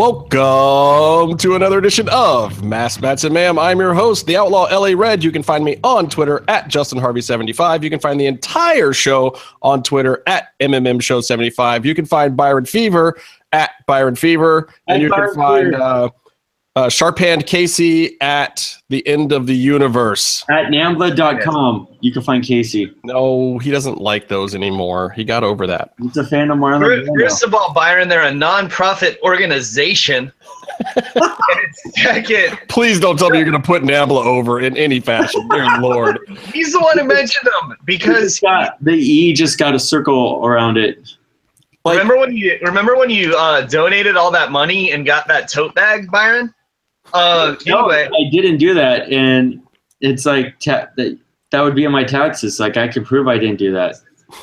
Welcome to another edition of Mass Mats and Ma'am. I'm your host, the Outlaw LA Red. You can find me on Twitter at Justin Harvey75. You can find the entire show on Twitter at MMM Show 75. You can find Byron Fever at Byron Fever, and you can find uh, uh, Sharphand Casey at the end of the universe. At nambla.com, you can find Casey. No, he doesn't like those anymore. He got over that. He's a fan of Marlon. First, first of all, Byron, they're a non-profit organization. second, Please don't tell me you're going to put Nambla over in any fashion. Dear Lord. he's the one who mentioned them because got, the E just got a circle around it. Like- remember when you remember when you uh, donated all that money and got that tote bag, Byron? Uh, No, anyway, I didn't do that, and it's like ta- that. That would be in my taxes. Like I can prove I didn't do that.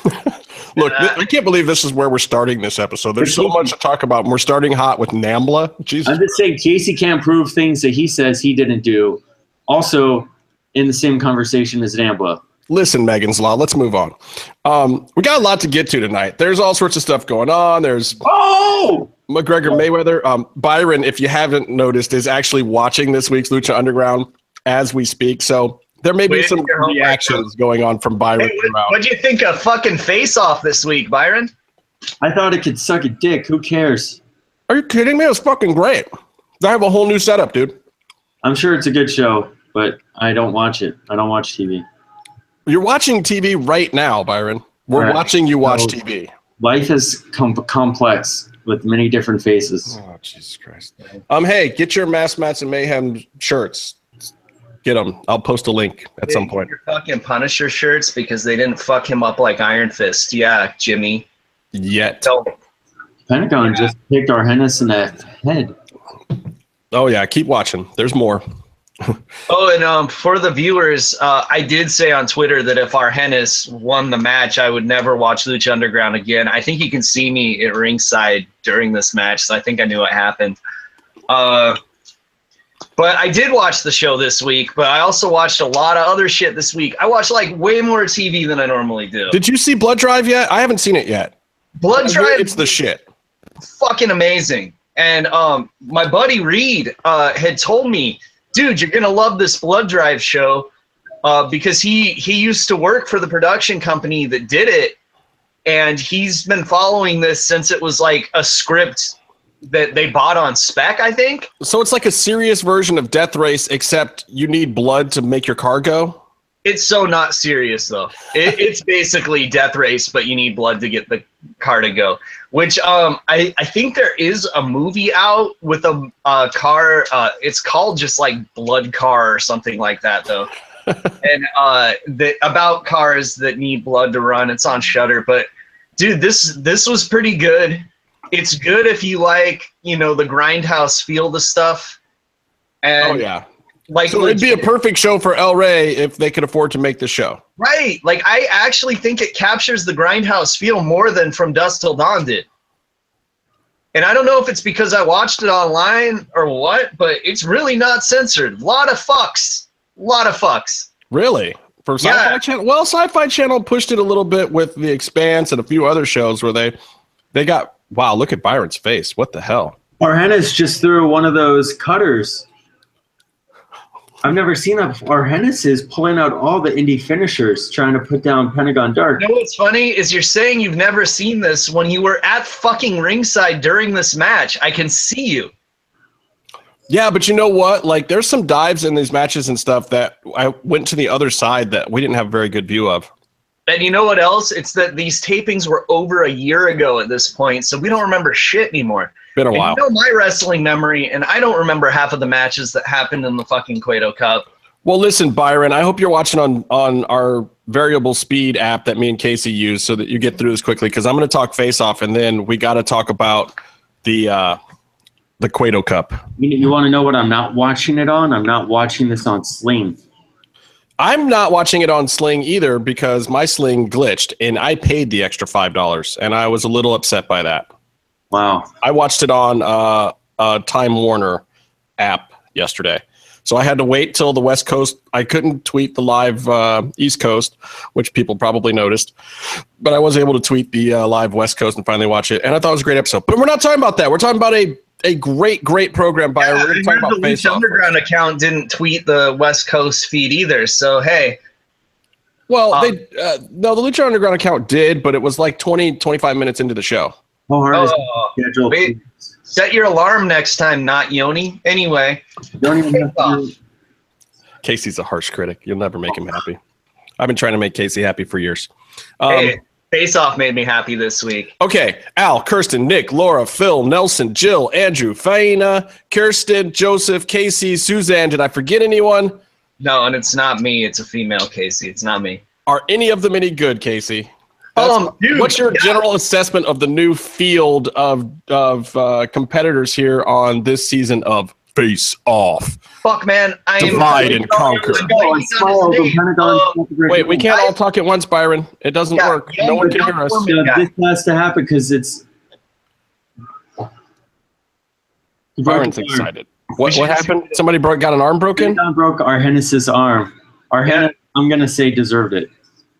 Look, th- I can't believe this is where we're starting this episode. There's so much to talk about. and We're starting hot with Nambla. Jesus. I'm just saying Casey can't prove things that he says he didn't do. Also, in the same conversation as Nambla. Listen, Megan's Law, let's move on. Um, we got a lot to get to tonight. There's all sorts of stuff going on. There's Oh, McGregor Mayweather. Um, Byron, if you haven't noticed, is actually watching this week's Lucha Underground as we speak. So there may be Wait, some your reactions going on from Byron hey, what, throughout. what'd you think of fucking Face Off this week, Byron? I thought it could suck a dick. Who cares? Are you kidding me? It was fucking great. I have a whole new setup, dude. I'm sure it's a good show, but I don't watch it. I don't watch TV. You're watching TV right now, Byron. We're Right. watching you watch No. TV. Life is com- complex with many different faces. Oh, Jesus Christ. Um, hey, get your Mass Mats and Mayhem shirts. Get them. I'll post a link at some point. Your fucking Punisher shirts because they didn't fuck him up like Iron Fist. Yeah, Jimmy. Yet. Tell Pentagon just kicked Argenis in the head. Oh yeah, keep watching. There's more. Oh, and um, for the viewers, uh, I did say on Twitter that if Argenis won the match, I would never watch Lucha Underground again. I think you can see me at ringside during this match, so I think I knew what happened. Uh, but I did watch the show this week, but I also watched a lot of other shit this week. I watched like way more TV than I normally do. Did you see Blood Drive yet? I haven't seen it yet. Blood Drive It's the shit. fucking amazing. And um, my buddy Reed uh, had told me, dude, you're gonna love this Blood Drive show uh, because he he used to work for the production company that did it, and he's been following this since it was like a script that they bought on spec. I think So it's like a serious version of Death Race, except you need blood to make your car go. It's so not serious though. It, it's basically Death Race, but you need blood to get the car to go. Which um, I I think there is a movie out with a uh, car. Uh, it's called just like Blood Car or something like that though. and uh, the, about cars that need blood to run. It's on Shudder, but dude, this this was pretty good. It's good if you like you know the grindhouse feel the stuff. And Oh yeah. Like So it'd be a perfect show for El Rey if they could afford to make the show. Right. Like I actually think it captures the grindhouse feel more than From Dusk Till Dawn did. And I don't know if it's because I watched it online or what, but it's really not censored. A lot of fucks. A lot of fucks. Really? For Sci-Fi Yeah. Channel? Well, Sci-Fi Channel pushed it a little bit with The Expanse and a few other shows where they they got wow, look at Byron's face. What the hell? Argenis just threw one of those cutters. I've never seen that before. Argenis is pulling out all the indie finishers trying to put down Pentagon Dark. You know what's funny is you're saying you've never seen this when you were at fucking ringside during this match. I can see you. Yeah, but you know what? Like there's some dives in these matches and stuff that I went to the other side that we didn't have a very good view of. And you know what else? It's that these tapings were over a year ago at this point, so we don't remember shit anymore. Been a And while. You know my wrestling memory, and I don't remember half of the matches that happened in the fucking Cueto Cup. Well, listen, Byron, I hope you're watching on on our variable speed app that me and Casey use so that you get through this quickly because I'm going to talk face off and then we got to talk about the uh the Cueto Cup. You, you want to know what I'm not watching it on? I'm not watching this on Sling. I'm not watching it on Sling either because my Sling glitched and I paid the extra $5 and I was a little upset by that. Wow. I watched it on uh, uh, Time Warner app yesterday. So I had to wait till the West Coast. I couldn't tweet the live uh, East Coast, which people probably noticed, but I was able to tweet the uh, live West Coast and finally watch it. And I thought it was a great episode. But we're not talking about that. We're talking about a a great, great program by. Yeah, We're going to talk I heard about the face Lucha off. Underground account didn't tweet the West Coast feed either. So hey, Well, Um, they uh, no, the Lucha Underground account did, but it was like 20, 25 minutes into the show. How hard is oh, the schedule? wait. set your alarm next time, not Yoni. Anyway, don't even have to Casey's a harsh critic. You'll never make him happy. I've been trying to make Casey happy for years. Um, hey, Face Off made me happy this week. Okay, Al, Kirsten, Nick, Laura, Phil, Nelson, Jill, Andrew, Faina, Kirsten, Joseph, Casey, Suzanne. Did I forget anyone? No, and it's not me. It's a female Casey. It's not me. Are any of them any good, Casey? That's- Um, dude, what's your yeah. general assessment of the new field of of uh, competitors here on this season of Face Off? Fuck, man. I am Divide and conquer. Oh, and smile, the Pentagon- Wait, we can't all talk at once, Byron. It doesn't Yeah, work. yeah, no one can hear us. don't Yeah, this has to happen because it's. Byron's excited. What, what happened? Somebody broke got an arm broken? Broke our Argenis' arm. Our Argenis, I'm gonna say, deserved it.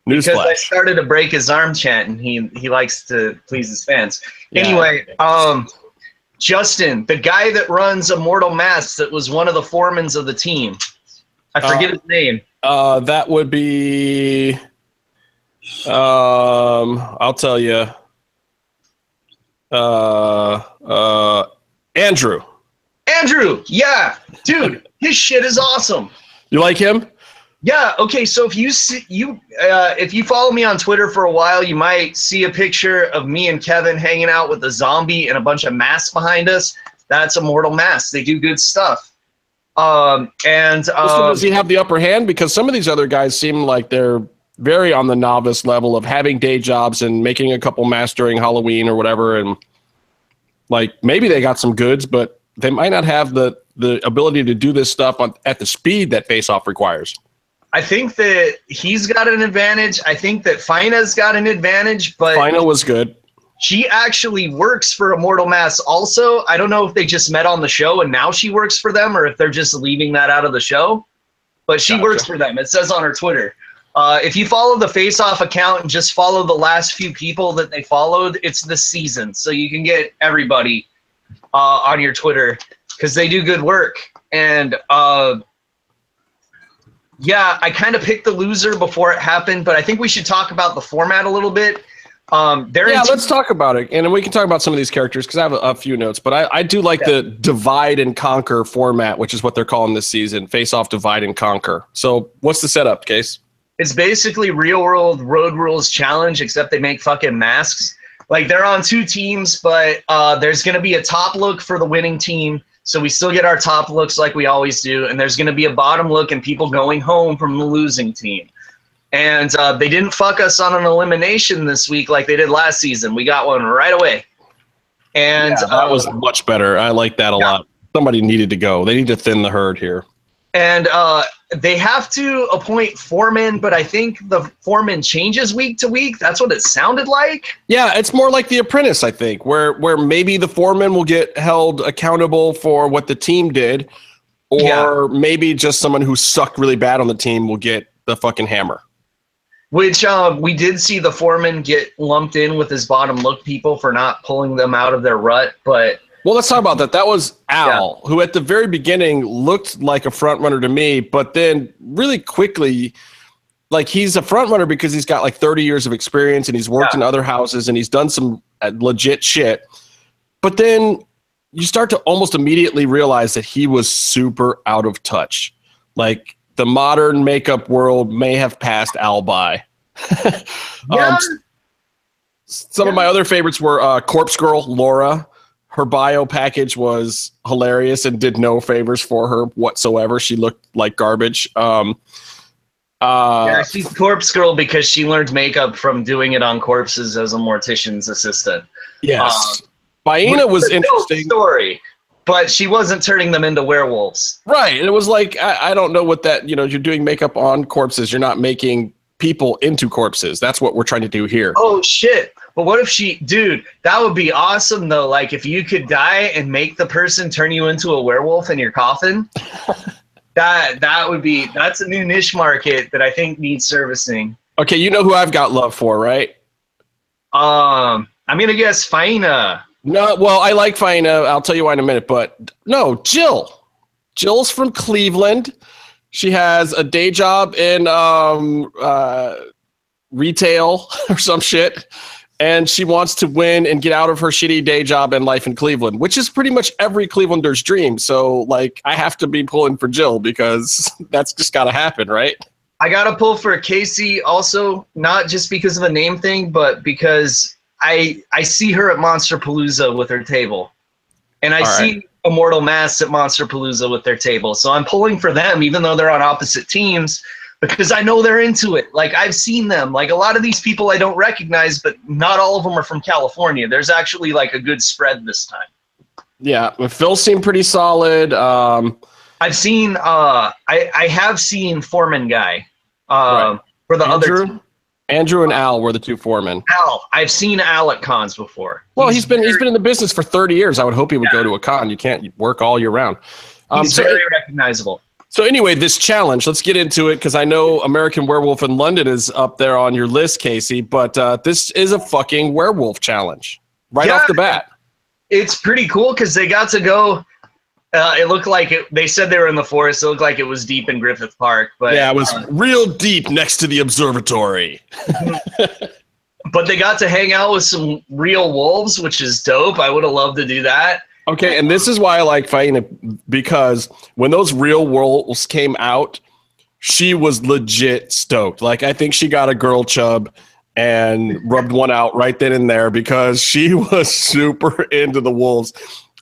Because I started a break his arm chant, and he he likes to please his fans. Yeah. Anyway, um, Justin, the guy that runs Immortal Masks, that was one of the foremans of the team. I forget Uh, his name. Uh, that would be. Um, I'll tell you. Uh, uh, Andrew. Andrew. Yeah, dude, his shit is awesome. You like him? Yeah. Okay. So if you see you uh, if you follow me on Twitter for a while, you might see a picture of me and Kevin hanging out with a zombie and a bunch of masks behind us. That's Immortal Masks. They do good stuff. Um, and um, does he have the upper hand? Because some of these other guys seem like they're very on the novice level of having day jobs and making a couple masks during Halloween or whatever, and like maybe they got some goods, but they might not have the the ability to do this stuff on, at the speed that Face Off requires. I think that he's got an advantage. I think that Faina's got an advantage, but Faina was good. she actually works for Immortal Masks also. I don't know if they just met on the show and now she works for them or if they're just leaving that out of the show. But she Gotcha. works for them. It says on her Twitter. Uh, if you follow the Face Off account and just follow the last few people that they followed, it's the season. So you can get everybody uh, on your Twitter because they do good work. And uh, yeah, I kind of picked the loser before it happened, but I think we should talk about the format a little bit. Um, they're Yeah, let's talk about it, and we can talk about some of these characters because I have a, a few notes. But I, I do like the divide and conquer format, which is what they're calling this season: face off, divide and conquer. So, what's the setup, Case? It's basically real world road rules challenge, except they make fucking masks. Like they're on two teams, but uh, there's gonna be a top look for the winning team. So we still get our top looks like we always do, and there's gonna be a bottom look and people going home from the losing team. And uh, they didn't fuck us on an elimination this week like they did last season. We got one right away. And that uh, was much better. I like that a Yeah. lot. Somebody needed to go. They need to thin the herd here. and uh, they have to appoint foreman, but I think the foreman changes week to week. That's what it sounded like. Yeah, it's more like The Apprentice, I think, where where maybe the foreman will get held accountable for what the team did, or Yeah. maybe just someone who sucked really bad on the team will get the fucking hammer. Which um, we did see the foreman get lumped in with his bottom look people for not pulling them out of their rut. But Well, let's talk about that. That was Al, who at the very beginning looked like a front runner to me, but then really quickly, like he's a front runner because he's got like 30 years of experience and he's worked in other houses and he's done some uh, legit shit. But then you start to almost immediately realize that he was super out of touch. Like the modern makeup world may have passed Al by. yeah, Um, some of my other favorites were uh, Corpse Girl Laura. Her bio package was hilarious and did no favors for her whatsoever. She looked like garbage. Um, uh, yeah, she's corpse girl because she learned makeup from doing it on corpses as a mortician's assistant. yes, Baina was interesting, story, but she wasn't turning them into werewolves. right? And it was like I, I don't know what that you know. You're doing makeup on corpses. You're not making people into corpses. That's what we're trying to do here. Oh shit! But what if she, dude? That would be awesome though. Like if you could die and make the person turn you into a werewolf in your coffin. that that would be that's a new niche market that I think needs servicing. Okay, you know who I've got love for, right? Um, I'm gonna guess Faina. No, well, I like Faina. I'll tell you why in a minute. But no, Jill. Jill's from Cleveland. She has a day job in um, uh, retail or some shit. And she wants to win and get out of her shitty day job and life in Cleveland, which is pretty much every Clevelander's dream. So, like, I have to be pulling for Jill because that's just got to happen, right? I gotta pull for Casey also, not just because of a name thing, but because I I see her at Monster Palooza with her table, and I see. Immortal Masks at Monster Palooza with their table. So I'm pulling for them, even though they're on opposite teams, because I know they're into it. Like I've seen them. Like a lot of these people I don't recognize, but not all of them are from California. There's actually like a good spread this time. Yeah. Phil seemed pretty solid. Um, I've seen uh I I have seen Foreman guy um Right. for the other Andrew, Andrew and Al were the two foremen. Al. I've seen Al at cons before. Well, he's been he's been in the business for 30 years. I would hope he would go to a con. You can't work all year round. Um, he's so, very recognizable. So anyway, this challenge. Let's get into it because I know American Werewolf in London is up there on your list, Casey. But uh, this is a fucking werewolf challenge right Yeah. off the bat. It's pretty cool because they got to go. Uh, it looked like it, they said they were in the forest. It looked like it was deep in Griffith Park, but yeah, it was uh, real deep next to the observatory. but they got to hang out with some real wolves, which is dope. I would have loved to do that. Okay, and this is why I like Faina because when those real wolves came out, she was legit stoked. Like I think she got a girl chub and rubbed one out right then and there because she was super into the wolves.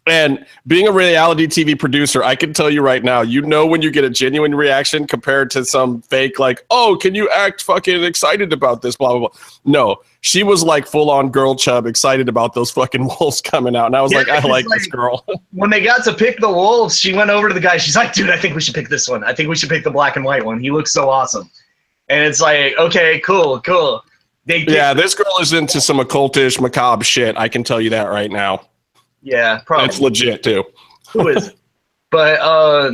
And being a reality TV producer, I can tell you right now, you know when you get a genuine reaction compared to some fake, like, oh, can you act fucking excited about this? Blah blah blah. No, she was like full on girl chub, excited about those fucking wolves coming out. And I was Yeah, like, I it's like this girl. When they got to pick the wolves, she went over to the guy. She's like, "Dude, I think we should pick this one. I think we should pick the black and white one. He looks so awesome." And it's like, okay, cool, cool. They Yeah, this girl is into some occultish, macabre shit. I can tell you that right now. Yeah, probably. That's legit too. Who is it? But uh,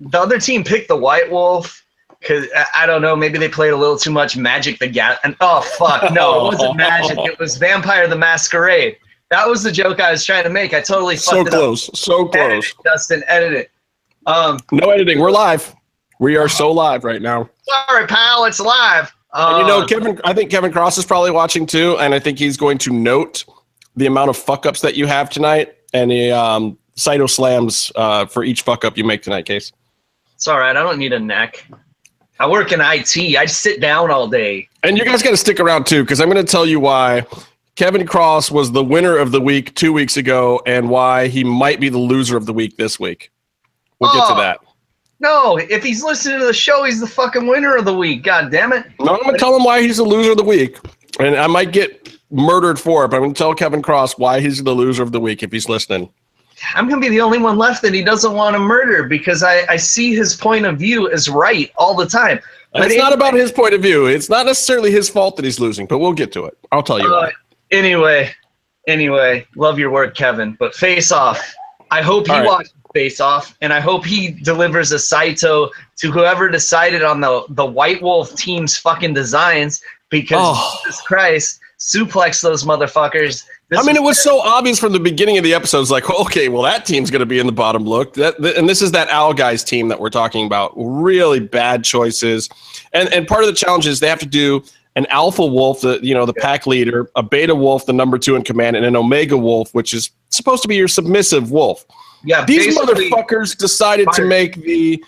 the other team picked the White Wolf because I don't know. Maybe they played a little too much Magic the Gat. And oh fuck, no, it wasn't Magic. It was Vampire the Masquerade. That was the joke I was trying to make. I totally So fucked it close, so up. Edit close. it, Justin, edit it. Um, No editing. We're live. We are so live right now. sorry, pal, it's live. Uh, And you know, Kevin. I think Kevin Kross is probably watching too, and I think he's going to note the amount of fuck ups that you have tonight, and the um, Saito slams uh, for each fuck up you make tonight, Case. it's all right. I don't need a neck. I work in IT. I sit down all day. And you guys got to stick around too, because I'm going to tell you why Kevin Kross was the winner of the week two weeks ago, and why he might be the loser of the week this week. We'll get to Oh. that. No, if he's listening to the show, he's the fucking winner of the week. God damn it. No, I'm going to tell him why he's the loser of the week, and I might get murdered for it. But I'm going to tell Kevin Kross why he's the loser of the week if he's listening. I'm gonna be the only one left that he doesn't want to murder because I, I see his point of view as right all the time. And it's But not about his point of view. It's not necessarily his fault that he's losing, but we'll get to it. I'll tell you Uh, why. anyway, anyway, love your work, Kevin. But face off. I hope he right. watches face off, and I hope he delivers a Saito to whoever decided on the the White Wolf team's fucking designs. Because Oh. Jesus Christ, suplex those motherfuckers. This I mean, it was so obvious from the beginning of the episode. It's like, okay, well, that team's going to be in the bottom look. That, th- and this is that Owl guys team that we're talking about. Really bad choices, and and part of the challenge is they have to do an alpha wolf, the you know the pack leader, a beta wolf, the number two in command, and an omega wolf, which is supposed to be your submissive wolf. yeah. These motherfuckers decided to make the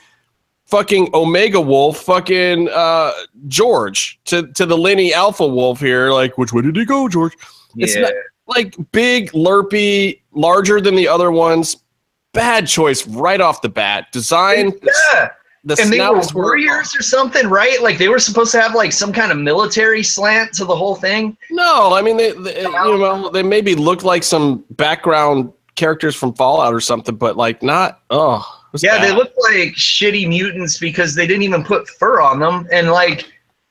fucking Omega Wolf fucking uh George to to the Lenny Alpha Wolf here. Like, which way did he go, George? It's not like big, lerpy, larger than the other ones. Bad choice right off the bat. Design. yeah. The and they were snouts were warriors or something, right? Like they were supposed to have like some kind of military slant to the whole thing. no. I mean, they, they you know they maybe look like some background characters from Fallout or something, but like not. Oh, was Yeah, they bad. look like shitty mutants because they didn't even put fur on them. And like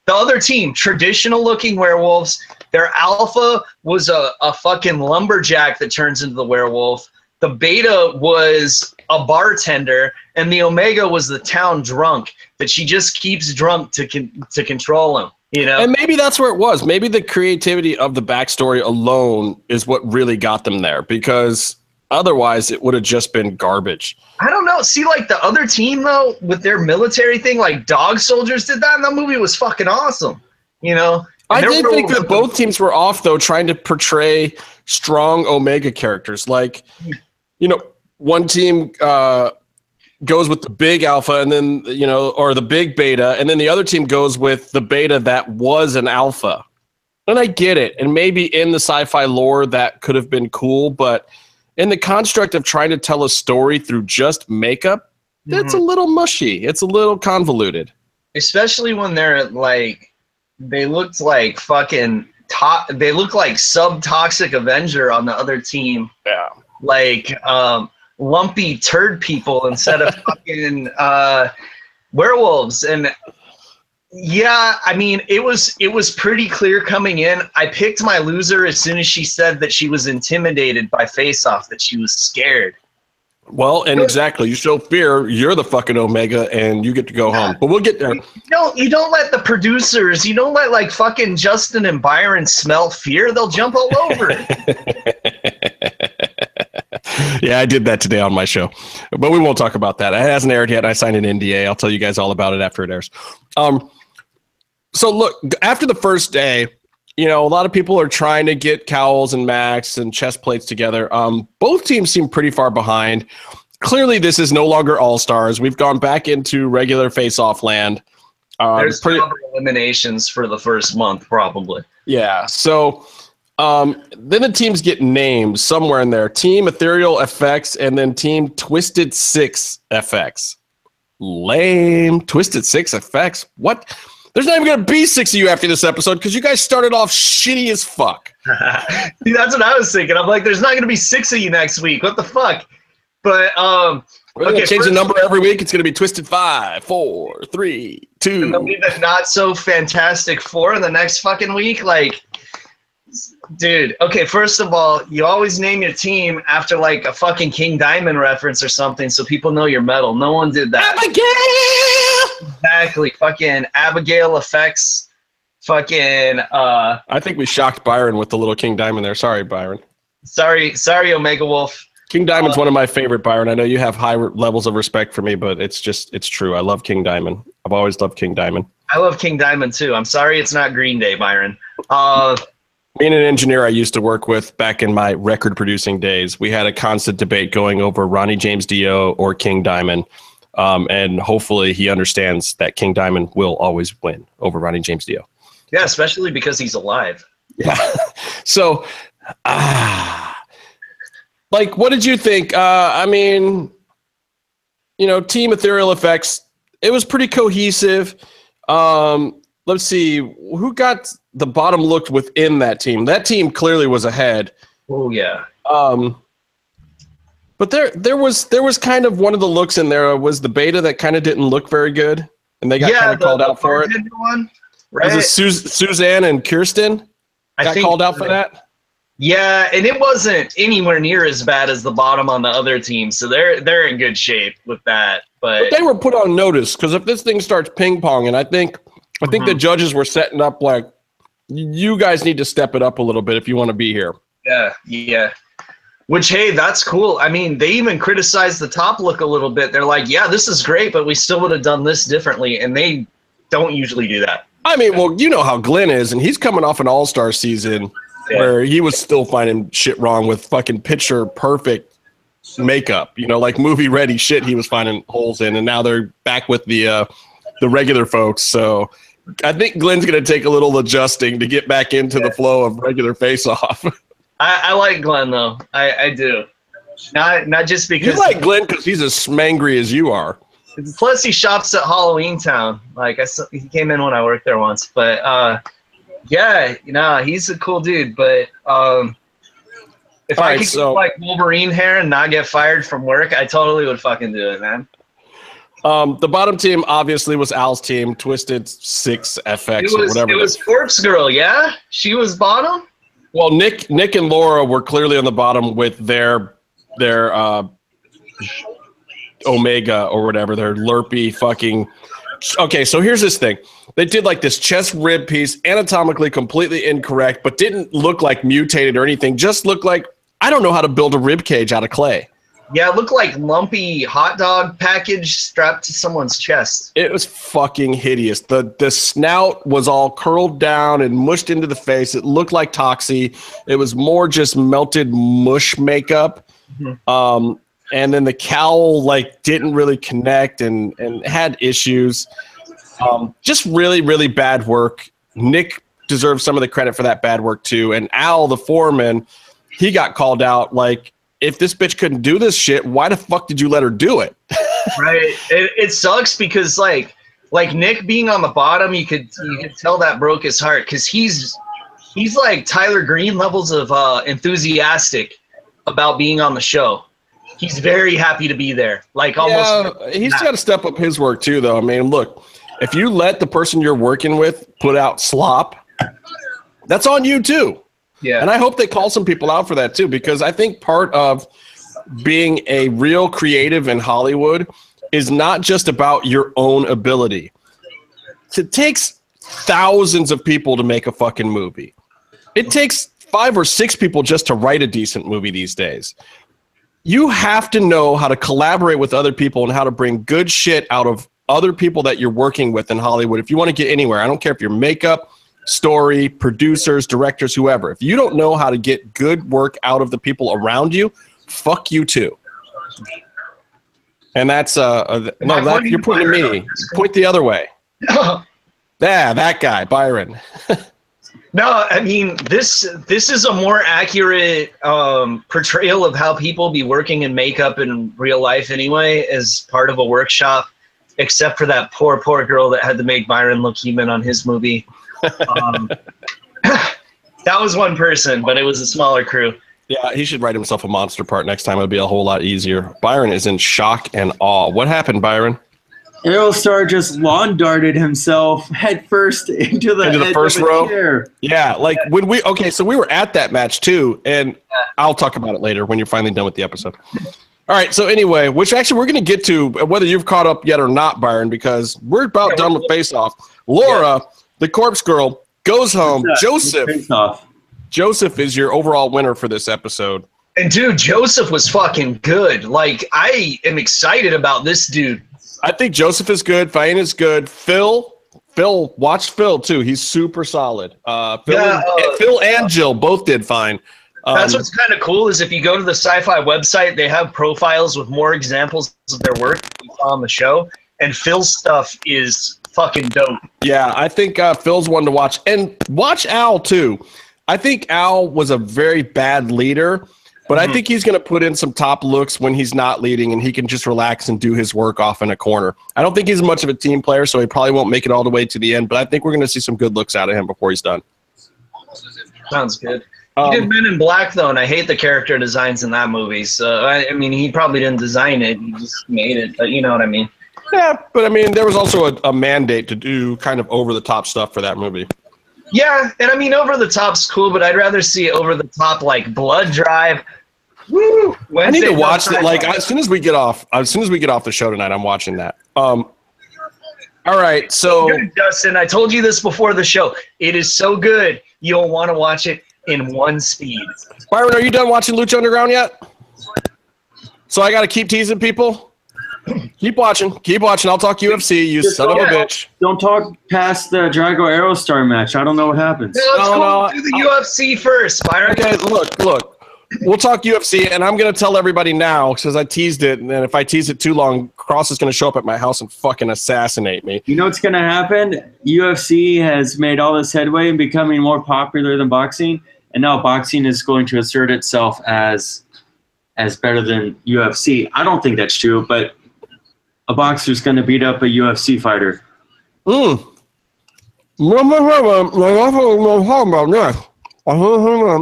the other team, traditional looking werewolves, their alpha was a, a fucking lumberjack that turns into the werewolf. The beta was a bartender, and the omega was the town drunk. that she just keeps drunk to con- to control him. You know, And maybe that's where it was. Maybe the creativity of the backstory alone is what really got them there because otherwise it would have just been garbage. I don't know. See, like the other team though, with their military thing, like Dog Soldiers did that, and that movie was fucking awesome. You know, I And there did think that both teams were off though, trying to portray strong Omega characters. Like, you know, one team uh, goes with the big alpha, and then you know, or the big beta, and then the other team goes with the beta that was an alpha. And I get it, and maybe in the sci-fi lore that could have been cool, but in the construct of trying to tell a story through just makeup, it's a little mushy. It's a little convoluted. especially when they're like they looked like fucking to- they look like sub toxic avenger on the other team Yeah. like um lumpy turd people instead of fucking uh werewolves and yeah i mean it was it was pretty clear coming in i picked my loser as soon as she said that she was intimidated by face off that she was scared Well, and exactly, you show fear, you're the fucking Omega, and you get to go home. But we'll get there. you don't you don't let the producers you don't let like fucking justin and byron smell fear they'll jump all over it yeah, I did that today on my show, but we won't talk about that. It hasn't aired yet. I signed an NDA. I'll tell you guys all about it after it airs. Um, so look, after the first day, you know, a lot of people are trying to get cowls and max and chest plates together. Um, both teams seem pretty far behind. Clearly, this is no longer all stars. We've gone back into regular face-off land. Um, there's pretty- probably eliminations for the first month probably yeah. So um, then the teams get named somewhere in there. Team Ethereal FX and then Team Twisted Six FX. Lame. Twisted Six FX. What? There's not even going to be six of you after this episode because you guys started off shitty as fuck. See, that's what I was thinking. I'm like, there's not going to be six of you next week. What the fuck? But um, We're going to change the number every week. It's going to be Twisted five, four, three, two. and there'll be the not so fantastic four in the next fucking week. Like, dude. Okay, first of all, you always name your team after like a fucking King Diamond reference or something, so people know your metal. No one did that. Abigail! Exactly. Fucking Abigail effects. Fucking uh. I think we shocked Byron with the little King Diamond there. Sorry, Byron. Sorry, sorry, Omega Wolf. King Diamond's one of my favorite, Byron. I know you have high re- levels of respect for me, but it's just it's true. I love King Diamond. I've always loved King Diamond. I love King Diamond too. I'm sorry it's not Green Day, Byron. Uh, Being an engineer I used to work with back in my record producing days, we had a constant debate going over Ronnie James Dio or King Diamond. Um, and hopefully he understands that King Diamond will always win over Ronnie James Dio. yeah, especially because he's alive. Yeah. so, ah, like, what did you think? Uh, I mean, you know, Team Ethereal Effects, it was pretty cohesive. Um, let's see, who got the bottom looked within that team? That team clearly was ahead. Oh yeah. Um, but there, there was there was kind of one of the looks in there was the beta that kind of didn't look very good, and they got yeah, kind of called the out for it. One, Was it Suzanne and Kirsten I got called out for that? Yeah, and it wasn't anywhere near as bad as the bottom on the other team, so they're they're in good shape with that. But But they were put on notice because if this thing starts ping ponging, I think I think the judges were setting up like you guys need to step it up a little bit if you want to be here. yeah, yeah. Which hey, that's cool. I mean, they even criticized the top look a little bit. They're like, "Yeah, this is great, but we still would have done this differently," and they don't usually do that. I mean, well, you know how Glenn is, and he's coming off an All Star season Yeah. where he was still finding shit wrong with fucking picture perfect makeup. You know, like movie ready shit he was finding holes in, and now they're back with the uh, the regular folks. So I think Glenn's going to take a little adjusting to get back into the flow of regular face off. I, I like Glenn though. I, I do. Not not just because you because. like Glenn because he's as smangry as you are. Plus, he shops at Halloween Town. Like I, saw, he came in when I worked there once. But uh, yeah, you know, he's a cool dude. But um, if All I right, could so- get like Wolverine hair and not get fired from work, I totally would fucking do it, man. Um, the bottom team obviously was Al's team, Twisted Six FX It or whatever. it was Corpse Girl, yeah. She was bottom. well, Nick, Nick and Laura were clearly on the bottom with their their uh, Omega or whatever, their lurpy fucking okay, so here's this thing. They did like this chest rib piece, anatomically completely incorrect, but didn't look like mutated or anything. Just looked like I don't know how to build a rib cage out of clay. Yeah, it looked like lumpy hot dog package strapped to someone's chest. It was fucking hideous. The the snout was all curled down and mushed into the face. It looked like Toxie. It was more just melted mush makeup. Mhm. Um, and then the cowl like didn't really connect and and had issues. Um, just really really bad work. Nick deserves some of the credit for that bad work too. And Al the foreman, he got called out like. If this bitch couldn't do this shit, why the fuck did you let her do it? right it, it sucks because like like nick being on the bottom you could you could tell that broke his heart because he's he's like tyler green levels of uh enthusiastic about being on the show he's very happy to be there like almost Yeah, he's got to step up his work too, though. I mean, look, if you let the person you're working with put out slop, that's on you too. Yeah And I hope they call some people out for that too, because I think part of being a real creative in Hollywood is not just about your own ability. It takes thousands of people to make a fucking movie. It takes five or six people just to write a decent movie these days. You have to know how to collaborate with other people and how to bring good shit out of other people that you're working with in Hollywood. If you want to get anywhere, I don't care if you're makeup, story, producers, directors, whoever. If you don't know how to get good work out of the people around you, fuck you too. And that's uh, uh no, that, you're to pointing Byron me. Point the other way. Yeah, that guy, Byron. No, I mean this. This is a more accurate um, portrayal of how people be working in makeup in real life, anyway, as part of a workshop. Except for that poor, poor girl that had to make Byron look human on his movie. Um, that was one person, but it was a smaller crew. Yeah, he should write himself a monster part next time. It'd be a whole lot easier. Byron is in shock and awe. What happened, Byron? Aerostar just lawn darted himself headfirst into the, Into the edge first of row? chair. Yeah, like when we okay, so we were at that match too, and I'll talk about it later when you're finally done with the episode. All right, so anyway, which actually we're going to get to whether you've caught up yet or not, Byron, because we're about Yeah, done with face off. Laura, the corpse girl, goes home. Joseph. Joseph is your overall winner for this episode. And dude, Joseph was fucking good. Like I am excited about this dude. I think Joseph is good. Faina is good. Phil, Phil, watch Phil too. He's super solid. Uh, Phil, Yeah, and, uh, Phil and Jill both did fine. Um, That's what's kind of cool is if you go to the sci-fi website, they have profiles with more examples of their work on the show, and Phil's stuff is fucking dope. Yeah, I think uh, Phil's one to watch, and watch Al too. I think Al was a very bad leader, but I Mhm. think he's going to put in some top looks when he's not leading, and he can just relax and do his work off in a corner. I don't think he's much of a team player, so he probably won't make it all the way to the end. But I think we're going to see some good looks out of him before he's done. Sounds good. Um, he did Men in Black though, and I hate the character designs in that movie. So I, I mean, he probably didn't design it; he just made it. But you know what I mean. Yeah, but I mean, there was also a, a mandate to do kind of over the top stuff for that movie. Yeah, and I mean, over the top's cool, but I'd rather see over the top like Blood Drive. Woo! I need to watch that. Like as soon as we get off, as soon as we get off the show tonight, I'm watching that. Um. All right, so Good, Justin, I told you this before the show. It is so good, you'll want to watch it in one speed. Byron, are you done watching Lucha Underground yet? So I got to keep teasing people. Keep watching, keep watching. I'll talk UFC. You Just son of a bitch. Don't talk past the Drago Aerostar match. I don't know what happens. No, let's No, go no, do the UFC first, Byron. Okay, look, look. We'll talk UFC, and I'm gonna tell everybody now because I teased it, and then if I tease it too long, Kross is gonna show up at my house and fucking assassinate me. You know what's going to happen? UFC has made all this headway in becoming more popular than boxing, and now boxing is going to assert itself as as better than UFC. I don't think that's true, but a boxer's going to beat up a UFC fighter. Mm.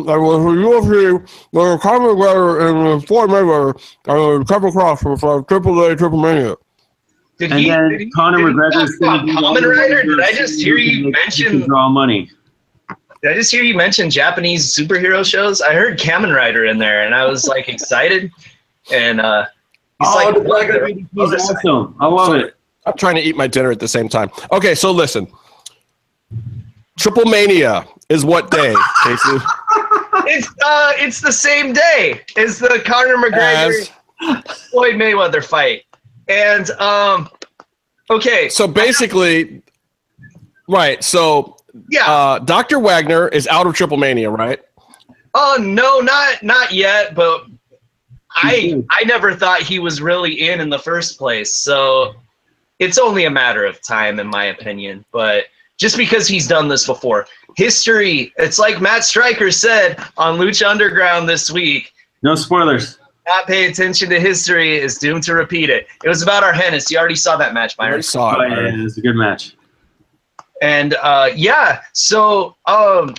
I was a UFC, the commentator in the Floyd Mayweather, and Triple Cross for Triple A Triple Mania. Did And he, then did he, Conor did he McGregor's talk going to about Kamen Rider? Did I just hear you mention? draw money? Did I just hear you mention Japanese superhero shows? I heard Kamen Rider in there, and I was like excited. And uh, he's Oh, like, the Black He's awesome. I love it. I'm trying to eat my dinner at the same time. Okay, so listen. Triple Mania is what day, Casey? It's uh, it's the same day as the Conor McGregor As- Floyd Mayweather fight, and um, okay, so basically, right. So yeah. uh, Dr. Wagner is out of Triple Mania, right? Oh no, not not yet, but I I never thought he was really in in the first place. So it's only a matter of time, in my opinion. But just because he's done this before, history. It's like Matt Striker said on Lucha Underground this week. No spoilers. Not pay attention to history is doomed to repeat it. It was about Argenis. You already saw that match, I Myron. already saw Oh, it. yeah, Byron. yeah, it's a good match. And uh, yeah, so um,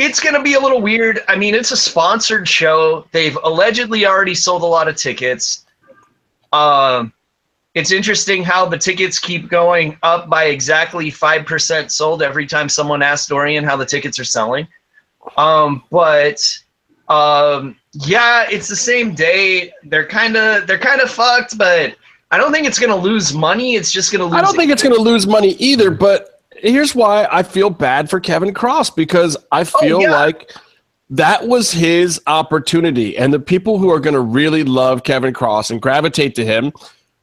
it's going to be a little weird. I mean, it's a sponsored show. They've allegedly already sold a lot of tickets. Um, it's interesting how the tickets keep going up by exactly 5% sold every time someone asks Dorian how the tickets are selling. Um, but um, yeah, it's the same day. They're kind of they're kind of fucked, but I don't think it's going to lose money. It's just going to lose I don't think it's going to lose money either, but here's why I feel bad for Kevin Kross because I feel Oh, yeah. like that was his opportunity. And the people who are going to really love Kevin Kross and gravitate to him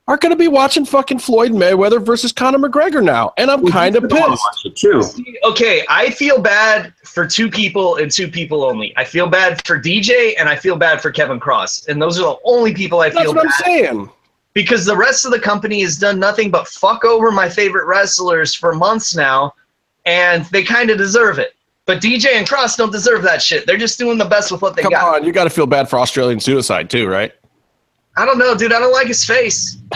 are going to be watching fucking Floyd Mayweather versus Conor McGregor now. And I'm kind of pissed. too. okay, I feel bad for two people and two people only. I feel bad for DJ and I feel bad for Kevin Cross. And those are the only people I That's feel what I'm bad saying. Because the rest of the company has done nothing but fuck over my favorite wrestlers for months now and they kind of deserve it. But DJ and Kross don't deserve that shit. They're just doing the best with what they Come got. on, you got to feel bad for Australian suicide too, right? I don't know, dude. I don't like his face.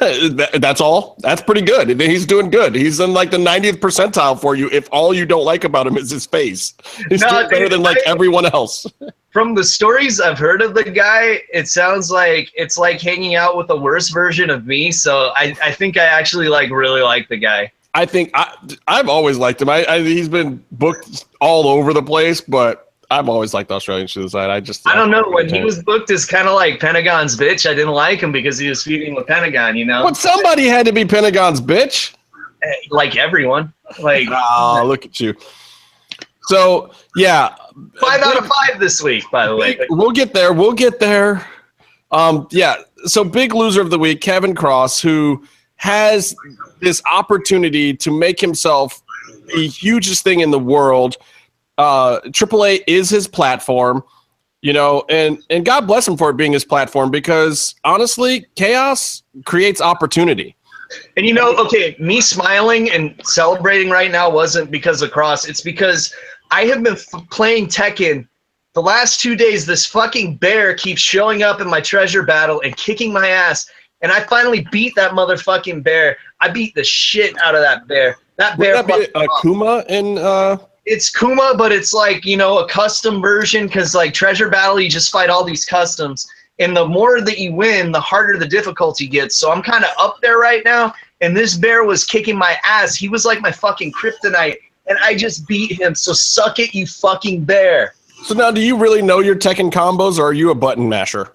That- That's all. That's pretty good. He's doing good. He's in like the 90th percentile for you. If all you don't like about him is his face, he's No, doing better than like I- everyone else. From the stories I've heard of the guy, it sounds like it's like hanging out with the worst version of me. So I, I think I actually like really like the guy. I think I, I've always liked him. I, I he's been booked all over the place, but I've always liked Australian Suicide. I just I don't know. When he was booked as kind of like Pentagon's bitch, I didn't like him because he was feuding with Pentagon, you know? But somebody had to be Pentagon's bitch. Eh, Like everyone. Like Oh, look at you. So yeah, five out of five this week, by the way. We'll get there. We'll get there. Um, yeah. So big loser of the week, Kevin Kross, who has this opportunity to make himself the hugest thing in the world. Uh, AAA is his platform, you know, and and God bless him for it being his platform because honestly, chaos creates opportunity. And you know, okay, me smiling and celebrating right now wasn't because of Kross. It's because I have been f- playing Tekken the last two days. This fucking bear keeps showing up in my treasure battle and kicking my ass. And I finally beat that motherfucking bear. I beat the shit out of that bear. That bear. Would that be fucked uh, up. Kuma and uh, it's Kuma, but it's like you know a custom version because like Treasure Battle, you just fight all these customs, and the more that you win, the harder the difficulty gets. So I'm kind of up there right now, and this bear was kicking my ass. He was like my fucking kryptonite, and I just beat him. So suck it, you fucking bear. so now do you really know your Tekken combos or are you a button masher?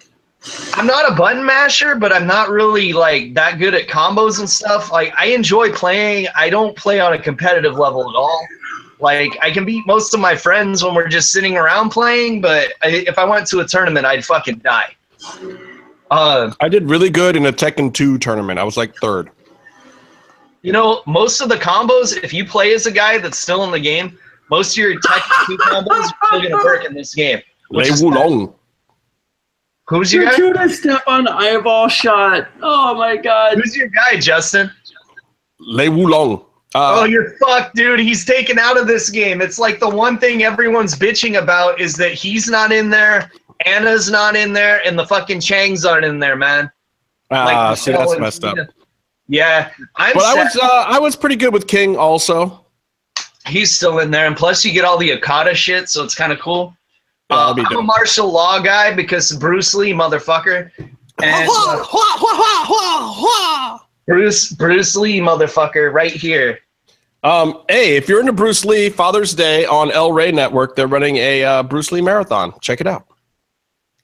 I'm not a button masher, but I'm not really like that good at combos and stuff. Like I enjoy playing. I don't play on a competitive level at all. Like I can beat most of my friends when we're just sitting around playing, but I, if I went to a tournament, I'd fucking die. Uh, I did really good in a Tekken 2 tournament. I was like third. you know, most of the combos, if you play as a guy that's still in the game, most of your tech two combos are still gonna work in this game. which Lei is- Wulong. Who's your guy? Shoot a step on eyeball shot. Oh my god. Who's your guy, Justin? Lei Wulong. Oh, Uh, you're fucked, dude. He's taken out of this game. It's like the one thing everyone's bitching about is that he's not in there, Anna's not in there, and the fucking Changs aren't in there, man. ah, see, that's messed up. Yeah, I'm But I was uh, I was pretty good with King also. he's still in there, and plus you get all the Akata shit, so it's kind of cool. Yeah, Uh, I'm a Marshall Law guy because Bruce Lee, motherfucker, and uh, Bruce Bruce Lee, motherfucker, right here. Um, hey, if you're into Bruce Lee, Father's Day on El Rey Network, they're running a uh, Bruce Lee marathon. Check it out.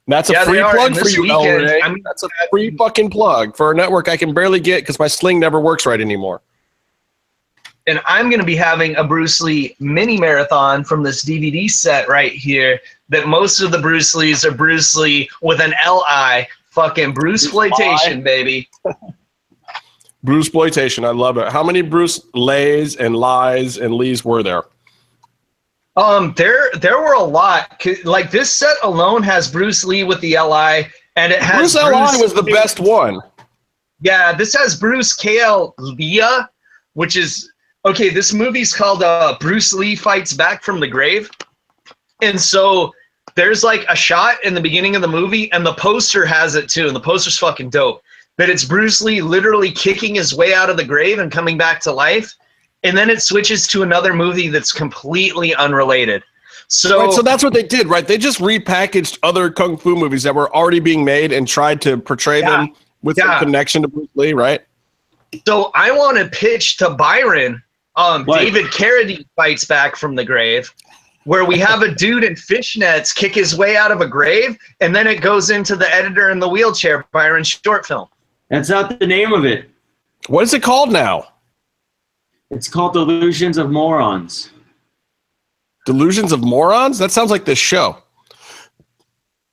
That's a Yeah, they free plug for you, El weekend, Ray. I mean, That's a free fucking plug for a network I can barely get because my sling never works right anymore. and I'm going to be having a Bruce Lee mini marathon from this DVD set right here. That most of the Bruce Lees are Bruce Lee with an L-I, fucking Bruce exploitation, baby. Bruce exploitation, I love it. How many Bruce lays and lies and lees were there? Um, there there were a lot. Like this set alone has Bruce Lee with the L-I, and it has Bruce Li was the best one. Yeah, this has Bruce KL Leah, which is okay. This movie's called uh, Bruce Lee Fights Back from the Grave, and so there's like a shot in the beginning of the movie, and the poster has it too, and the poster's fucking dope. That it's Bruce Lee literally kicking his way out of the grave and coming back to life, and then it switches to another movie that's completely unrelated. So, Right, so that's what they did, right? They just repackaged other kung fu movies that were already being made and tried to portray Yeah. them with Yeah. some connection to Bruce Lee, right? So I want to pitch to Byron. Um, What? David Carradine fights back from the grave, where we have a dude in fishnets kick his way out of a grave, and then it goes into the editor in the wheelchair. Byron short film. That's not the name of it. What is it called now? It's called Delusions of Morons. Delusions of Morons? That sounds like this show.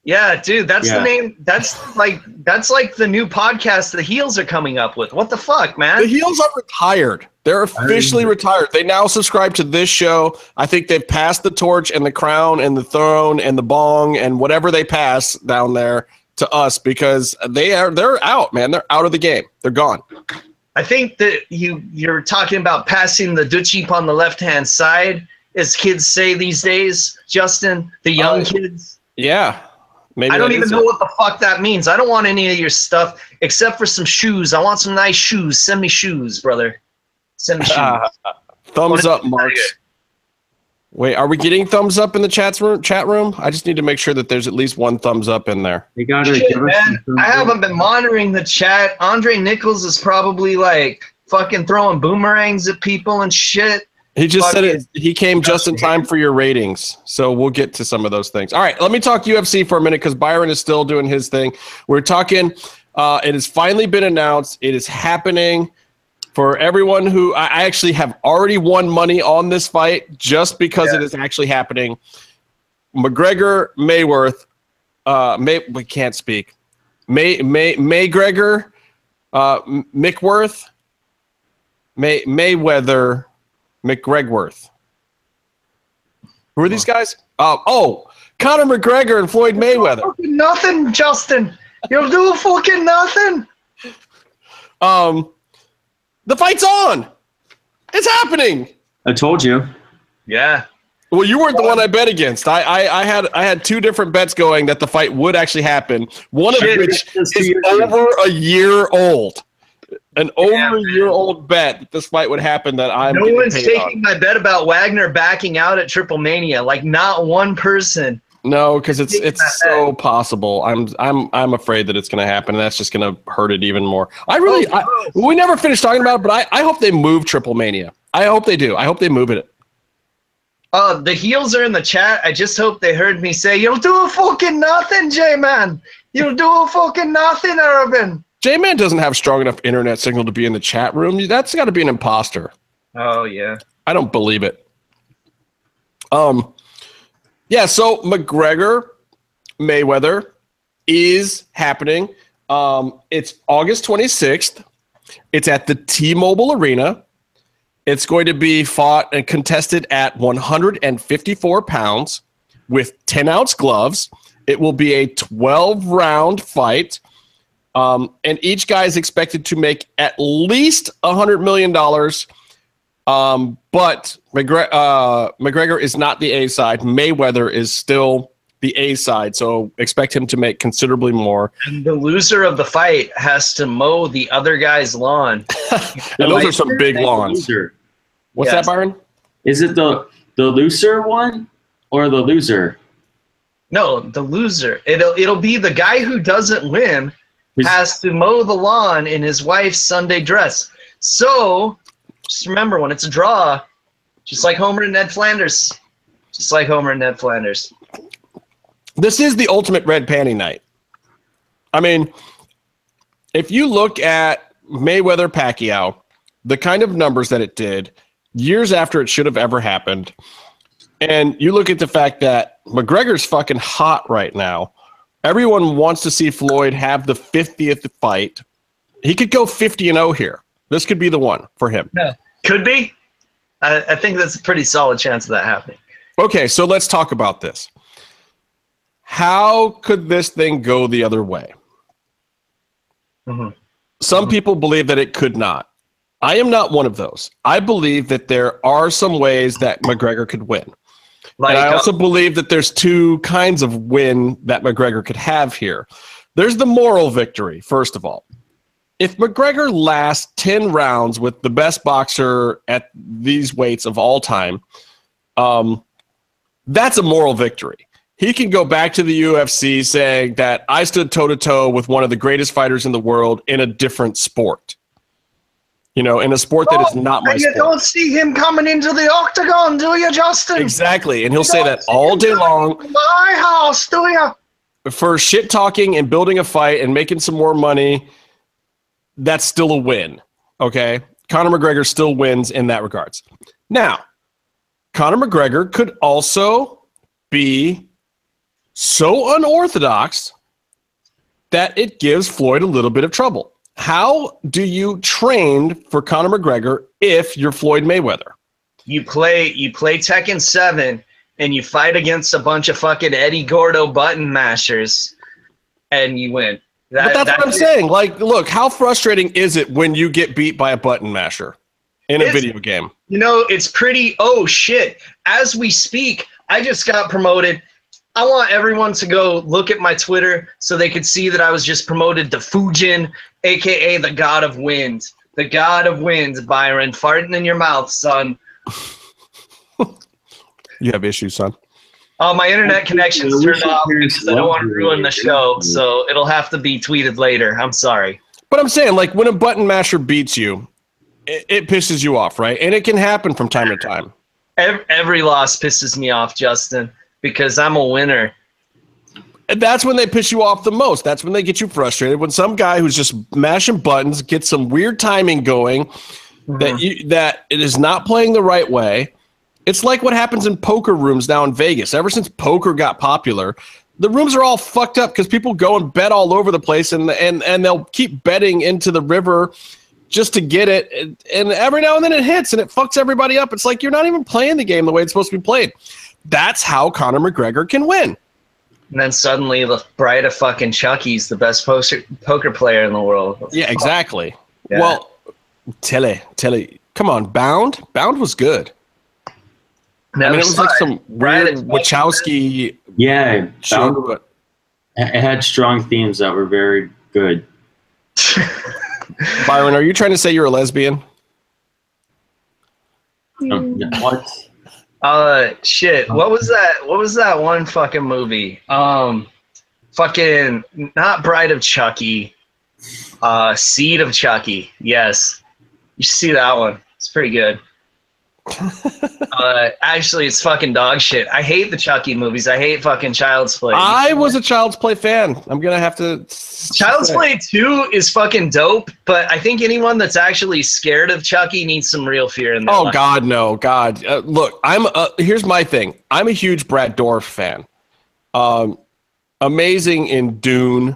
Yeah, dude, that's Yeah. the name. That's like that's like the new podcast the Heels are coming up with. What the fuck, man? The? Heels are retired. They're officially retired. They now subscribe to this show. I think they've passed the torch and the crown and the throne and the bong and whatever they pass down there to us because they are they're out, man. They're out of the game. They're gone. I think that you you're talking about passing the dutchie on the left hand side, as kids say these days. Justin, the young Oh, kids. Yeah. Maybe I don't even know it. what the fuck that means. I don't want any of your stuff except for some shoes. I want some nice shoes. Send me shoes, brother. Send me shoes. Thumbs up, Marks. Wait, are we getting thumbs up in the chat room? Chat room? I just need to make sure that there's at least one thumbs up in there. They gotta Shit, give man. some- I haven't been monitoring the chat. Andre Nichols is probably like fucking throwing boomerangs at people and shit. He just Fuck said it. it. He came just in time for your ratings, so we'll get to some of those things. All right, let me talk UFC for a minute because Byron is still doing his thing. We're talking. Uh, it has finally been announced. It is happening for everyone who I actually have already won money on this fight just because it is actually happening. McGregor Mayworth, uh, May we can't speak. May May Maygregor, uh, Mickworth, May Mayweather, McGregworth. Who are these guys? Uh, oh, Conor McGregor and Floyd Mayweather. Nothing, Justin. You'll do fucking nothing. Um, the fight's on. It's happening. I told you. Yeah. Well, you weren't the one I bet against. I, I, I had I had two different bets going that the fight would actually happen. One of Shit, which is over a year old. An Yeah, over a year old bet that this fight would happen. That I'm no one's taking on. my bet about Wagner backing out at Triple Mania. Like not one person. No, because it's it's that so possible. I'm I'm I'm afraid that it's going to happen, and that's just going to hurt it even more. I really, I, we never finished talking about it, but I, I hope they move Triple Mania. I hope they do. I hope they move it. Uh, the heels are in the chat. I just hope they heard me say, "You'll do a fucking nothing, J-Man. You'll do a fucking nothing, Urban." J Man doesn't have strong enough internet signal to be in the chat room. That's got to be an imposter. Oh yeah. I don't believe it. Um, yeah. So McGregor Mayweather is happening. Um, it's August 26th. It's at the T-Mobile Arena. It's going to be fought and contested at 154 pounds with 10 ounce gloves. It will be a 12 round fight. Um, and each guy is expected to make at least $100 million. Um, but McGregor, uh, McGregor is not the A side. Mayweather is still the A side. So expect him to make considerably more. And the loser of the fight has to mow the other guy's lawn. And those are some big lawns. loser. What's Yes. that, Byron? Is it the the loser one or the loser? No, the loser. It'll it'll be the guy who doesn't win Who's- has to mow the lawn in his wife's Sunday dress. So just remember when it's a draw, just like Homer and Ned Flanders. Just like Homer and Ned Flanders. this is the ultimate red panty night. I mean, if you look at Mayweather Pacquiao, the kind of numbers that it did years after it should have ever happened, and you look at the fact that McGregor's fucking hot right now. Everyone wants to see Floyd have the 50th fight. He could go 50 and 0 here. This could be the one for him. Could be. I, I think that's a pretty solid chance of that happening. Okay, so let's talk about this. How could this thing go the other way? Mhm. Some people believe that it could not. I am not one of those. I believe that there are some ways that McGregor could win. Like, and I uh, also believe that there's two kinds of win that McGregor could have here. There's the moral victory, first of all. If McGregor lasts 10 rounds with the best boxer at these weights of all time, um, that's a moral victory. He can go back to the UFC saying that I stood toe to toe with one of the greatest fighters in the world in a different sport. You know, in a sport that is not my and you sport. don't see him coming into the octagon, do you, Justin? Exactly. And he'll say that all day long. My house, do you? for shit talking and building a fight and making some more money, that's still a win. Okay. Conor McGregor still wins in that regards. Now, Conor McGregor could also be so unorthodox that it gives Floyd a little bit of trouble. How do you train for Conor McGregor if you're Floyd Mayweather? You play you play Tekken 7 and you fight against a bunch of fucking Eddie Gordo button mashers and you win. That- But that's what I'm it. saying. Like, look, how frustrating is it when you get beat by a button masher in a video game? You know, it's pretty. Oh shit! As we speak, I just got promoted. I want everyone to go look at my Twitter so they could see that I was just promoted to Fujin, aka the God of Wind. The God of Wind, Byron, farting in your mouth, son. You have issues, son. Oh, my internet connection's We turned off because I don't want to ruin the show, so it'll have to be tweeted later. I'm sorry. But I'm saying, like, when a button masher beats you, it, it pisses you off, right? And it can happen from time to time. Every, every loss pisses me off, Justin, because I'm a winner. And that's when they piss you off the most. That's when they get you frustrated. When some guy who's just mashing buttons gets some weird timing going that mm-hmm. you, that it is not playing the right way. It's like what happens in poker rooms now in Vegas. Ever since poker got popular, the rooms are all fucked up because people go and bet all over the place, and and and they'll keep betting into the river just to get it. And, and every now and then it hits, and it fucks everybody up. It's like you're not even playing the game the way it's supposed to be played. That's how Conor McGregor can win. And then suddenly, the bride of fucking Chucky's the best poster, poker player in the world. Yeah, exactly. Yeah. Well, Tilly, Tilly, come on, Bound, Bound was good. I mean, it was like some Right, weird Wachowski Yeah, show, Bound- but it had strong themes that were very good. Byron, are you trying to say you're a lesbian? Um, what? Uh, shit. What was that? What was that one fucking movie? Um, fucking not Bride of Chucky. Uh, Seed of Chucky. Yes, you see that one. It's pretty good. Uh, actually, it's fucking dog shit. I hate the Chucky movies. I hate fucking Child's Play. I was a Child's Play fan. I'm gonna have to. Child's Play 2 is fucking dope, but I think anyone that's actually scared of Chucky needs some real fear in their Oh life. God, no, God. Uh, look, I'm. Uh, here's my thing. I'm a huge Brad Dourif fan. Um, amazing in Dune,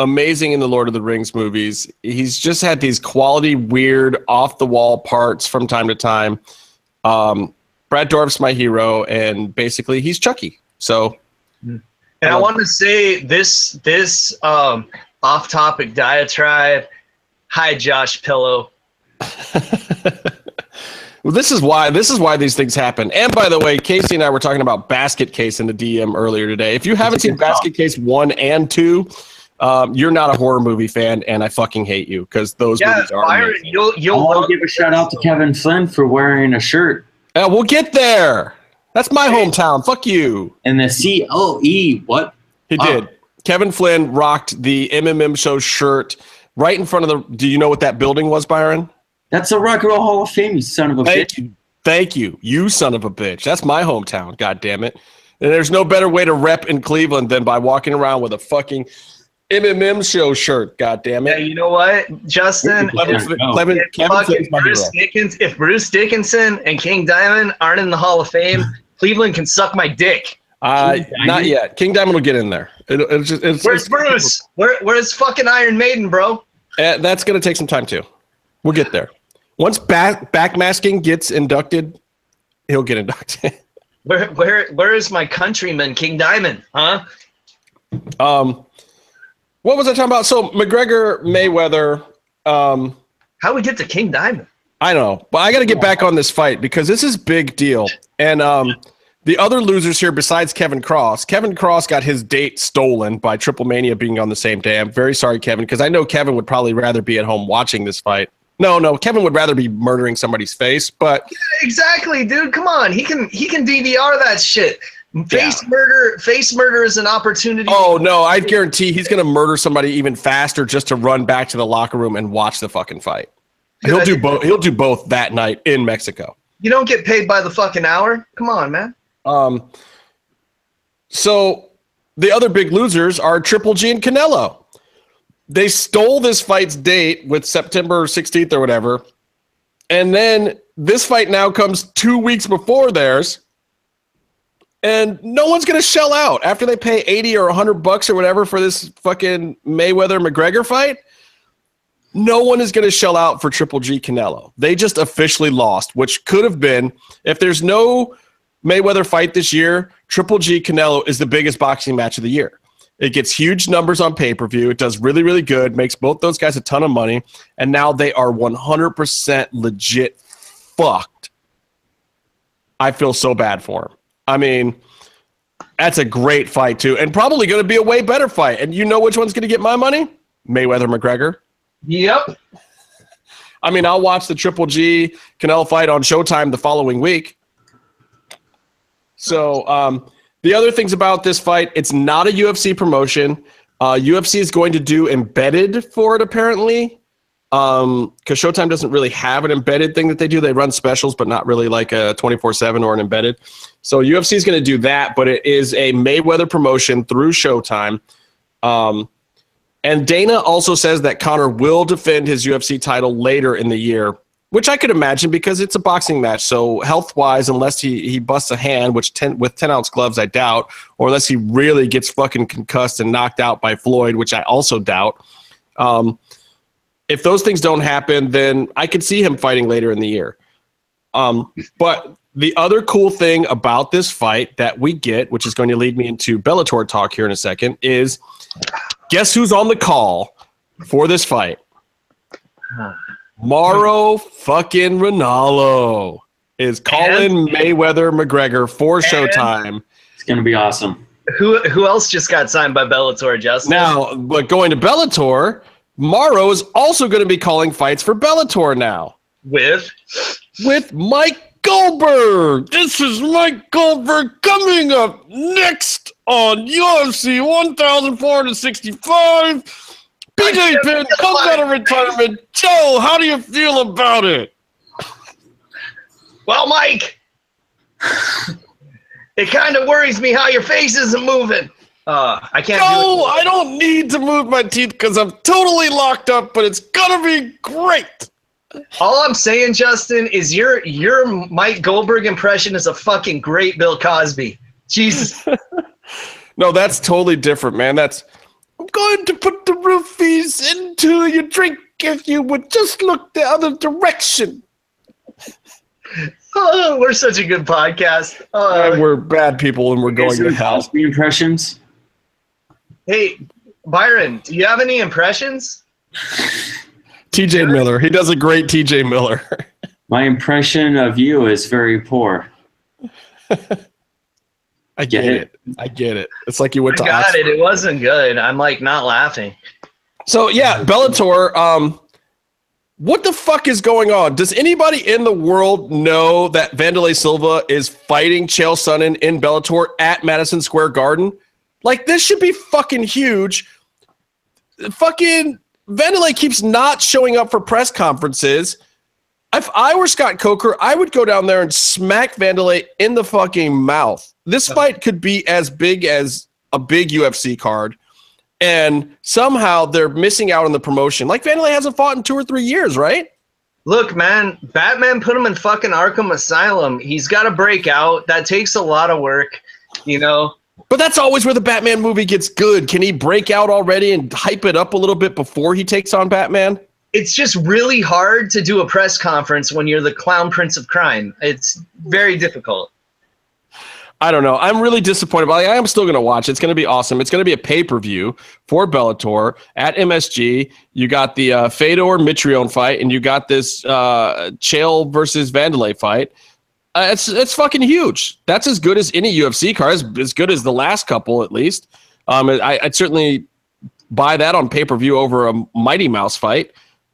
amazing in the Lord of the Rings movies. He's just had these quality, weird, off the wall parts from time to time. Um, Brad Dourif's my hero, and basically he's Chucky. So And I want to say this this um, off topic diatribe. Hi, Josh Pillow. Well, this is why this is why these things happen. And by the way, Casey and I were talking about Basket Case in the DM earlier today. If you haven't seen Basket Case one and two, um, you're not a horror movie fan, and I fucking hate you because those Yeah, movies are. Byron, amazing. you'll you'll want to give a shout out to Kevin Flynn for wearing a shirt Uh, we'll get there. That's my hometown. Fuck you. and the C O E. What? He Wow. did. Kevin Flynn rocked the MMM show shirt right in front of the. Do you know what that building was, Byron? That's a Rock and Roll Hall of Fame, you son of a Thank bitch. you. Thank you. You son of a bitch. That's my hometown. God damn it. And there's no better way to rep in Cleveland than by walking around with a fucking MMM show shirt. God damn it! Yeah, it. you know what, Justin? Yeah, Clevin, no. If, Kevin fucking Finn's my Bruce. Dickens, if Bruce Dickinson and King Diamond aren't in the Hall of Fame, Cleveland can suck my dick. Uh, not yet. King Diamond will get in there. It, it's just, it's, Where's it's- Bruce? Where, where's fucking Iron Maiden, bro? Uh, that's going to take some time too. We'll get there. Once back backmasking gets inducted, he'll get inducted. Where, where, where is my countryman, King Diamond? Huh? um, what was I talking about? So McGregor Mayweather. Um, How we get to King Diamond? I don't know, but I got to get back on this fight because this is big deal. And um, the other losers here, besides Kevin Kross, Kevin Kross got his date stolen by Triple Mania being on the same day. I'm very sorry, Kevin, because I know Kevin would probably rather be at home watching this fight. No, no, Kevin would rather be murdering somebody's face, but Exactly, dude. Come on, he can he can DVR that shit. Face murder, face murder is an opportunity. Oh no, I guarantee he's gonna murder somebody even faster just to run back to the locker room and watch the fucking fight. He'll do both. He'll do both that night in Mexico. You don't get paid by the fucking hour. Come on, man. Um. So the other big losers are Triple G and Canelo. They stole this fight's date with September 16th or whatever, and then this fight now comes two weeks before theirs. And no one's gonna shell out after they pay 80 or 100 bucks or whatever for this fucking Mayweather McGregor fight. No one is gonna shell out for Triple G Canelo. They just officially lost, which could have been if there's no Mayweather fight this year, Triple G Canelo is the biggest boxing match of the year. It gets huge numbers on pay per view. It does really, really good, makes both those guys a ton of money. And now they are 100% legit fucked. I feel so bad for him. I mean, that's a great fight, too. And probably going to be a way better fight. And you know which one's going to get my money? Mayweather McGregor. Yep. I mean, I'll watch the Triple G Canelo fight on Showtime the following week. So, um, the other things about this fight, it's not a UFC promotion. Uh, UFC is going to do embedded for it, apparently, because Showtime doesn't really have an embedded thing that they do. They run specials, but not really like a 24 7 or an embedded. So, UFC is going to do that, but it is a Mayweather promotion through Showtime. Um, and Dana also says that Conor will defend his UFC title later in the year, which I could imagine because it's a boxing match. So health wise, unless he, he busts a hand, which 10, with 10 ounce gloves, I doubt, or unless he really gets fucking concussed and knocked out by Floyd, which I also doubt. Um, if those things don't happen, then I could see him fighting later in the year. Um, but the other cool thing about this fight that we get, which is going to lead me into Bellator talk here in a second, is guess who's on the call for this fight? Mauro fucking Ranallo is calling Mayweather McGregor for Showtime. It's gonna be awesome. Who who else just got signed by Bellator, Justin? Now, but going to Bellator, Mauro is also going to be calling fights for Bellator now with with Mike Goldberg. This is Mike Goldberg coming up next on UFC 1465. BJ Penn comes out of retirement. Joe, how do you feel about it? well, Mike. it kind of worries me how your face isn't moving. Uh, I can't. No, do I don't need to move my teeth because I'm totally locked up, but it's gonna be great. All I'm saying, Justin, is your your Mike Goldberg impression is a fucking great Bill Cosby. Jesus. No, that's totally different, man. That's I'm going to put the roofies into your drink if you would just look the other direction. Oh, we're such a good podcast. Uh, And we're bad people and we're going Is to there hell. Cosby impressions. Hey, Byron, do you have any impressions? TJ Miller. He does a great TJ Miller. My impression of you is very poor. I get Get it. it. I get it. It's like you went I to got Oxford. it. It wasn't good. I'm like not laughing. So yeah, Bellator. Um, what the fuck is going on? Does anybody in the world know that Wanderlei Silva is fighting Chael Sonnen in Bellator at Madison Square Garden? Like this should be fucking huge. Fucking Wanderlei keeps not showing up for press conferences. If I were Scott Coker, I would go down there and smack Wanderlei in the fucking mouth. This fight could be as big as a big UFC card, and somehow they're missing out on the promotion. Like Wanderlei hasn't fought in two or three years, right? Look, man, Batman put him in fucking Arkham Asylum. He's got to break out. That takes a lot of work, you know. But that's always where the Batman movie gets good. Can he break out already and hype it up a little bit before he takes on Batman? It's just really hard to do a press conference when you're the clown prince of crime. It's very difficult. I don't know. I'm really disappointed, but I am still going to watch. It's going to be awesome. It's going to be a pay per view for Bellator at MSG. You got the uh, Fedor Mitrione fight, and you got this uh, Chael versus Wanderlei fight. Uh, it's it's fucking huge. That's as good as any UFC card. As, as good as the last couple, at least. Um, I, I'd certainly buy that on pay per view over a Mighty Mouse fight.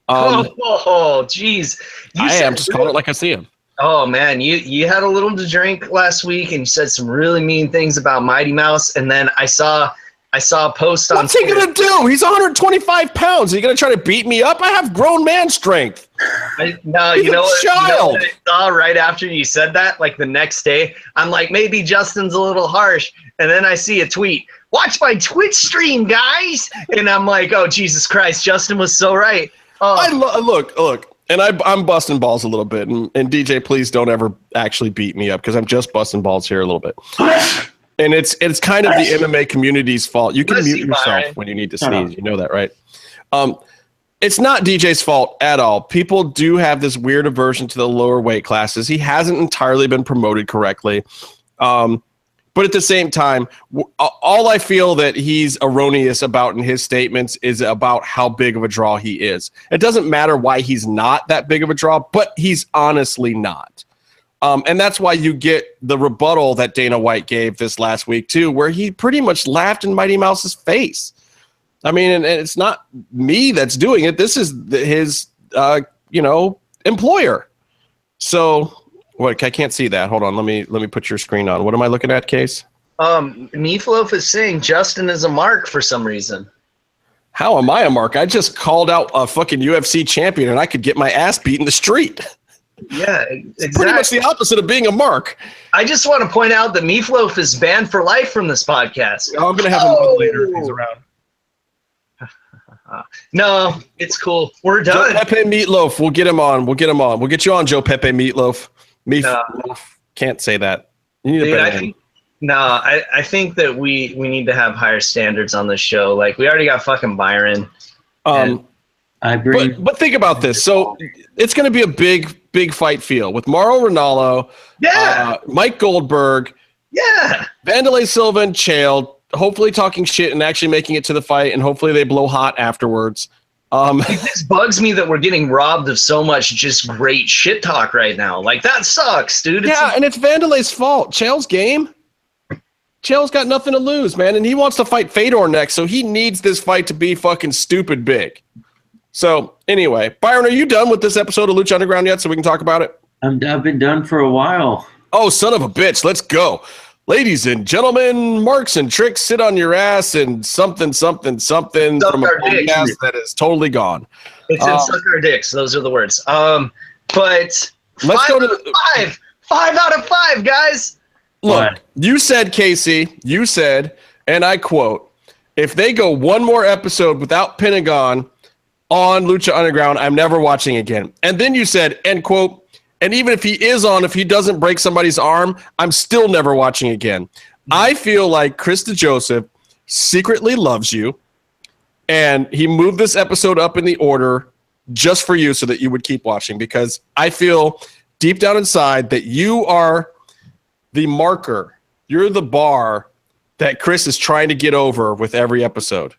Um, oh, jeez. I am just calling it like I see him. Oh man, you you had a little to drink last week, and you said some really mean things about Mighty Mouse, and then I saw I saw a post on. What's he Twitter- gonna do? He's 125 pounds. Are you gonna try to beat me up? I have grown man strength. I, no, He's you a know, what, you know what I saw right after you said that, like the next day, I'm like, maybe Justin's a little harsh, and then I see a tweet. Watch my Twitch stream, guys, and I'm like, oh Jesus Christ, Justin was so right. Oh, I lo- look, look, and I, I'm busting balls a little bit. And, and DJ, please don't ever actually beat me up because I'm just busting balls here a little bit. And it's it's kind of the MMA community's fault. You can Bless mute yourself when you need to sneeze. You know that, right? Um, it's not DJ's fault at all. People do have this weird aversion to the lower weight classes. He hasn't entirely been promoted correctly. Um, but at the same time, all I feel that he's erroneous about in his statements is about how big of a draw he is. It doesn't matter why he's not that big of a draw, but he's honestly not. Um, and that's why you get the rebuttal that Dana White gave this last week, too, where he pretty much laughed in Mighty Mouse's face. I mean, and, and it's not me that's doing it. This is the, his, uh, you know, employer. So, what? I can't see that. Hold on. Let me let me put your screen on. What am I looking at, Case? um, Meatloaf is saying Justin is a mark for some reason. How am I a mark? I just called out a fucking UFC champion, and I could get my ass beat in the street. Yeah, Pretty much the opposite of being a mark. I just want to point out that Meatloaf is banned for life from this podcast. Oh, I'm gonna have him on later if he's around. No, it's cool. We're Joe done. Pepe Meatloaf. We'll get him on. We'll get him on. We'll get you on, Joe Pepe Meatloaf. Meatloaf. Can't say that. You need a better I name. think no, I, I think that we we need to have higher standards on this show. Like we already got fucking Byron. Um, I agree. but but think about this. So it's going to be a big big fight field with Mauro Ranallo, Yeah, uh, Mike Goldberg, yeah. Wanderlei Silva, and Chael. Hopefully talking shit and actually making it to the fight, and hopefully they blow hot afterwards. Um, It just bugs me that we're getting robbed of so much just great shit talk right now. Like that sucks, dude. It's yeah, and it's Vandalay's fault. Chael's game. Chael's got nothing to lose, man, and he wants to fight Fedor next, so he needs this fight to be fucking stupid big. So anyway, Byron, are you done with this episode of Lucha Underground yet? So we can talk about it. I'm, I've been done for a while. Oh, son of a bitch, let's go. Ladies and gentlemen, marks and tricks, sit on your ass and something, something, something Suck from a our dick. podcast that is totally gone. It's in Um, suck our dicks. Those are the words. Um, but Let's five go to the, five. Five out of five, guys. Look, What? you said, Casey, you said, and I quote, if they go one more episode without Pentagon on Lucha Underground, I'm never watching again. And then you said, end quote, and even if he is on, if he doesn't break somebody's arm, I'm still never watching again. Mm-hmm. I feel like Chris DeJoseph secretly loves you, and he moved this episode up in the order just for you so that you would keep watching because I feel deep down inside that you are the marker. You're the bar that Chris is trying to get over with every episode.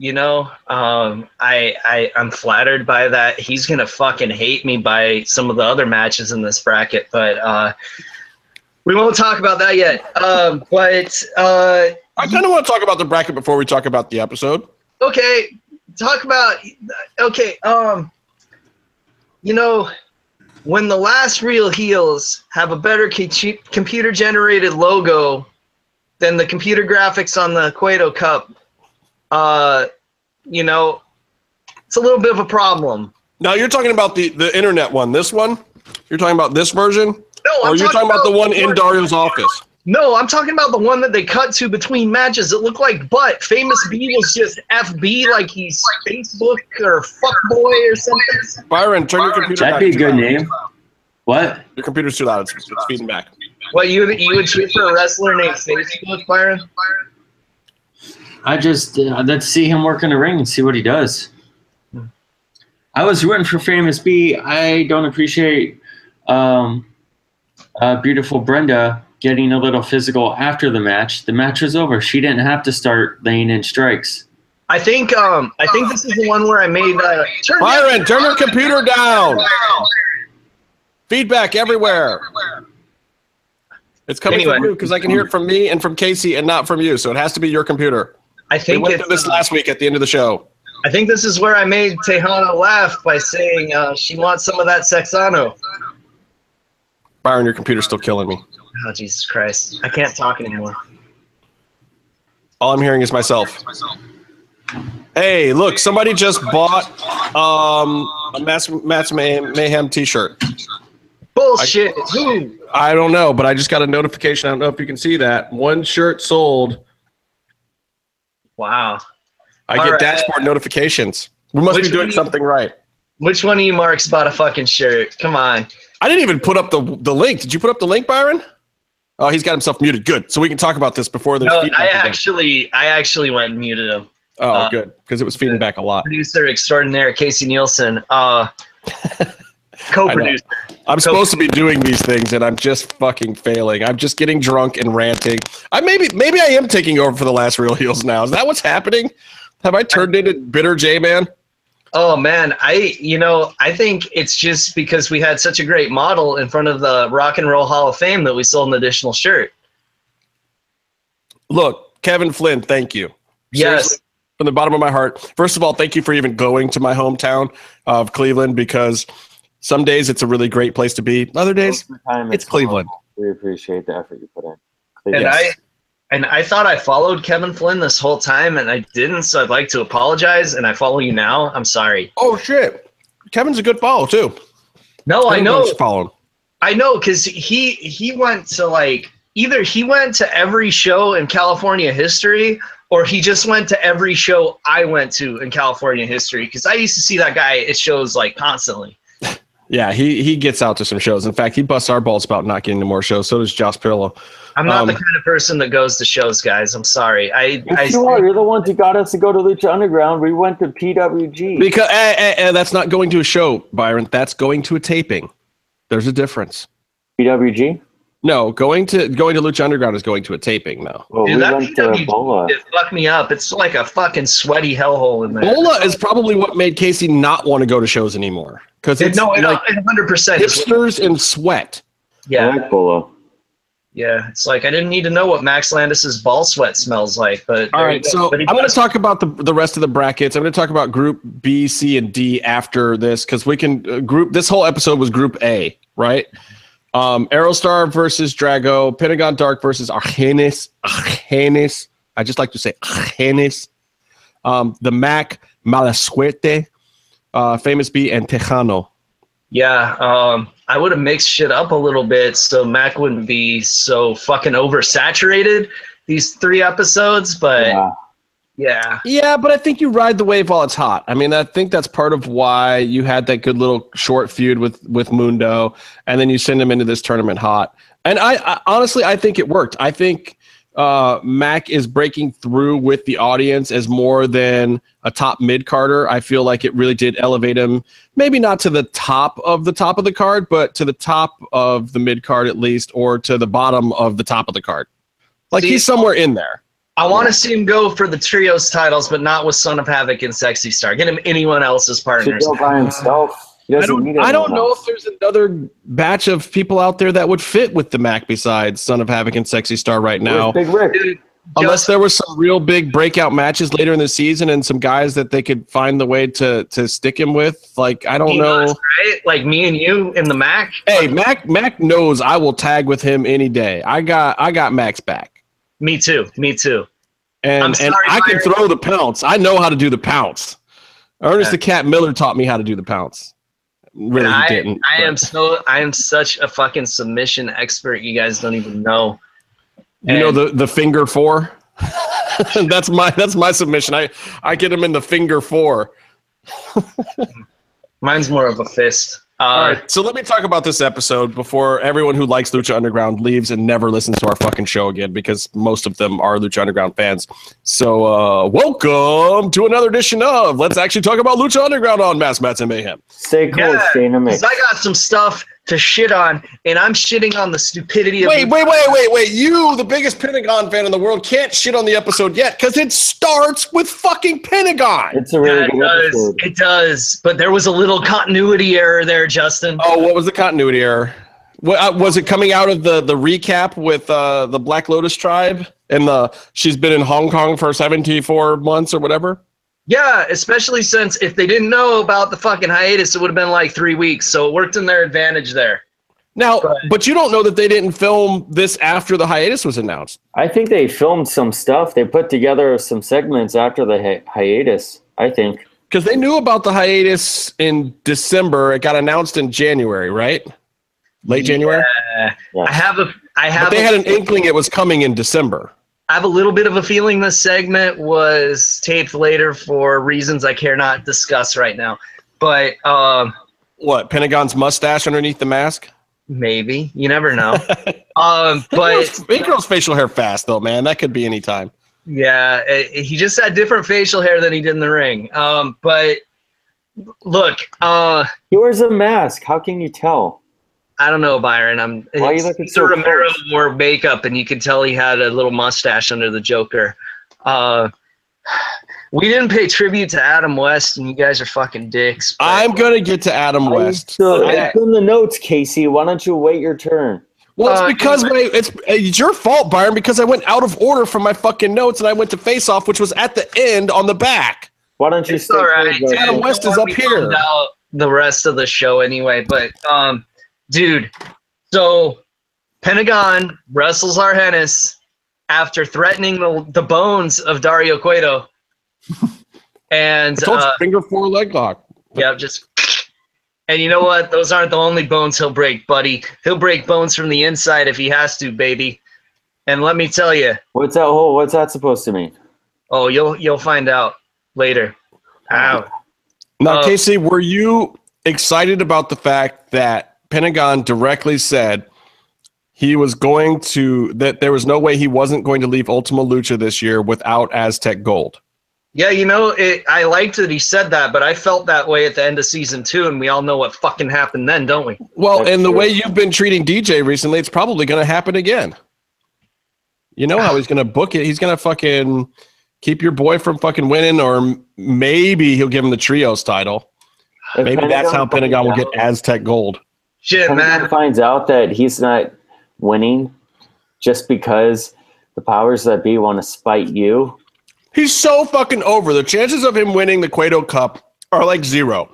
You know, um, I, I I'm flattered by that. He's gonna fucking hate me by some of the other matches in this bracket, but uh, we won't talk about that yet. Um, but uh, I kind of want to talk about the bracket before we talk about the episode. okay, talk about okay. Um, you know, when the last real heels have a better computer generated logo than the computer graphics on the Cueto Cup, uh, you know, it's a little bit of a problem. Now you're talking about the the internet one. This one. You're talking about this version, No, or you're talking about the one in Dario's office. No, I'm talking about the one that they cut to between matches. It looked like butt. Famous B was just FB, like he's Facebook or fuckboy or something. Byron, turn your computer. Off. That'd back be a too good loud. name. What? Your computer's too loud. It's, it's feeding back. What you you would cheer for a wrestler named Facebook, Byron? I just uh, let's see him work in the ring and see what he does. I was rooting for Famous B. I don't appreciate um, uh, beautiful Brenda getting a little physical after the match. The match was over. She didn't have to start laying in strikes. I think um I think this is the one where I made uh, turn Byron, turn your computer down. Feedback everywhere. It's coming Anyway. from you because I can hear it from me and from Casey and not from you. So it has to be your computer. I We think went through this uh, last week at the end of the show. I think this is where I made Tejana laugh by saying uh, she wants some of that Sexano. Byron, your computer's still killing me. Oh Jesus Christ! I can't talk anymore. All I'm hearing is myself. Hey, look, somebody just bought um, a Mass, Mass Mayhem, Mayhem t-shirt. Bullshit. Who? I don't know, but I just got a notification. I don't know if you can see that. One shirt sold. Wow. I All get right. dashboard notifications. We must Which be doing one- something right. Which one of you marks bought a fucking shirt? Come on. I didn't even put up the the link. Did you put up the link, Byron? Oh, he's got himself muted. Good. So we can talk about this before there's No. I again. actually, I actually went and muted him. oh, uh, good. Because it was feeding back a lot. Producer extraordinaire Casey Nielsen. Uh, co-producer. I'm supposed to be doing these things and I'm just fucking failing. I'm just getting drunk and ranting. I maybe maybe I am taking over for the last real heels now. Is that what's happening? Have I turned into bitter J man? Oh man, I you know I think it's just because we had such a great model in front of the Rock and Roll Hall of Fame that we sold an additional shirt. Look, Kevin Flynn, thank you. Yes. Seriously, from the bottom of my heart. First of all, thank you for even going to my hometown of Cleveland because some days it's a really great place to be. Other days, Time it's Cleveland. We appreciate the effort you put in. And I and I thought I followed Kevin Flynn this whole time and I didn't, so I'd like to apologize and I follow you now. I'm sorry. Oh shit. Kevin's a good follow too. No, I Everyone know. should follow him. I know because he he went to like either he went to every show in California history or he just went to every show I went to in California history because I used to see that guy at shows like constantly. Yeah, he he gets out to some shows. In fact, he busts our balls about not getting to more shows. So does Josh Pirillo. I'm not the Um, kind of person that goes to shows, guys. I'm sorry. I, I you are. You're the ones who got us to go to Lucha Underground. We went to PWG. Because eh, eh, eh, that's not going to a show, Byron. That's going to a taping. There's a difference. PWG? No, going to going to Lucha Underground is going to a taping now. Well, Dude, we that went to PWG Bola. it fucked me up. It's like a fucking sweaty hellhole in there. Bola is probably what made Casey not want to go to shows anymore. Because it's no, it, like 100%. is- hipsters and sweat. I Yeah, like Bola. yeah. It's like I didn't need to know what Max Landis's ball sweat smells like. But All there right, you go. so I'm going to talk about the the rest of the brackets. I'm going to talk about Group B, C, and D after this because we can uh, group. This whole episode was Group A, right? Um, Aerostar versus Drago, Pentagon Dark versus Argenis. Argenis. I just like to say Argenis. Um, the Mac Malasuerte, uh, Famous B, and Tejano. Yeah, um, I would have mixed shit up a little bit so Mac wouldn't be so fucking oversaturated these three episodes. But yeah, Yeah. Yeah, but I think you ride the wave while it's hot. I mean, I think that's part of why you had that good little short feud with with Mundo, and then you send him into this tournament hot. And I, I honestly, I think it worked. I think uh, Mac is breaking through with the audience as more than a top mid carder. I feel like it really did elevate him, maybe not to the top of the top of the card, but to the top of the mid card at least, or to the bottom of the top of the card. Like See- he's somewhere in there. I want to see him go for the trios titles, but not with Son of Havoc and Sexy Star. Get him anyone else's Should partners. go by himself. I don't. I don't know if there's another batch of people out there that would fit with the Mac besides Son of Havoc and Sexy Star right now. Where's Big Rick? Unless there was some real big breakout matches later in the season and some guys that they could find the way to to stick him with. Like I don't He know. was, right? Like me and you in the Mac. Hey, Mac. Mac knows I will tag with him any day. I got. I got Mac's back, Me too. Me too. and I'm and sorry, I can Byron. throw the pounce. I know how to do the pounce. Ernest Yeah. the Cat Miller taught me how to do the pounce. Really, And I, didn't. I but- am so I am such a fucking submission expert. You guys don't even know. You know the the finger four. that's my that's my submission. I I get him in the finger four. Mine's more of a fist. Uh, All right, so let me talk about this episode before everyone who likes Lucha Underground leaves and never listens to our fucking show again because most of them are Lucha Underground fans. So, uh, welcome to another edition of Let's Actually Talk About Lucha Underground on Mass Mats and Mayhem. Stay cool, Yeah, stay in the mix. Because I got some stuff to shit on, and I'm shitting on the stupidity of. Wait, wait, wait, wait, wait. You, the biggest Pentagon fan in the world, can't shit on the episode yet because it starts with fucking Pentagon. It's a Yeah, really it good does. episode. It does. But there was a little continuity error there, Justin. Oh, what was the continuity error? What, uh, was it coming out of the the recap with uh, the Black Lotus Triad and the she's been in Hong Kong for seventy four months or whatever? Yeah, especially since if they didn't know about the fucking hiatus, it would have been like three weeks. So it worked in their advantage there. Now, Right. but you don't know that they didn't film this after the hiatus was announced. I think they filmed some stuff. They put together some segments after the hi- hiatus. I think. Because they knew about the hiatus in December. It got announced in January, right? Late January. Yeah. Yeah. I have a I have But they a, had an inkling it was coming in December. I have a little bit of a feeling this segment was taped later for reasons I care not discuss right now. But um What? Pentagon's mustache underneath the mask? maybe. You never know. um but it grows facial hair fast, though, man. That could be any time. Yeah, eh, he just had different facial hair than he did in the ring. Um, but look, uh, He wears a mask. How can you tell? I don't know, Byron. I'm Why are you looking so Romero close? wore makeup, and you could tell he had a little mustache under the Joker. Uh, we didn't pay tribute to Adam West, and you guys are fucking dicks. but- I'm gonna get to Adam West. So, I- it's in the notes, Casey. Why don't you wait your turn? Well, it's Uh, because my, it's it's your fault, Byron, because I went out of order from my fucking notes and I went to face off, which was at the end on the back. Why don't you It's stay all right. Adam West is up here. found the rest of the show anyway, but um, dude, so Pentagon wrestles Argenis after threatening the, the bones of Dario Cueto, and I told uh, you, finger four leg lock. yeah, just. And you know what? Those aren't the only bones he'll break, buddy. He'll break bones from the inside if he has to, baby. And let me tell you, What's that whole? What's that supposed to mean? oh, you'll you'll find out later. Ow. Now, Uh, Casey, were you excited about the fact that Pentagon directly said he was going to that there was no way he wasn't going to leave Ultima Lucha this year without Aztec Gold? Yeah, you know, it, I liked that he said that, but I felt that way at the end of season two, and we all know what fucking happened then, don't we? Well, That's and the true. way you've been treating DJ recently, it's probably going to happen again. You know how he's going to book it. He's going to fucking keep your boy from fucking winning, or maybe he'll give him the trios title. If Maybe that's how Pentagon will get Aztec Gold. Shit, Pentagon man. finds out that he's not winning just because the powers that be want to spite you. He's so fucking over. The chances of him winning the Cueto Cup are like zero.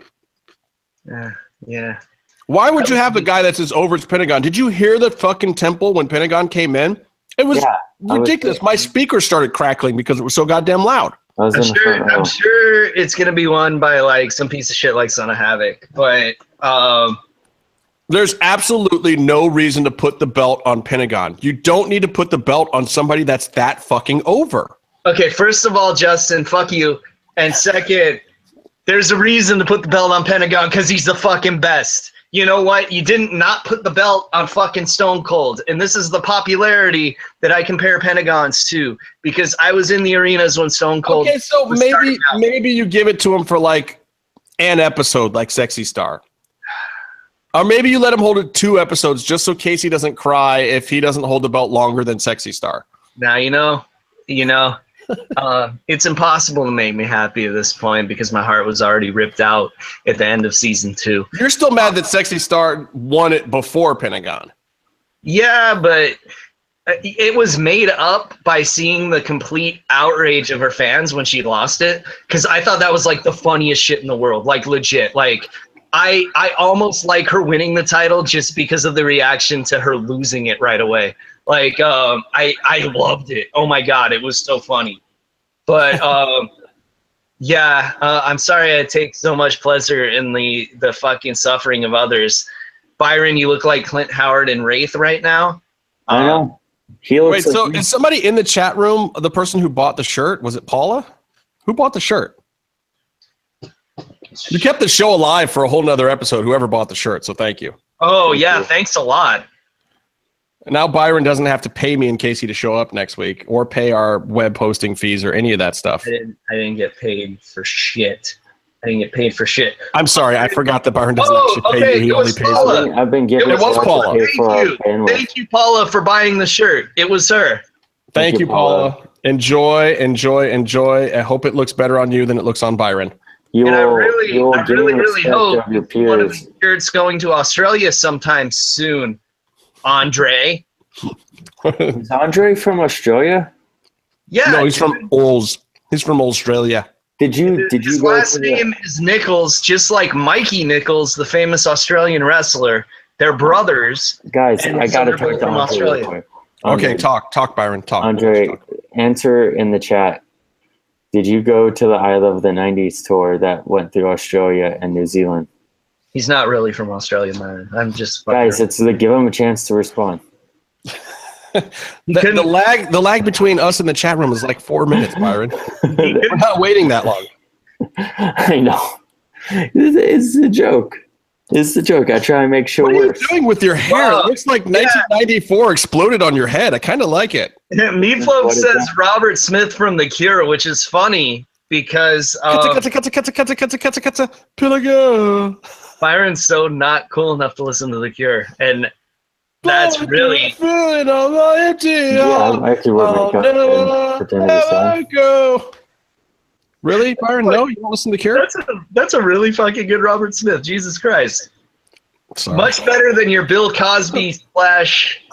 Yeah, yeah. Why would you have a guy that's as over as Pentagon? Did you hear the fucking temple when Pentagon came in? It was Yeah, I was- ridiculous. My speaker started crackling because it was so goddamn loud. I was I'm sure. I'm sure it's gonna be won by like some piece of shit like Son of Havoc, but um, There's absolutely no reason to put the belt on Pentagon. You don't need to put the belt on somebody that's that fucking over. okay. First of all, Justin, fuck you, and second, there's a reason to put the belt on Pentagon because he's the fucking best. You know what? You didn't not put the belt on fucking Stone Cold, and this is the popularity that I compare Pentagons to because I was in the arenas when Stone Cold. Okay, so maybe maybe you give it to him for like an episode, like Sexy Star. Or maybe you let him hold it two episodes just so Casey doesn't cry if he doesn't hold the belt longer than Sexy Star. Now you know, you know, uh, it's impossible to make me happy at this point because my heart was already ripped out at the end of season two. You're still mad that Sexy Star won it before Pentagon. Yeah, but it was made up by seeing the complete outrage of her fans when she lost it. Because I thought that was like the funniest shit in the world, like legit. Like I, I almost like her winning the title just because of the reaction to her losing it right away. Like um, I, I loved it. Oh my god, it was so funny. But um, Yeah, uh, I'm sorry I take so much pleasure in the the fucking suffering of others. Byron, you look like Clint Howard and Wraith right now. I Um, know. He looks Wait, so like is somebody in the chat room the person who bought the shirt? Was it Paula? Who bought the shirt? You kept the show alive for a whole nother episode, whoever bought the shirt, so thank you. Oh yeah, thanks a lot. Now Byron doesn't have to pay me in Casey to show up next week or pay our web posting fees or any of that stuff. I didn't I didn't get paid for shit. I didn't get paid for shit. I'm sorry, I forgot that Byron doesn't Oh, actually pay okay, you. He it only pays Paula. me. I've been given It was so Paula. to for Thank you. Thank you, Paula, for buying the shirt. It was her. Thank you, Paula. Enjoy, enjoy, enjoy. I hope it looks better on you than it looks on Byron. You and I really, you will I really, really hope of your one of peers. these shirts going to Australia sometime soon. Andre. Is Andre from Australia? Yeah. no, he's from Ols. He's from Australia. Did you did His you go last to the- name is Nichols, just like Mikey Nichols, the famous Australian wrestler. They're brothers. guys? I gotta Soderbergh talk to from Andre Australia. Okay, Andre, talk, talk, Byron, talk. Andre, Talk. answer in the chat. Did you go to the I Love the '90s tour that went through Australia and New Zealand? He's not really from Australia, man. I'm just fucking- Guys, it's the give him a chance to respond. The, the lag, the lag between us and the chat room is like four minutes, Byron. We're not waiting that long. I know. It's, it's a joke. It's a joke. I try and make sure What are you doing with your hair? Wow. It looks like 1994 exploded on your head. I kind of like it. Meatloaf What is says that? Robert Smith from The Cure, which is funny because Kata, uh, kata, kata, kata, kata, kata, kata, kata, Pilliga. Byron's so not cool enough to listen to The Cure, and that's really Feeling all empty Yeah, heart. I actually wear I'll makeup never and pretend to be sad. ever go. Really, Byron? No, you don't listen to Cure? that's a that's a really fucking good Robert Smith. Jesus Christ, Sorry. much better than your Bill Cosby slash.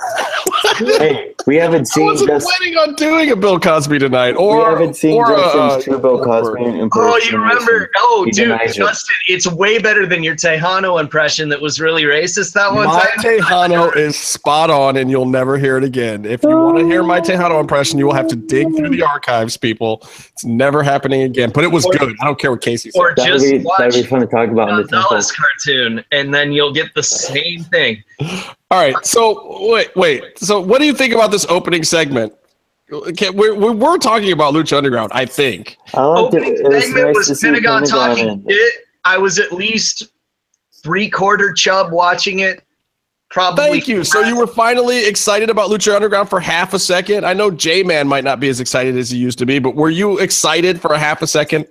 Hey, we haven't I seen wasn't just planning on doing a Bill Cosby tonight, we haven't seen or, Justin's uh, true Bill or- Cosby Oh, you remember? Oh, He dude, denies it. Justin, it's way better than your Texano impression that was really racist that one My time. Texano is spot on, and you'll never hear it again. If you want to hear my Texano impression, you will have to dig through the archives, people. It's never happening again. But it was Or- good. I don't care what Casey Or. That'd just be, watch that'd be fun to talk about in the temple. Gonzalez cartoon, and then you'll get the same thing. All right. So wait, wait. So what do you think about this opening segment? Okay, we're, we're, we're talking about Lucha Underground, I think. I liked it. Opening It was segment nice was Pentagon Pentagon talking and- shit. I was at least three quarter chub watching it. Probably. Thank you. So you were finally excited about Lucha Underground for half a second. I know J Man might not be as excited as he used to be, but were you excited for a half a second?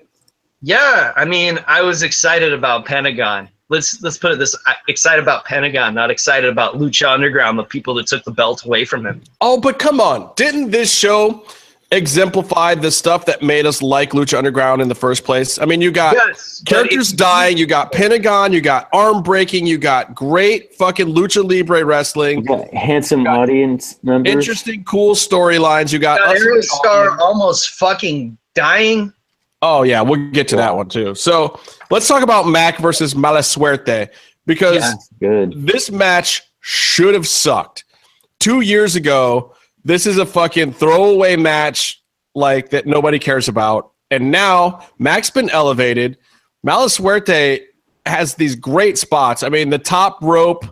Yeah, I mean, I was excited about Pentagon. Let's let's put it this: I- excited about Pentagon, not excited about Lucha Underground, the people that took the belt away from him. Oh, but come on. Didn't this show exemplify the stuff that made us like Lucha Underground in the first place? I mean, you got Yes, characters dying, you got Pentagon, you got arm breaking, you got great fucking Lucha Libre You wrestling, got handsome audience members. interesting, cool storylines. You got got us- Aerostar almost fucking dying. Oh yeah, we'll get to that one too. So let's talk about Mac versus Mala Suerte because Yeah. Good. this match should have sucked. Two years ago, this is a fucking throwaway match like that nobody cares about. And now Mac's been elevated. Mala Suerte has these great spots. I mean, the top rope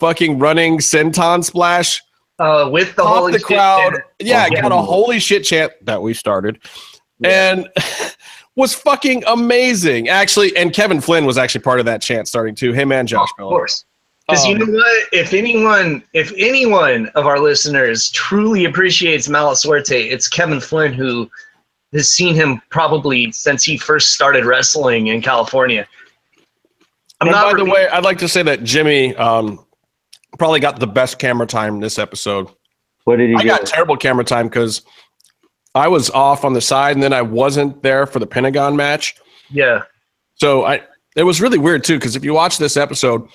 fucking running senton splash Uh, with the off holy the shit crowd. chant. Yeah, Yeah. got a holy shit chant that we started. Yeah. And was fucking amazing. Actually, and Kevin Flynn was actually part of that chant starting too. Him and Josh of Miller. course. Because you Um, know what? If anyone, if anyone of our listeners truly appreciates Mala Suerte, it's Kevin Flynn who has seen him probably since he first started wrestling in California. I'm and not by the way, I'd like to say that Jimmy um, probably got the best camera time this episode. What did he I do? got terrible camera time because I was off on the side and then I wasn't there for the Pentagon match. yeah, So I it was really weird too because if you watch this episode,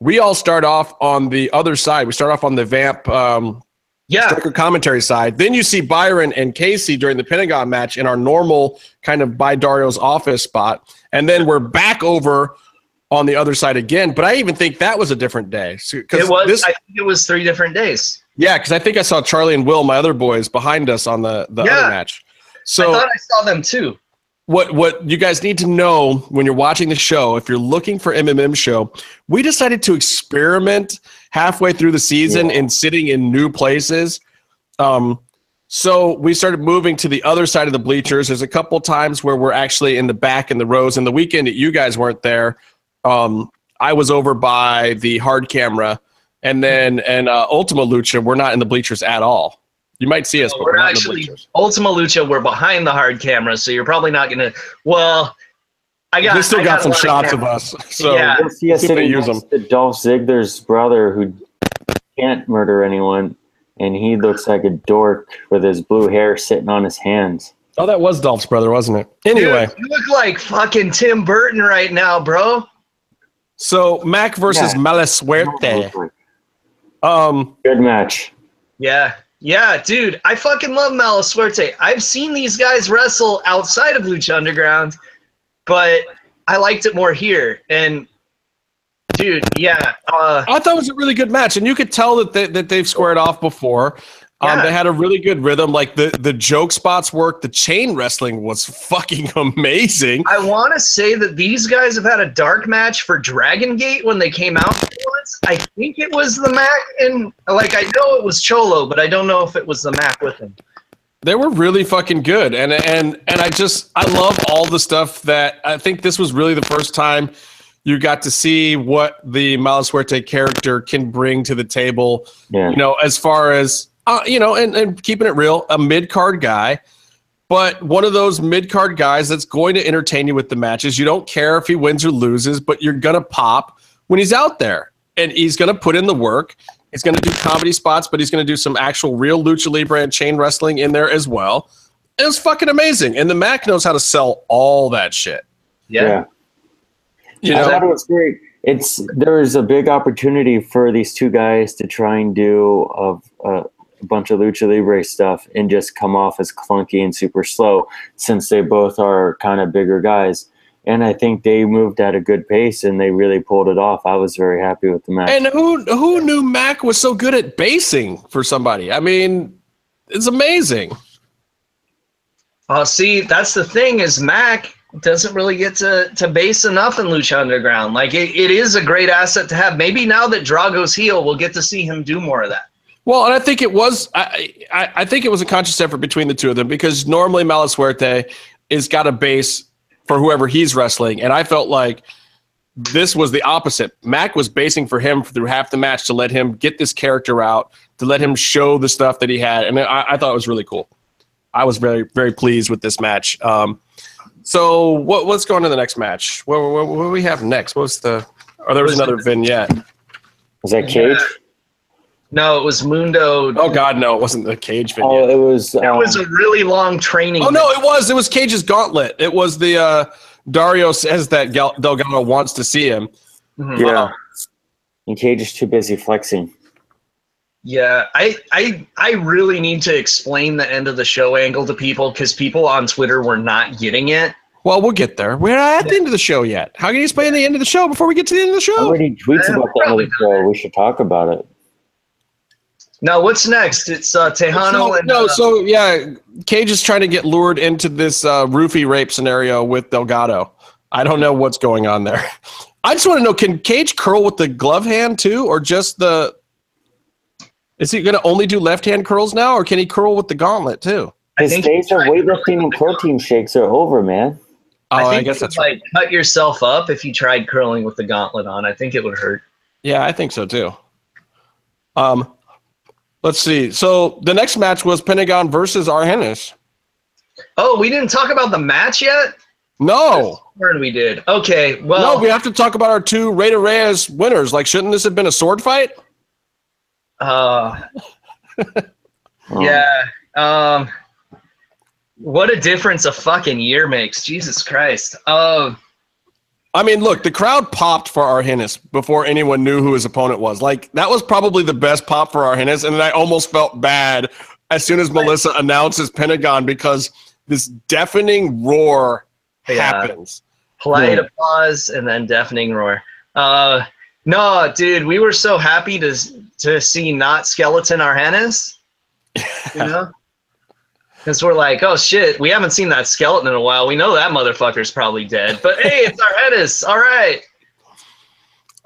we all start off on the other side. We start off on the Vamp um, yeah, striker commentary side. Then you see Byron and Casey during the Pentagon match in our normal kind of by Dario's office spot, and then we're back over on the other side again. But I even think that was a different day. So, it was. this- I think it was three different days. Yeah, because I think I saw Charlie and Will, my other boys, behind us on the the Yeah. other match. So I thought I saw them too. what what you guys need to know when you're watching the show, if you're looking for MMM show, we decided to experiment halfway through the season in sitting in new places. Um, so we started moving to the other side of the bleachers. There's a couple times where we're actually in the back in the rows. And the weekend that you guys weren't there, um, I was over by the hard camera, and then and uh, Ultima Lucha, we're not in the bleachers at all. You might see us, but we're, we're not in the actually bleachers. Ultima Lucha. We're behind the hard camera, so you're probably not gonna. Well, I got. They still I got, a some shots of cameras. us. So Yeah. You'll see us see if they sitting use next to Dolph Ziggler's brother who can't murder anyone, and he looks like a dork with his blue hair sitting on his hands. Oh, that was Dolph's brother, wasn't it? Anyway, Dude, you look like fucking Tim Burton right now, bro. so Mac versus Yeah. Malasuerte. Um, Good match. Yeah. Yeah, dude, I fucking love Malasuerte. I've seen these guys wrestle outside of Lucha Underground, but I liked it more here. And dude, yeah, uh, I thought it was a really good match, and you could tell that they, that they've squared off before. Um, They had a really good rhythm. Like the the joke spots worked. The chain wrestling was fucking amazing. I want to say that these guys have had a dark match for Dragon Gate when they came out once. I think it was the Mac, and like I know it was Cholo, but I don't know if it was the Mac with him. They were really fucking good, and and and I just I love all the stuff that I think this was really the first time you got to see what the Malasuerte character can bring to the table. Yeah. You know, as far as uh, you know, and, and keeping it real, a mid card guy, but one of those mid card guys that's going to entertain you with the matches. You don't care if he wins or loses, but you're gonna pop when he's out there, and he's gonna put in the work. He's going to do comedy spots, but he's going to do some actual real lucha libre and chain wrestling in there as well. It was fucking amazing, and the Mac knows how to sell all that shit. Yeah. You I know, thought it was great. It's there's a big opportunity for these two guys to try and do a, a bunch of lucha libre stuff and just come off as clunky and super slow, since they both are kind of bigger guys. And I think they moved at a good pace and they really pulled it off. I was very happy with the match. and who who knew Mac was so good at basing for somebody? I mean, it's amazing. Uh, see, that's the thing is Mac doesn't really get to, to base enough in Lucha Underground. Like it, it is a great asset to have. Maybe now that Drago's heel, we'll get to see him do more of that. Well, and I think it was I, I I think it was a conscious effort between the two of them because normally Malasuerte is got a base for whoever he's wrestling, and I felt like this was the opposite. Mac was basing for him through half the match to let him get this character out, to let him show the stuff that he had, and I, I thought it was really cool. I was very very pleased with this match. Um, so what what's going to the next match? What, what, what do we have next? What's the? Oh, there was another vignette. Was that Cage? No, it was Mundo. Oh God, no, it wasn't the cage vignette. Oh, it was. It was um, a really long training. Oh no, it was. It was Cage's gauntlet. It was the uh, Dario says that Gal- Delgado wants to see him. Mhm. yeah. And Cage is too busy flexing. Yeah, I, I I really need to explain the end of the show angle to people because people on Twitter were not getting it. Well, we'll get there. We're not at the end of the show yet. How can you explain the end of the show before we get to the end of the show? Nobody tweets Yeah, about that probably other show. We should talk about it. Now, what's next? It's uh, Texano So, and no, uh, so yeah, Cage is trying to get lured into this uh, roofie rape scenario with Delgado. I don't know what's going on there. I just want to know: Can Cage curl with the glove hand too, or just the? Is he going to only do left hand curls now, or can he curl with the gauntlet too? I His think days of weightlifting and protein shakes are over, man. Oh, I, I, think guess you'd, that's right. like cut yourself up if you tried curling with the gauntlet on. I think it would hurt. Yeah, I think so too. Um, let's see. So the next match was Pentagon versus Argenis. Oh, we didn't talk about the match yet. No, Turn we did. Okay, well, no, we have to talk about our two Rey Reyes winners. Like, shouldn't this have been a sword fight? uh, yeah. Um, what a difference a fucking year makes. Jesus Christ. Um, I mean, look, the crowd popped for Argenis before anyone knew who his opponent was. Like, that was probably the best pop for Argenis, and then I almost felt bad as soon as Melissa announces Pentagon because this deafening roar Yeah. happens. polite Yeah. applause and then deafening roar. Uh, no, dude, we were so happy to to see not skeleton Argenis. You know, Because we're like, oh shit, we haven't seen that skeleton in a while. We know that motherfucker's probably dead. But hey, it's our Argenis. All right.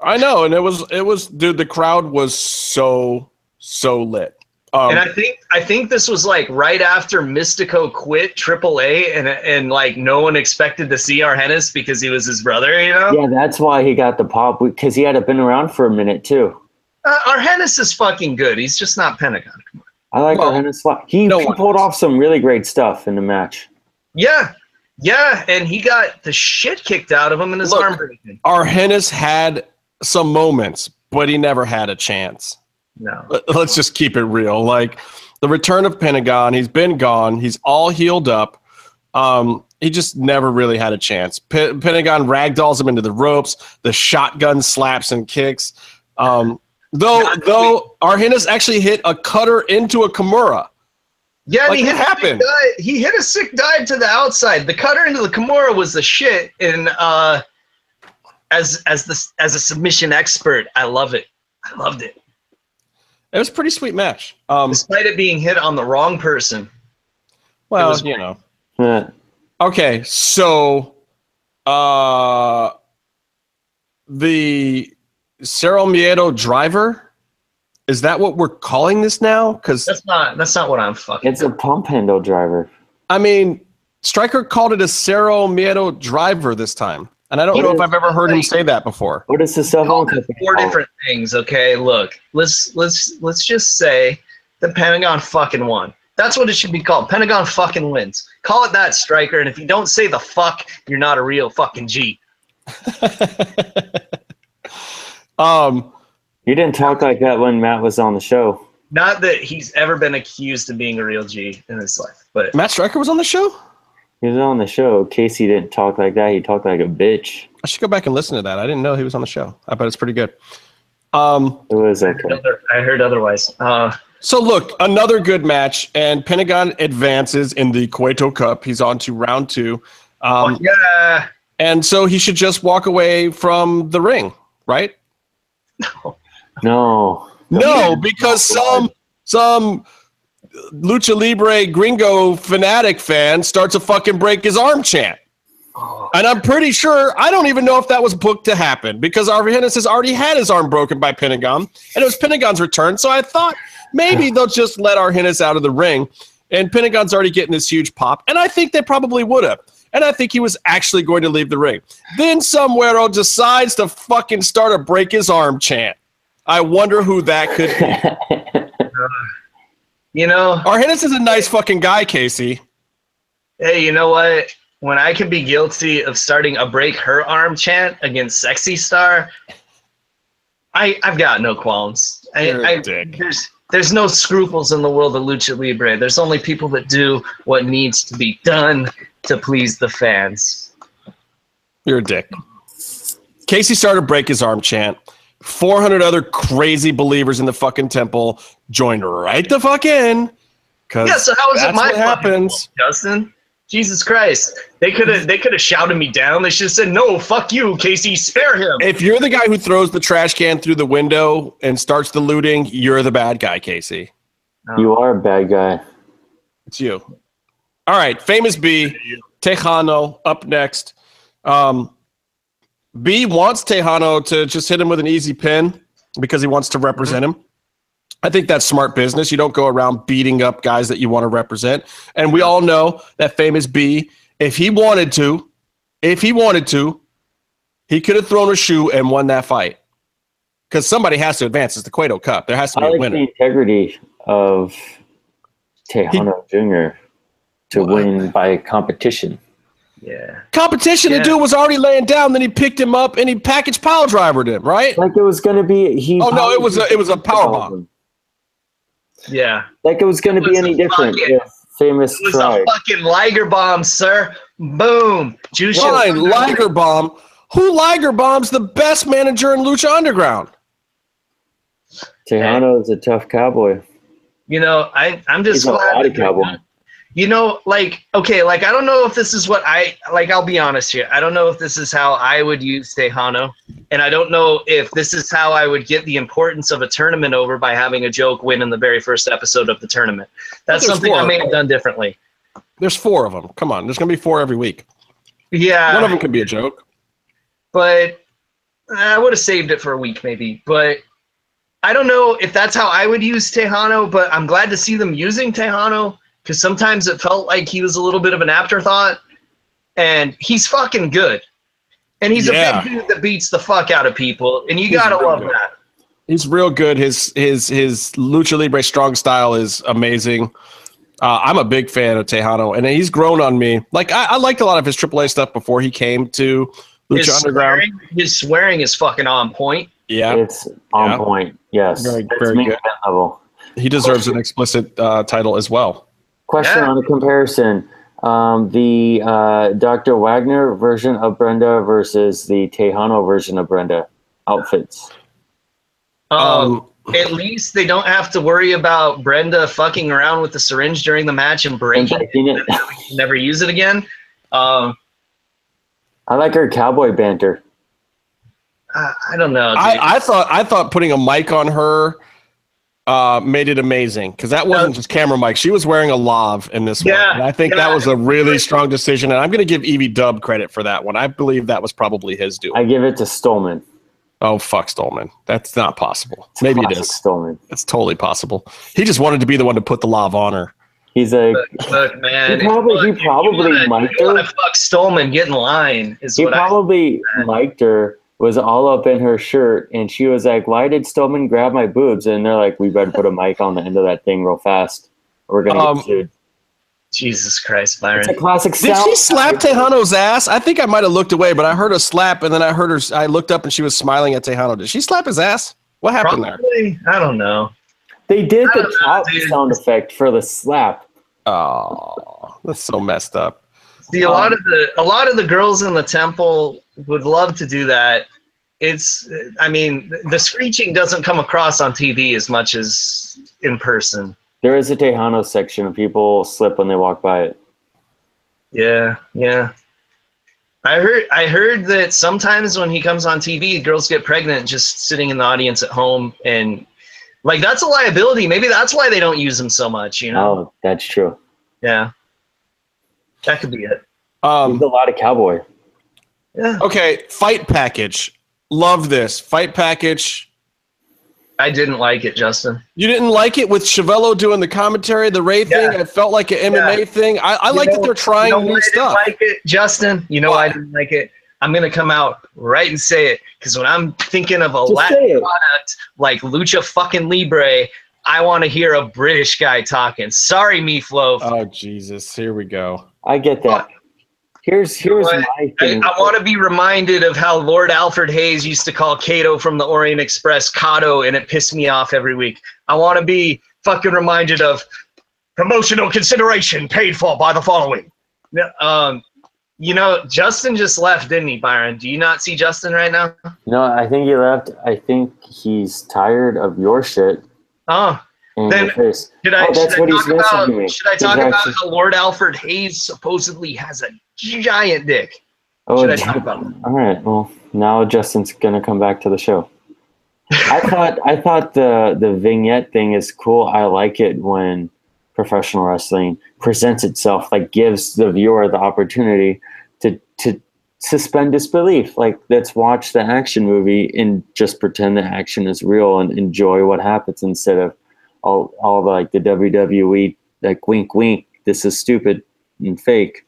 I know, and it was it was dude. The crowd was so so lit. Um, and I think I think this was like right after Mystico quit AAA, and and like no one expected to see Argenis because he was his brother, you know. Yeah, that's why he got the pop because he had been around for a minute too. Uh, Argenis is fucking good. He's just not Pentagon. I like Well, Argenis. a lot. He, no he pulled off some really great stuff in the match. Yeah, yeah, and he got the shit kicked out of him in his Look. arm breaking. Argenis had some moments, but he never had a chance. No, Let- Let's just keep it real. Like the return of Pentagon, he's been gone. He's all healed up. Um, he just never really had a chance. P- Pentagon ragdolls him into the ropes. The shotgun slaps and kicks. Um, though, Not though Argenis actually hit a cutter into a Kimura. yeah, and Like, he hit a sick happened? dive- He hit a sick dive to the outside. The cutter into the Kimura was the shit. And uh, as as the as a submission expert, I love it. I loved it, It was a pretty sweet match. Um, despite it being hit on the wrong person. well, was you know. Okay, so uh the Cero Miedo driver is that what we're calling this now? Because That's not that's not what I'm fucking. it's a pump handle driver. I mean, Striker called it a Cero Miedo driver this time, and I don't What know if I've ever heard him say that before. What is the cell phone company? four called? different things. Okay, look, let's let's let's just say the Pentagon fucking won. That's what it should be called. Pentagon fucking wins. Call it that, striker. And if you don't say the fuck, you're not a real fucking G. um, You didn't talk like that when Matt was on the show. Not that he's ever been accused of being a real G in his life, but Matt Striker was on the show. He was on the show. Casey didn't talk like that. He talked like a bitch. I should go back and listen to that. I didn't know he was on the show. I bet it's pretty good. Um, It was I heard, okay. other- I heard otherwise. Uh, So look, another good match, and Pentagon advances in the Cueto Cup. He's on to round two, um, yeah, and so he should just walk away from the ring, right? No. No, because some some lucha libre gringo fanatic fan starts to fucking break his arm chant. Oh, And I'm pretty sure I don't even know if that was booked to happen because Argenis has already had his arm broken by Pentagon, and it was Pentagon's return. So I thought maybe they'll just let Argenis out of the ring, and Pentagon's already getting this huge pop, and I think they probably would have. And I think he was actually going to leave the ring. Then somewhere decides to fucking start a break his arm chant. I wonder who that could be. you know, Argenis is a nice fucking guy, Casey. hey, you know what? When I could be guilty of starting a break her arm chant against Sexy Star, I I've got no qualms. I, You're a I, dick. There's there's no scruples in the world of lucha libre. There's only people that do what needs to be done to please the fans. You're a dick. Casey started break his arm chant. 400 other crazy believers in the fucking temple joined right the fuck in. Cause Yeah, so how is it my what fucking happens. fault, Justin? Jesus Christ! They could have they could have shouted me down. They should have said, "No, fuck you, Casey. Spare him." If you're the guy who throws the trash can through the window and starts the looting, you're the bad guy, Casey. you are a bad guy. It's you. All right, famous B, Texano up next. Um, B wants Texano to just hit him with an easy pin because he wants to represent him. I think that's smart business. You don't go around beating up guys that you want to represent. And we all know that famous B, if he wanted to, if he wanted to, he could have thrown a shoe and won that fight. Because somebody has to advance. It's the Cueto Cup. There has to be I a like winner. the integrity of Texano Jr. to What? win by competition. yeah, Competition, Yeah. the dude was already laying down, then he picked him up and he packaged pile drivered him, right? Like it was going to be. He Oh, no, it was a- it was a power bomb. yeah. Like it was going to It be any different fucking- if famous It was tried. a fucking Liger bomb, sir. Boom. Juice. Fine, Liger Bomb. Who Liger Bomb's the best manager in Lucha Underground? Texano is a tough cowboy. You know, I I'm just He's a glad lot of they're cowboy. You know, like okay, like I don't know if this is what I like. I'll be honest here. I don't know if this is how I would use Texano, and I don't know if this is how I would get the importance of a tournament over by having a joke win in the very first episode of the tournament. That's something I may have done differently. There's four of them. Come on, there's gonna be four every week. Yeah, One of them can be a joke. but I would have saved it for a week maybe. But I don't know if that's how I would use Texano. But I'm glad to see them using Texano because sometimes it felt like he was a little bit of an afterthought, and he's fucking good. And he's Yeah. a big dude that beats the fuck out of people, and you He's gotta love good. that. He's real good. His his his lucha libre strong style is amazing. Uh, I'm a big fan of Texano, and he's grown on me. Like I, I liked a lot of his AAA stuff before he came to Lucha His Underground. swearing, his swearing is fucking on point. Yeah, It's on Yeah. point. Yes. Very- very good. level. he deserves an explicit uh, title as well. Question Yeah. on the comparison. Um, the uh, Dr. Wagner version of Brenda versus the Texano version of Brenda outfits. Um, Um, at least they don't have to worry about Brenda fucking around with the syringe during the match and And breaking it, it. never use it again. Um, I like her cowboy banter. I, I don't know. I, I thought I thought putting a mic on her uh, made it amazing because that wasn't just camera mic. She was wearing a lav in this one. And I think that was a really strong decision, and I'm going to give Evie Dub credit for that one. I believe that was probably his doing. I give it to Stolman. oh fuck, Stolman. That's not possible. It's Maybe it is. Stolman. It's totally possible. He just wanted to be the one to put the lav on her. He's a look, look, man. He probably- look, he if you probably wanna- might if you fuck Stolman. Get in line. Is he what I. probably liked her, was all up in her shirt, and she was like, Why did Stolman grab my boobs? And they're like, We better put a mic on the end of that thing real fast. We're going to Um, get sued. Jesus Christ, It's Byron. a classic Did sound. she slap Texano's ass? I think I might have looked away, but I heard a slap, and then I heard her. I looked up, and she was smiling at Texano. Did she slap his ass? What happened there? I don't know. They did the don't know, chop sound effect for the slap. Oh, that's so messed up. See, a lot of the a lot of the girls in the temple would love to do that. It's, I mean, the screeching doesn't come across on TV as much as in person. There is a Texano section and people slip when they walk by it. Yeah, yeah. I heard I heard that sometimes when he comes on TV, girls get pregnant just sitting in the audience at home and like that's a liability. Maybe that's why they don't use him so much, you know? Oh, that's true. Yeah. That could be it. Um, There's a lot of cowboy. Yeah. Okay, fight package. Love this fight package. I didn't like it, Justin. You didn't like it with Chavello doing the commentary, the Ray thing. Yeah. It felt like an MMA thing. I, I like know- that they're trying you know new why I didn't stuff. like it, Justin. You know why I didn't like it. I'm gonna come out right and say it because when I'm thinking of a Just Latin product like Lucha fucking Libre, I want to hear a British guy talking. Sorry, me Flo. oh Jesus, here we go. I get that. Here's here's what? my thing. I want to be reminded of how Lord Alfred Hayes used to call Cato from the Orient Express Cato, and it pissed me off every week. I want to be fucking reminded of promotional consideration paid for by the following. Um, you know, Justin just left, didn't he, Byron? Do you not see Justin right now? no, I think he left. I think he's tired of your shit Oh, Then- your should I, Oh, should I what he's talk about? me. Should I He's talk about how Lord Alfred Hayes supposedly has a giant dick? Oh, Should I talk about it? all right. Well, now Justin's gonna come back to the show. I thought I thought the the vignette thing is cool. I like it when professional wrestling presents itself, like gives the viewer the opportunity to to suspend disbelief. Like let's watch the action movie and just pretend the action is real and enjoy what happens instead of all all the like the WWE like wink wink. This is stupid and fake.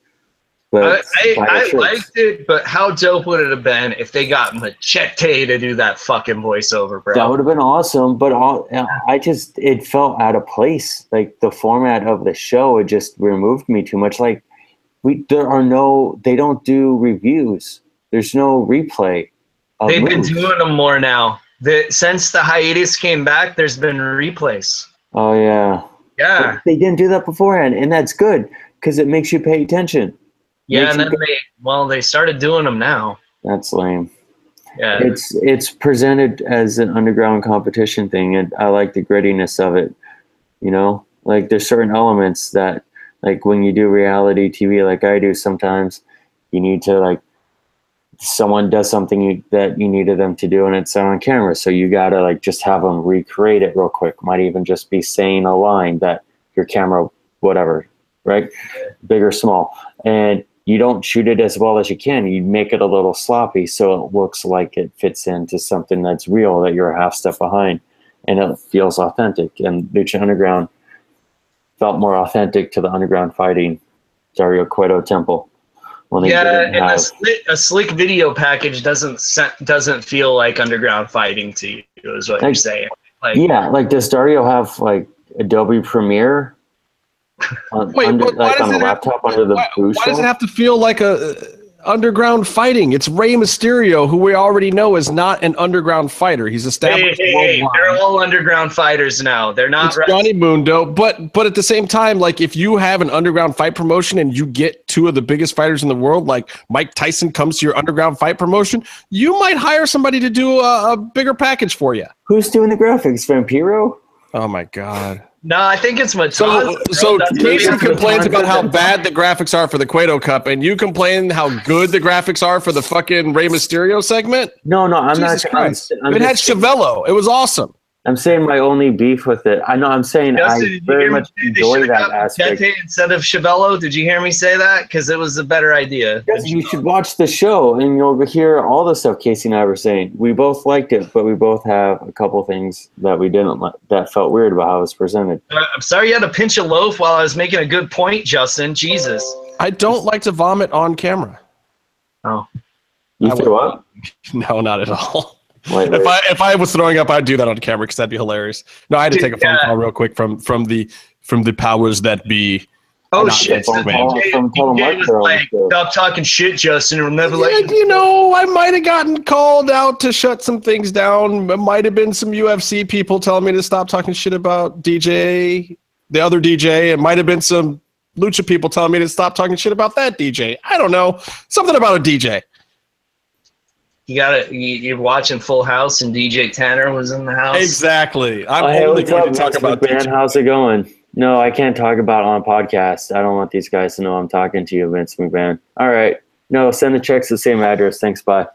I, I, I liked it, but how dope would it have been if they got Machete to do that fucking voiceover, bro? That would have been awesome, but all, I just it felt out of place. Like the format of the show, it just removed me too much. Like we, there are no, they don't do reviews. There's no replay. They've been doing them more now. The, since the hiatus came back, there's been replays. Oh yeah, Yeah, But they didn't do that beforehand, and that's good because it makes you pay attention. Yeah, and then they well, they started doing them now. That's lame. Yeah, It's it's presented as an underground competition thing, and I like the grittiness of it. You know, like there's certain elements that, like when you do reality TV, like I do sometimes, you need to like someone does something you, that you needed them to do, and it's on camera, so you gotta like just have them recreate it real quick. Might even just be saying a line that your camera, whatever, right? Big or small. And you don't shoot it as well as you can. You make it a little sloppy so it looks like it fits into something that's real that you're a half step behind and it feels authentic. And Lucha Underground felt more authentic to the underground fighting Dario Cueto temple. When Yeah, and a slick, a slick video package doesn't doesn't feel like underground fighting to you. Is what you're saying? Like, yeah, like does Dario have like Adobe Premiere? On, Wait, under, but why like does on a it have- laptop under the why, booth why does it have to feel like a uh, underground fighting? It's Rey Mysterio, who we already know is not an underground fighter. He's Hey, established hey, hey, worldwide. they're all underground fighters now. They're not. it's re- Johnny Mundo, but but at the same time, like if you have an underground fight promotion and you get two of the biggest fighters in the world, like Mike Tyson comes to your underground fight promotion, you might hire somebody to do a, a bigger package for you. Who's doing the graphics? Vampiro? Oh my god! No, I think it's much. So so That's Casey complains about how bad the graphics are for the Cueto Cup, and you complain how good the graphics are for the fucking Rey Mysterio segment. No, no, I'm Jesus not. Christ! I'm, I'm, it had just- Chavello. It was awesome. I'm saying my only beef with it. I know. I'm saying Justin, I very hear me much they enjoy that aspect. Tete instead of Chavello? Did you hear me say that? Because it was a better idea. Yes, you should watch the show and you'll hear all the stuff Casey and I were saying. We both liked it, but we both have a couple things that we didn't like that felt weird about how it was presented. Uh, I'm sorry you had to pinch a loaf while I was making a good point, Justin. Jesus. I don't like to vomit on camera. Oh. You I threw up? No, not at all. Wait, wait. If I if I was throwing up, I'd do that on camera because that'd be hilarious. No, I had to take a phone Yeah. call real quick from from the from the powers that be. Oh shit! So phone call DJ, from DJ was like, "Stop talking shit, Justin. We'll never let Yeah, you." you know, I might have gotten called out to shut some things down. It might have been some UFC people telling me to stop talking shit about DJ, the other DJ. It might have been some lucha people telling me to stop talking shit about that DJ. I don't know. Something about a DJ. You got it. You, you're watching Full House, and DJ Tanner was in the house. Exactly. I'm Oh, only going to talk Vince about McMahon? DJ. How's it going? No, I can't talk about it on a podcast. I don't want these guys to know I'm talking to you, Vince McMahon. All right. No, send the checks to the same address. Thanks. Bye.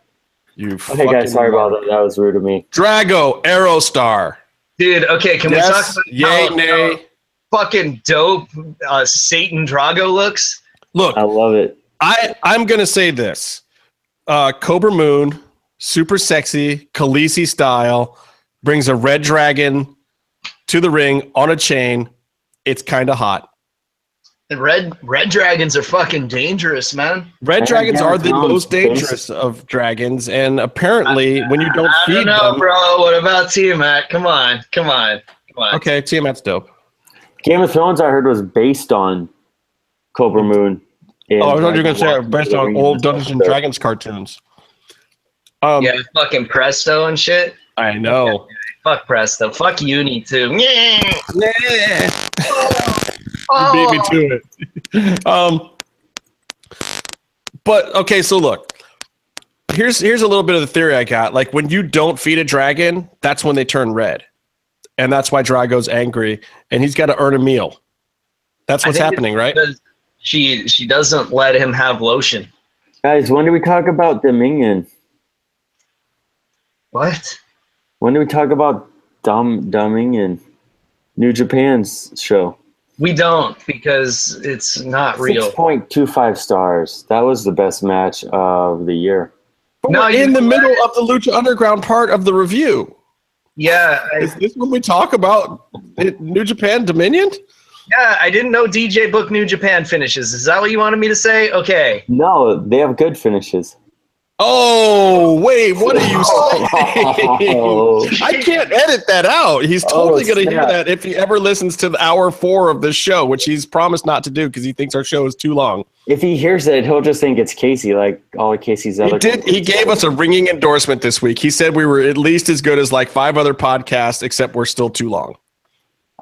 You Hey fucking guys, sorry about that. That was rude of me. Drago, Aerostar. Dude, okay, can we talk Yes, about yay, how, nay. how fucking dope uh, Satan Drago looks? Look, I love it. I I'm gonna say this. Uh, Cobra Moon, super sexy, Khaleesi style, brings a red dragon to the ring on a chain. It's kind of hot. And red red dragons are fucking dangerous, man. Red dragons are the most dangerous of dragons, and apparently, when you don't I feed don't know, them, bro. What about Tiamat? Come on, come on, come on. okay, Tiamat's dope. Game of Thrones, I heard, was based on Cobra Moon. In, Oh, I thought you were gonna say Walking based on old. Dungeons and Dragons cartoons. Um, Yeah, fucking Presto and shit. I know. Fuck Presto. Fuck Uni too. Yeah. You beat me to it. um, but okay, so look, here's here's a little bit of the theory I got. Like when you don't feed a dragon, that's when they turn red, and that's why Drago's angry, and he's got to earn a meal. That's what's happening, right? because She she doesn't let him have lotion. Guys, when do we talk about Dominion? What? When do we talk about Dom Dominion? New Japan's show. We don't because it's not real. Six point two five stars. That was the best match of the year. But No, we're in the know middle of the Lucha Underground part of the review. Yeah, I, Is this when we talk about New Japan Dominion? Yeah. I didn't know DJ Book New Japan finishes. Is that what you wanted me to say? Okay. No, they have good finishes. Oh, wait, what are you oh. saying? Oh. I can't edit that out. He's oh, totally Oh, going to hear that if he ever listens to the hour four of this show, which he's promised not to do because he thinks our show is too long. If he hears it, he'll just think it's Casey, like all of Casey's He did. He gave us a ringing endorsement this week. He said we were at least as good as like five other podcasts, except we're still too long.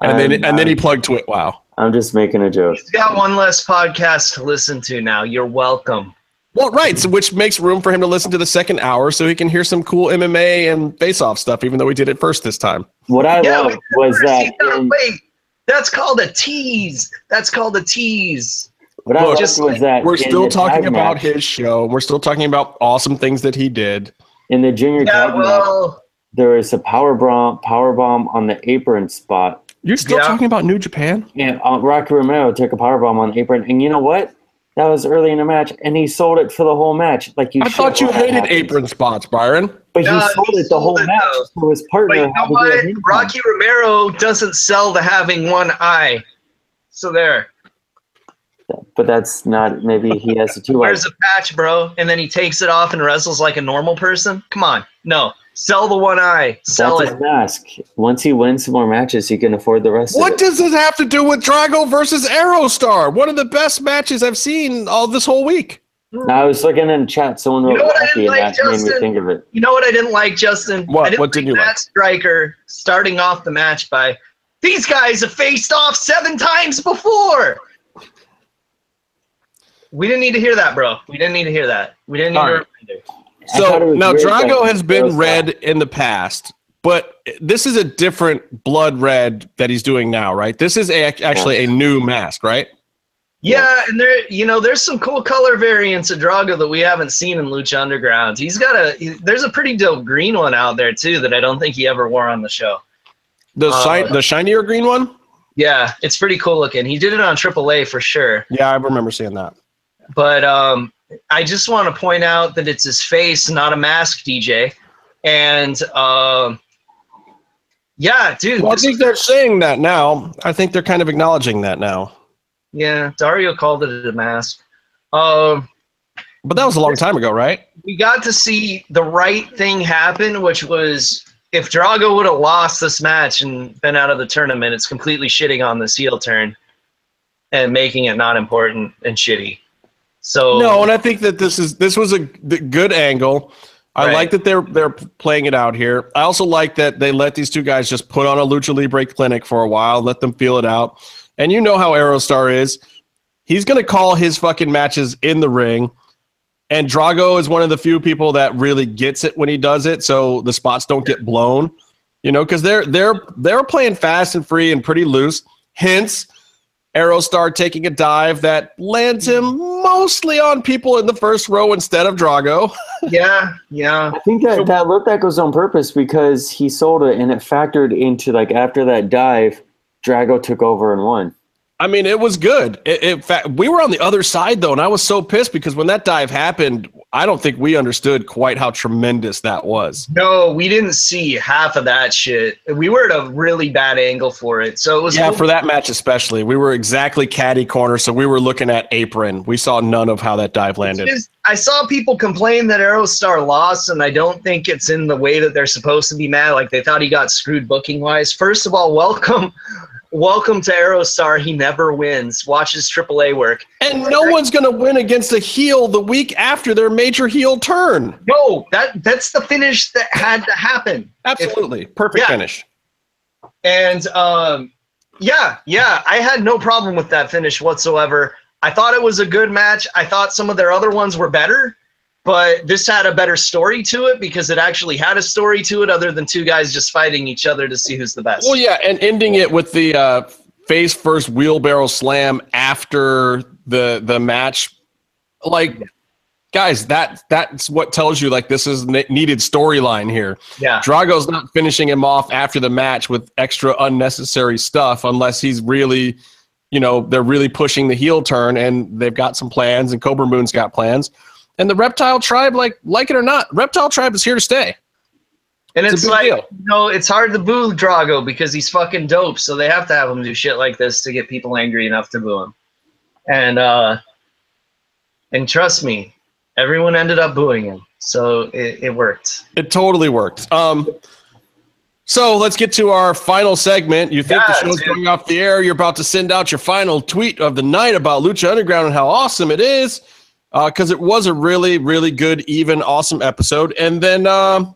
And then I'm- and then he plugged Twit. Wow. I'm just making a joke. He's got one less podcast to listen to now. You're welcome. Well, right. So which makes room for him to listen to the second hour, so he can hear some cool MMA and face-off stuff. Even though we did it first this time. What I Yeah, loved was that. In- wait. That's called a tease. That's called a tease. what I Look, just was that We're still talking about match- his show. We're still talking about awesome things that he did. in the junior Yeah, tag match. well, There was a power bomb, power bomb on the apron spot You're still Yeah. talking about New Japan? And uh, Rocky Romero took a powerbomb on the apron, and you know what? That was early in the match, and he sold it for the whole match. Like you, I thought you hated happens. apron spots, Byron. but No, he sold he it the sold whole it, match. though. So his But partner you know what? Rocky Romero doesn't sell to having one eye. So there. but that's not. Maybe he has a two. Wears a patch, bro, and then he takes it off and wrestles like a normal person. Come on, no, sell the one eye, sell That's it. his mask. Once he wins some more matches, he can afford the rest What of it. does this have to do with Drago versus Aerostar? One of the best matches I've seen all this whole week. Now, I was looking in chat. Someone You wrote know what I Rocky, didn't and like, that made me think of it. You know what I didn't like, Justin? What? I didn't What didn't you Matt like? Striker starting off the match by these guys have faced off seven times before. We didn't need to hear that, bro. We didn't need to hear that. We didn't need All right. to. Reminder. I thought it So now Drago has been Aerostar- red in the past, but this is a different blood red that he's doing now, right? This is a, actually a new mask, right? Yeah, and there, you know, there's some cool color variants of Drago that we haven't seen in Lucha Underground. He's got a, he- there's a pretty dope green one out there too that I don't think he ever wore on the show. The Uh, shi- the shinier green one. Yeah, it's pretty cool looking. He did it on AAA for sure. Yeah, I remember seeing that. But um, I just want to point out that it's his face, not a mask, DJ. And um, yeah, dude. Well, I think they're saying that now. I think they're kind of acknowledging that now. yeah, Dario called it a mask. Um, But that was a long time ago, right? we got to see the right thing happen, which was if Drago would have lost this match and been out of the tournament, it's completely shitting on this heel turn and making it not important and shitty. So No, and I think that this is this was a good angle. I Right. like that they're they're playing it out here. I also like that they let these two guys just put on a lucha libre clinic for a while, let them feel it out. And you know how Aerostar is. He's going to call his fucking matches in the ring. And Drago is one of the few people that really gets it when he does it, so the spots don't get blown. You know, because they're they're they're playing fast and free and pretty loose. Hence, Aerostar taking a dive that lands him mostly on people in the first row instead of Drago. yeah, yeah. I think that that look that goes on purpose because he sold it and it factored into like after that dive, Drago took over and won. I mean, it was good. It, in fact, we were on the other side though, and I was so pissed because when that dive happened, I don't think we understood quite how tremendous that was. No, we didn't see half of that shit. We were at a really bad angle for it. So it was Yeah, for that match especially, we were exactly caddy corner, so we were looking at apron. We saw none of how that dive landed. I saw people complain that Aerostar lost, and I don't think it's in the way that they're supposed to be mad. Like they thought he got screwed booking wise. First of all, welcome, welcome to Aerostar. He never wins. Watches AAA work. And no one's going to win against a heel the week after their major heel turn. No, that that's the finish that had to happen. Absolutely. Perfect Yeah. finish. And um, yeah, yeah, I had no problem with that finish whatsoever. I thought it was a good match. I thought some of their other ones were better, but this had a better story to it because it actually had a story to it other than two guys just fighting each other to see who's the best. Well, yeah, and ending it with the uh, face first wheelbarrow slam after the the match, like guys, that that's what tells you like this is needed storyline here. yeah. Drago's not finishing him off after the match with extra unnecessary stuff unless he's really, you know, they're really pushing the heel turn and they've got some plans and Cobra Moon's got plans. And the Reptile Tribe, like like it or not, Reptile Tribe is here to stay. And It's it's, like, deal. you know, it's hard to boo Drago because he's fucking dope. So they have to have him do shit like this to get people angry enough to boo him. And uh, and trust me, everyone ended up booing him. So it, it worked. It totally worked. Um, so let's get to our final segment. You think the show's dude. going off the air? You're about to send out your final tweet of the night about Lucha Underground and how awesome it is, because it was a really, really good, even, awesome episode. And then um,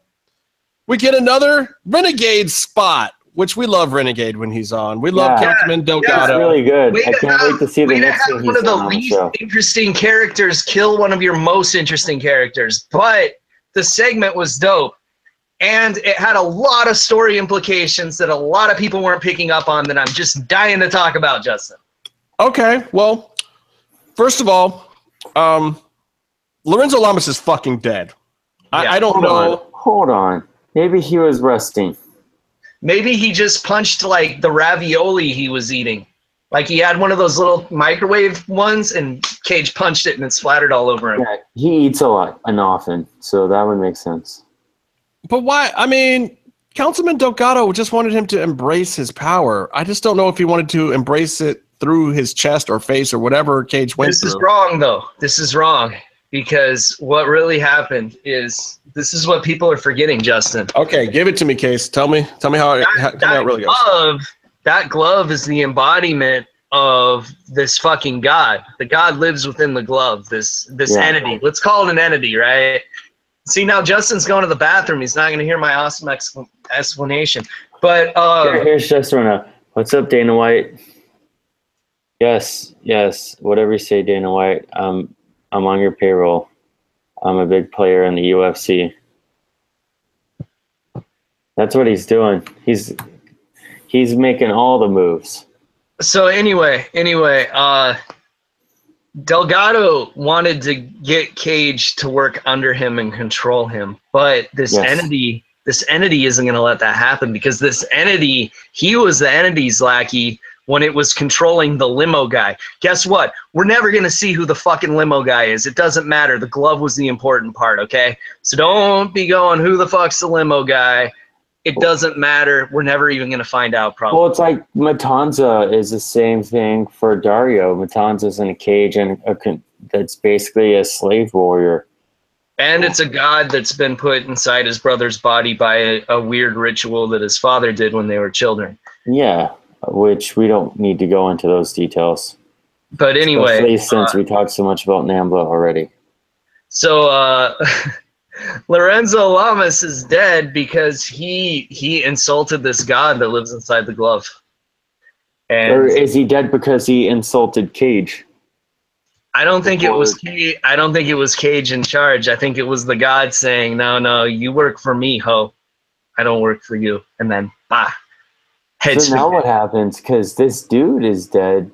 we get another Renegade spot, which we love Renegade when he's on. We love Yeah. Councilman Yeah, It's Delgado. really good. Way I can't have- wait to see the way to next have thing one of the on on the least show. interesting characters kill one of your most interesting characters. But the segment was dope. And it had a lot of story implications that a lot of people weren't picking up on that I'm just dying to talk about, Justin. Okay, well, first of all, um, Lorenzo Lamas is fucking dead. Yeah. I, I don't Hold know. on. Hold on. Maybe he was resting. Maybe he just punched like the ravioli he was eating. Like he had one of those little microwave ones, and Cage punched it and it splattered all over him. Yeah, he eats a lot and often, so that would make sense. But why? I mean, Councilman Delgado just wanted him to embrace his power. I just don't know if he wanted to embrace it through his chest or face or whatever Cage went This through. is wrong, though. This is wrong because what really happened is this is what people are forgetting, Justin. Okay, give it to me, Case. Tell me, tell me how, it- how, That, tell me how that it really goes. glove, that glove is the embodiment of this fucking god. The god lives within the glove. This this Yeah. entity. Let's call it an entity, right? See now, Justin's going to the bathroom. He's not going to hear my awesome expl- explanation. But uh, Here- Here's just one. What's up, Dana White? Yes, yes. Whatever you say, Dana White. Um, I'm on your payroll. I'm a big player in the UFC. That's what he's doing. He's he's making all the moves. so anyway, anyway, uh, Delgado wanted to get Cage to work under him and control him, but this Yes. entity, this entity isn't going to let that happen because this entity, he was the entity's lackey when it was controlling the limo guy. Guess what? We're never going to see who the fucking limo guy is. It doesn't matter. The glove was the important part, okay? So don't be going, who the fuck's the limo guy? It doesn't matter. We're never even going to find out, probably. Well, it's like Matanza is the same thing for Dario. Matanza's in a cage and a con- that's basically a slave warrior. And it's a god that's been put inside his brother's body by a, a weird ritual that his father did when they were children. Yeah, which we don't need to go into those details. But anyway, Especially since uh, we talked so much about Nambla already. so uh, Lorenzo Lamas is dead because he he insulted this god that lives inside the glove. Or And is he dead because he insulted Cage? I don't think it was Cage, I don't think it was Cage in charge. I think it was the god saying, "No, no, you work for me, ho. I don't work for you." And then, bah, head So now spin. what happens? Because this dude is dead.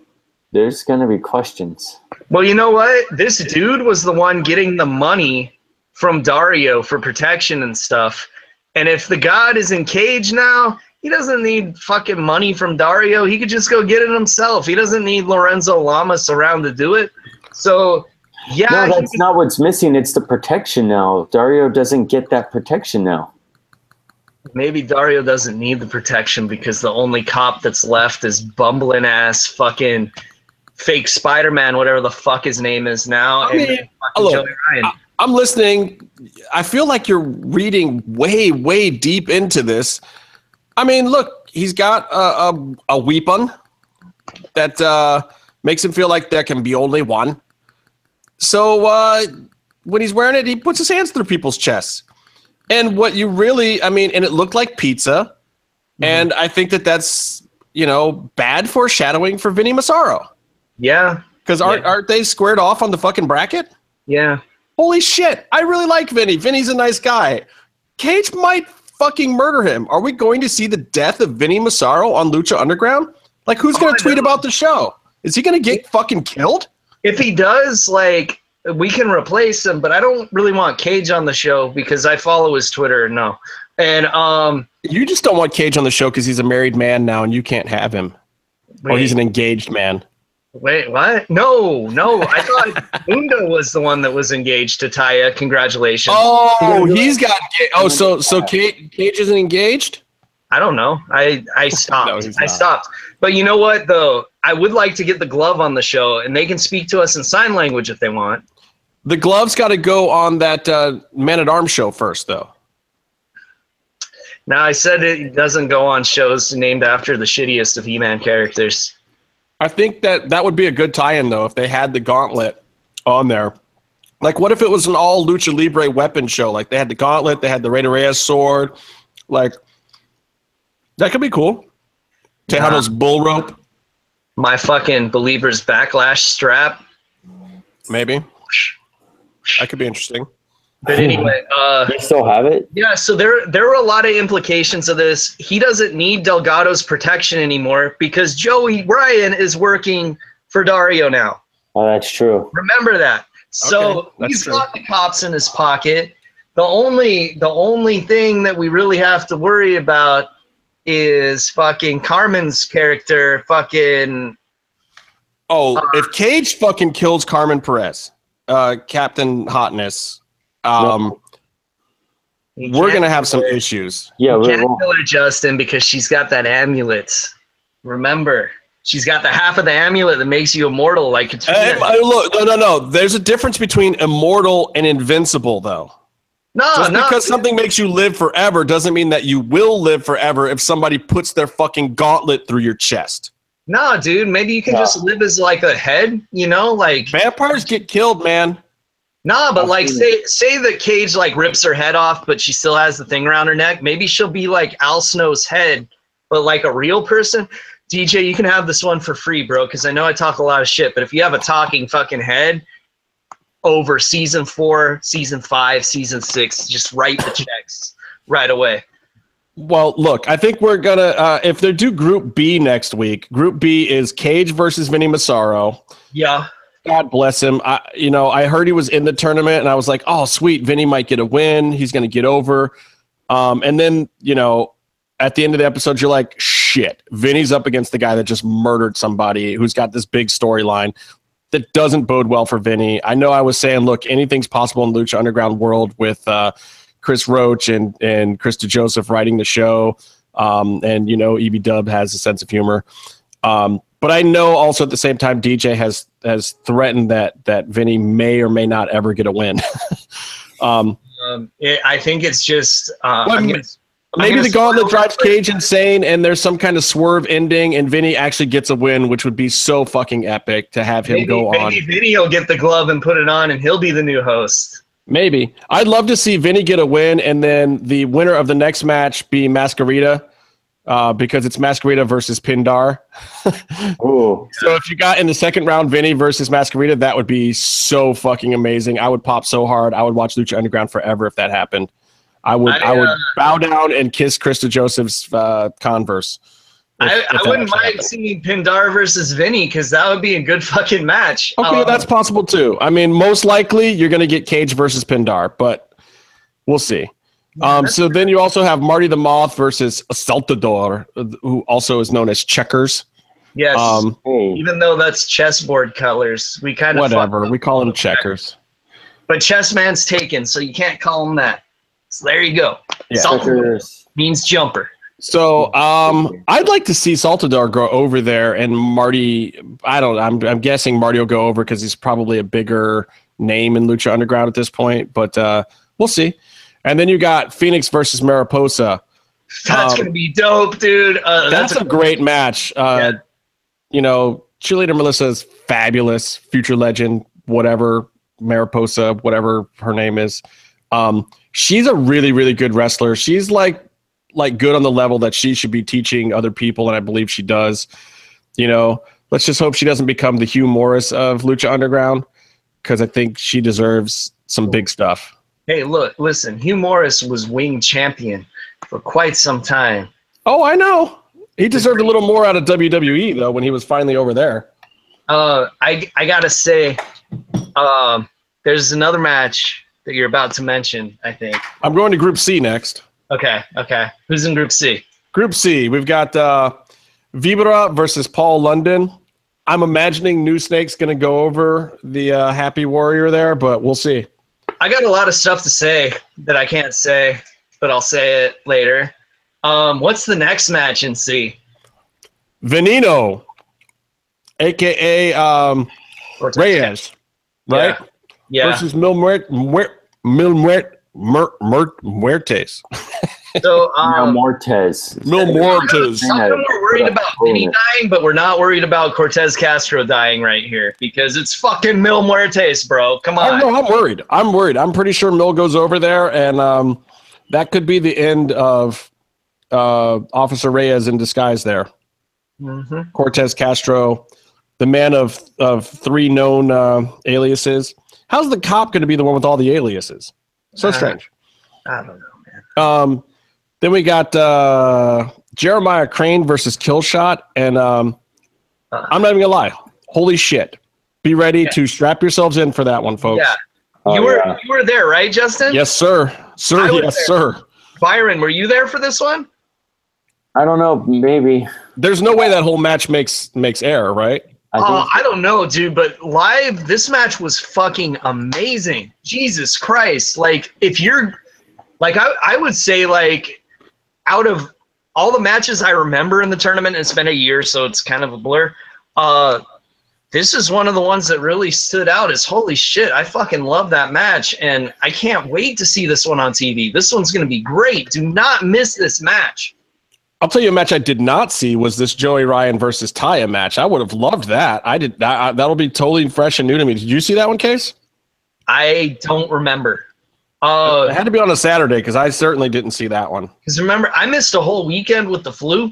There's going to be questions. Well, you know what? This dude was the one getting the money from Dario for protection and stuff. And if the god is in cage now, he doesn't need fucking money from Dario. He could just go get it himself. He doesn't need Lorenzo Lamas around to do it. So, yeah, no, he that's not what's missing. It's the protection now. Dario doesn't get that protection now. Maybe Dario doesn't need the protection because the only cop that's left is bumbling ass fucking fake Spider-Man, whatever the fuck his name is now, I mean, hello. Ryan. I'm listening. I feel like you're reading way, way deep into this. I mean, look, he's got a, a, a weapon that uh, makes him feel like there can be only one. So uh, when he's wearing it, he puts his hands through people's chests. And what you really, I mean, and it looked like pizza. Mm-hmm. And I think that that's, you know, bad foreshadowing for Vinny Massaro. Yeah, Because aren't, Yeah. aren't they squared off on the fucking bracket? yeah. Holy shit. I really like Vinny. Vinny's a nice guy. Cage might fucking murder him. Are we going to see the death of Vinny Massaro on Lucha Underground? Like, who's Oh, going to tweet about the show? Is he going to get fucking killed? If he does, like, we can replace him, but I don't really want Cage on the show because I follow his Twitter. No, and um, You just don't want Cage on the show because he's a married man now and you can't have him. Or wait, he's an engaged man. wait, what? No, no, I thought Mundo was the one that was engaged to Taya. Congratulations. Oh, he's got. Oh, so so Cage, Cage isn't engaged? I don't know. I I stopped. No, I stopped. But you know what though? I would like to get the glove on the show, and they can speak to us in sign language if they want. The gloves got to go on that uh, Man at Arms show first, though. Now I said it doesn't go on shows named after the shittiest of He-Man characters. I think that that would be a good tie-in though if they had the gauntlet on there. Like, what if it was an all lucha libre weapon show? Like they had the gauntlet, they had the Rey Reyes sword. Like that could be cool. Texano's bull rope, My fucking believer's backlash strap. maybe. That could be interesting. But anyway, uh, You still have it? yeah. So there there were a lot of implications of this. He doesn't need Delgado's protection anymore because Joey Ryan is working for Dario now. Oh, that's true. Remember that. So Okay, that's he's true. got the cops in his pocket. The only the only thing that we really have to worry about is fucking Carmen's character. Fucking Oh, if Cage fucking kills Carmen Perez, uh, Captain Hotness, um, you we're gonna have some kill issues. Yeah, we can't will. kill her, Justin, because she's got that amulet. Remember, she's got the half of the amulet that makes you immortal, like Uh, Catrina. uh, look, no, no, no. There's a difference between immortal and invincible, though. no, Just no, because something makes you live forever doesn't mean that you will live forever if somebody puts their fucking gauntlet through your chest. No, dude. Maybe you can Yeah. just live as like a head, you know, like Vampires get killed, man. Nah, but like Absolutely. say say the cage like rips her head off, but she still has the thing around her neck. Maybe she'll be like Al Snow's head, but like a real person. DJ, you can have this one for free, bro, because I know I talk a lot of shit, but if you have a talking fucking head over season four, season five, season six, just write the checks right away. Well, look, I think we're gonna uh, if they do Group B next week. Group B is Cage versus Vinny Massaro. Yeah. God bless him. I, you know, I heard he was in the tournament, and I was like, "Oh, sweet, Vinny might get a win. He's going to get over." Um, and then, you know, at the end of the episode, you're like, "Shit, Vinny's up against the guy that just murdered somebody who's got this big storyline that doesn't bode well for Vinny." I know I was saying, "Look, anything's possible in Lucha Underground world with uh, Chris Roach and and Chris DeJoseph writing the show, um, and you know, EB Dub has a sense of humor." Um, but I know also at the same time DJ has has threatened that that Vinny may or may not ever get a win. um, Um, it, I think it's just uh, Well, gonna- maybe the gauntlet drives. Cage insane, and there's some kind of swerve ending, and Vinny actually gets a win, which would be so fucking epic to have him maybe, go on. maybe Vinny will get the glove and put it on, and he'll be the new host. Maybe I'd love to see Vinny get a win, and then the winner of the next match be Mascarita. Uh, because it's Mascarita versus Pindar. Ooh, So if you got in the second round Vinny versus Mascarita, that would be so fucking amazing. I would pop so hard. I would watch Lucha Underground forever if that happened. I would I, I, would uh, bow down and kiss Chris DeJoseph's uh, Converse. If- I, if I wouldn't mind happened. seeing Pindar versus Vinny because that would be a good fucking match. Okay, Um, that's possible too. I mean, most likely you're going to get Cage versus Pindar, but we'll see. Um, so then you also have Marty the Moth versus Saltador, who also is known as Checkers. yes. Um, even though that's chessboard colors, we kind of whatever. We call him Checkers. But Chessman's taken, so you can't call him that. So there you go. Yeah. Salt checkers. means jumper. So um, I'd like to see Saltador go over there, and Marty. I don't. I'm I'm guessing Marty will go over because he's probably a bigger name in Lucha Underground at this point. But uh, we'll see. And then you got Phoenix versus Mariposa. That's Um, gonna be dope, dude. Uh, That's a great match. Uh, Yeah. You know, cheerleader Melissa is fabulous, future legend, whatever Mariposa, whatever her name is. Um, she's a really, really good wrestler. She's like, like good on the level that she should be teaching other people, and I believe she does. You know, let's just hope she doesn't become the Hugh Morrus of Lucha Underground, because I think she deserves some big stuff. Hey, look, listen. Hugh Morrus was wing champion for quite some time. Oh, I know. He deserved a little more out of WWE though when he was finally over there. Uh, I I gotta say, um, there's another match that you're about to mention. I think. I'm going to Group C next. Okay, okay. Who's in Group C? Group C, we've got uh, Vibora versus Paul London. I'm imagining New Snake's going to go over the uh, Happy Warrior there, but we'll see. I got a lot of stuff to say that I can't say, but I'll say it later. Um, what's the next match in C? Veneno, aka um, Reyes, right? Yeah. Versus Mil Muert, Muert, Mil Muert, Muert, Muert, Muertes. So um, Mortez. Mil Muertes. how come we're worried about own Vinny dying, but we're not worried about Cortez Castro dying right here because it's fucking Mil Muertes, bro. Come on. don't. I'm worried. I'm worried. I'm pretty sure Mil goes over there, and um, that could be the end of uh, Officer Reyes in disguise there. Mhm. Cortez Castro, the man of of three known uh, aliases. How's the cop going to be the one with all the aliases? So Uh, strange. I don't know, man. Um, then we got uh, Jeremiah Crane versus Killshot, and um, Uh. I'm not even gonna lie. Holy shit! Be ready Yeah. to strap yourselves in for that one, folks. Yeah. Oh, you were yeah. you were there, right, Justin? Yes, sir. Sir, yes, there. sir. Byron, were you there for this one? I don't know. Maybe. There's no way that whole match makes makes air, right? I Oh, I don't know, dude, but live, this match was fucking amazing. Jesus Christ. Like, if you're, like, I, I would say, like, out of all the matches I remember in the tournament, it's been a year, so it's kind of a blur. Uh, this is one of the ones that really stood out. Is holy shit! I fucking love that match, and I can't wait to see this one on TV. This one's gonna be great. Do not miss this match. I'll tell you a match I did not see was this Joey Ryan versus Taya match. I would have loved that. I did. I, I- that'll be totally fresh and new to me. Did you see that one, Case? I don't remember. it Uh, had to be on a Saturday because I certainly didn't see that one. because remember, I missed a whole weekend with the flu.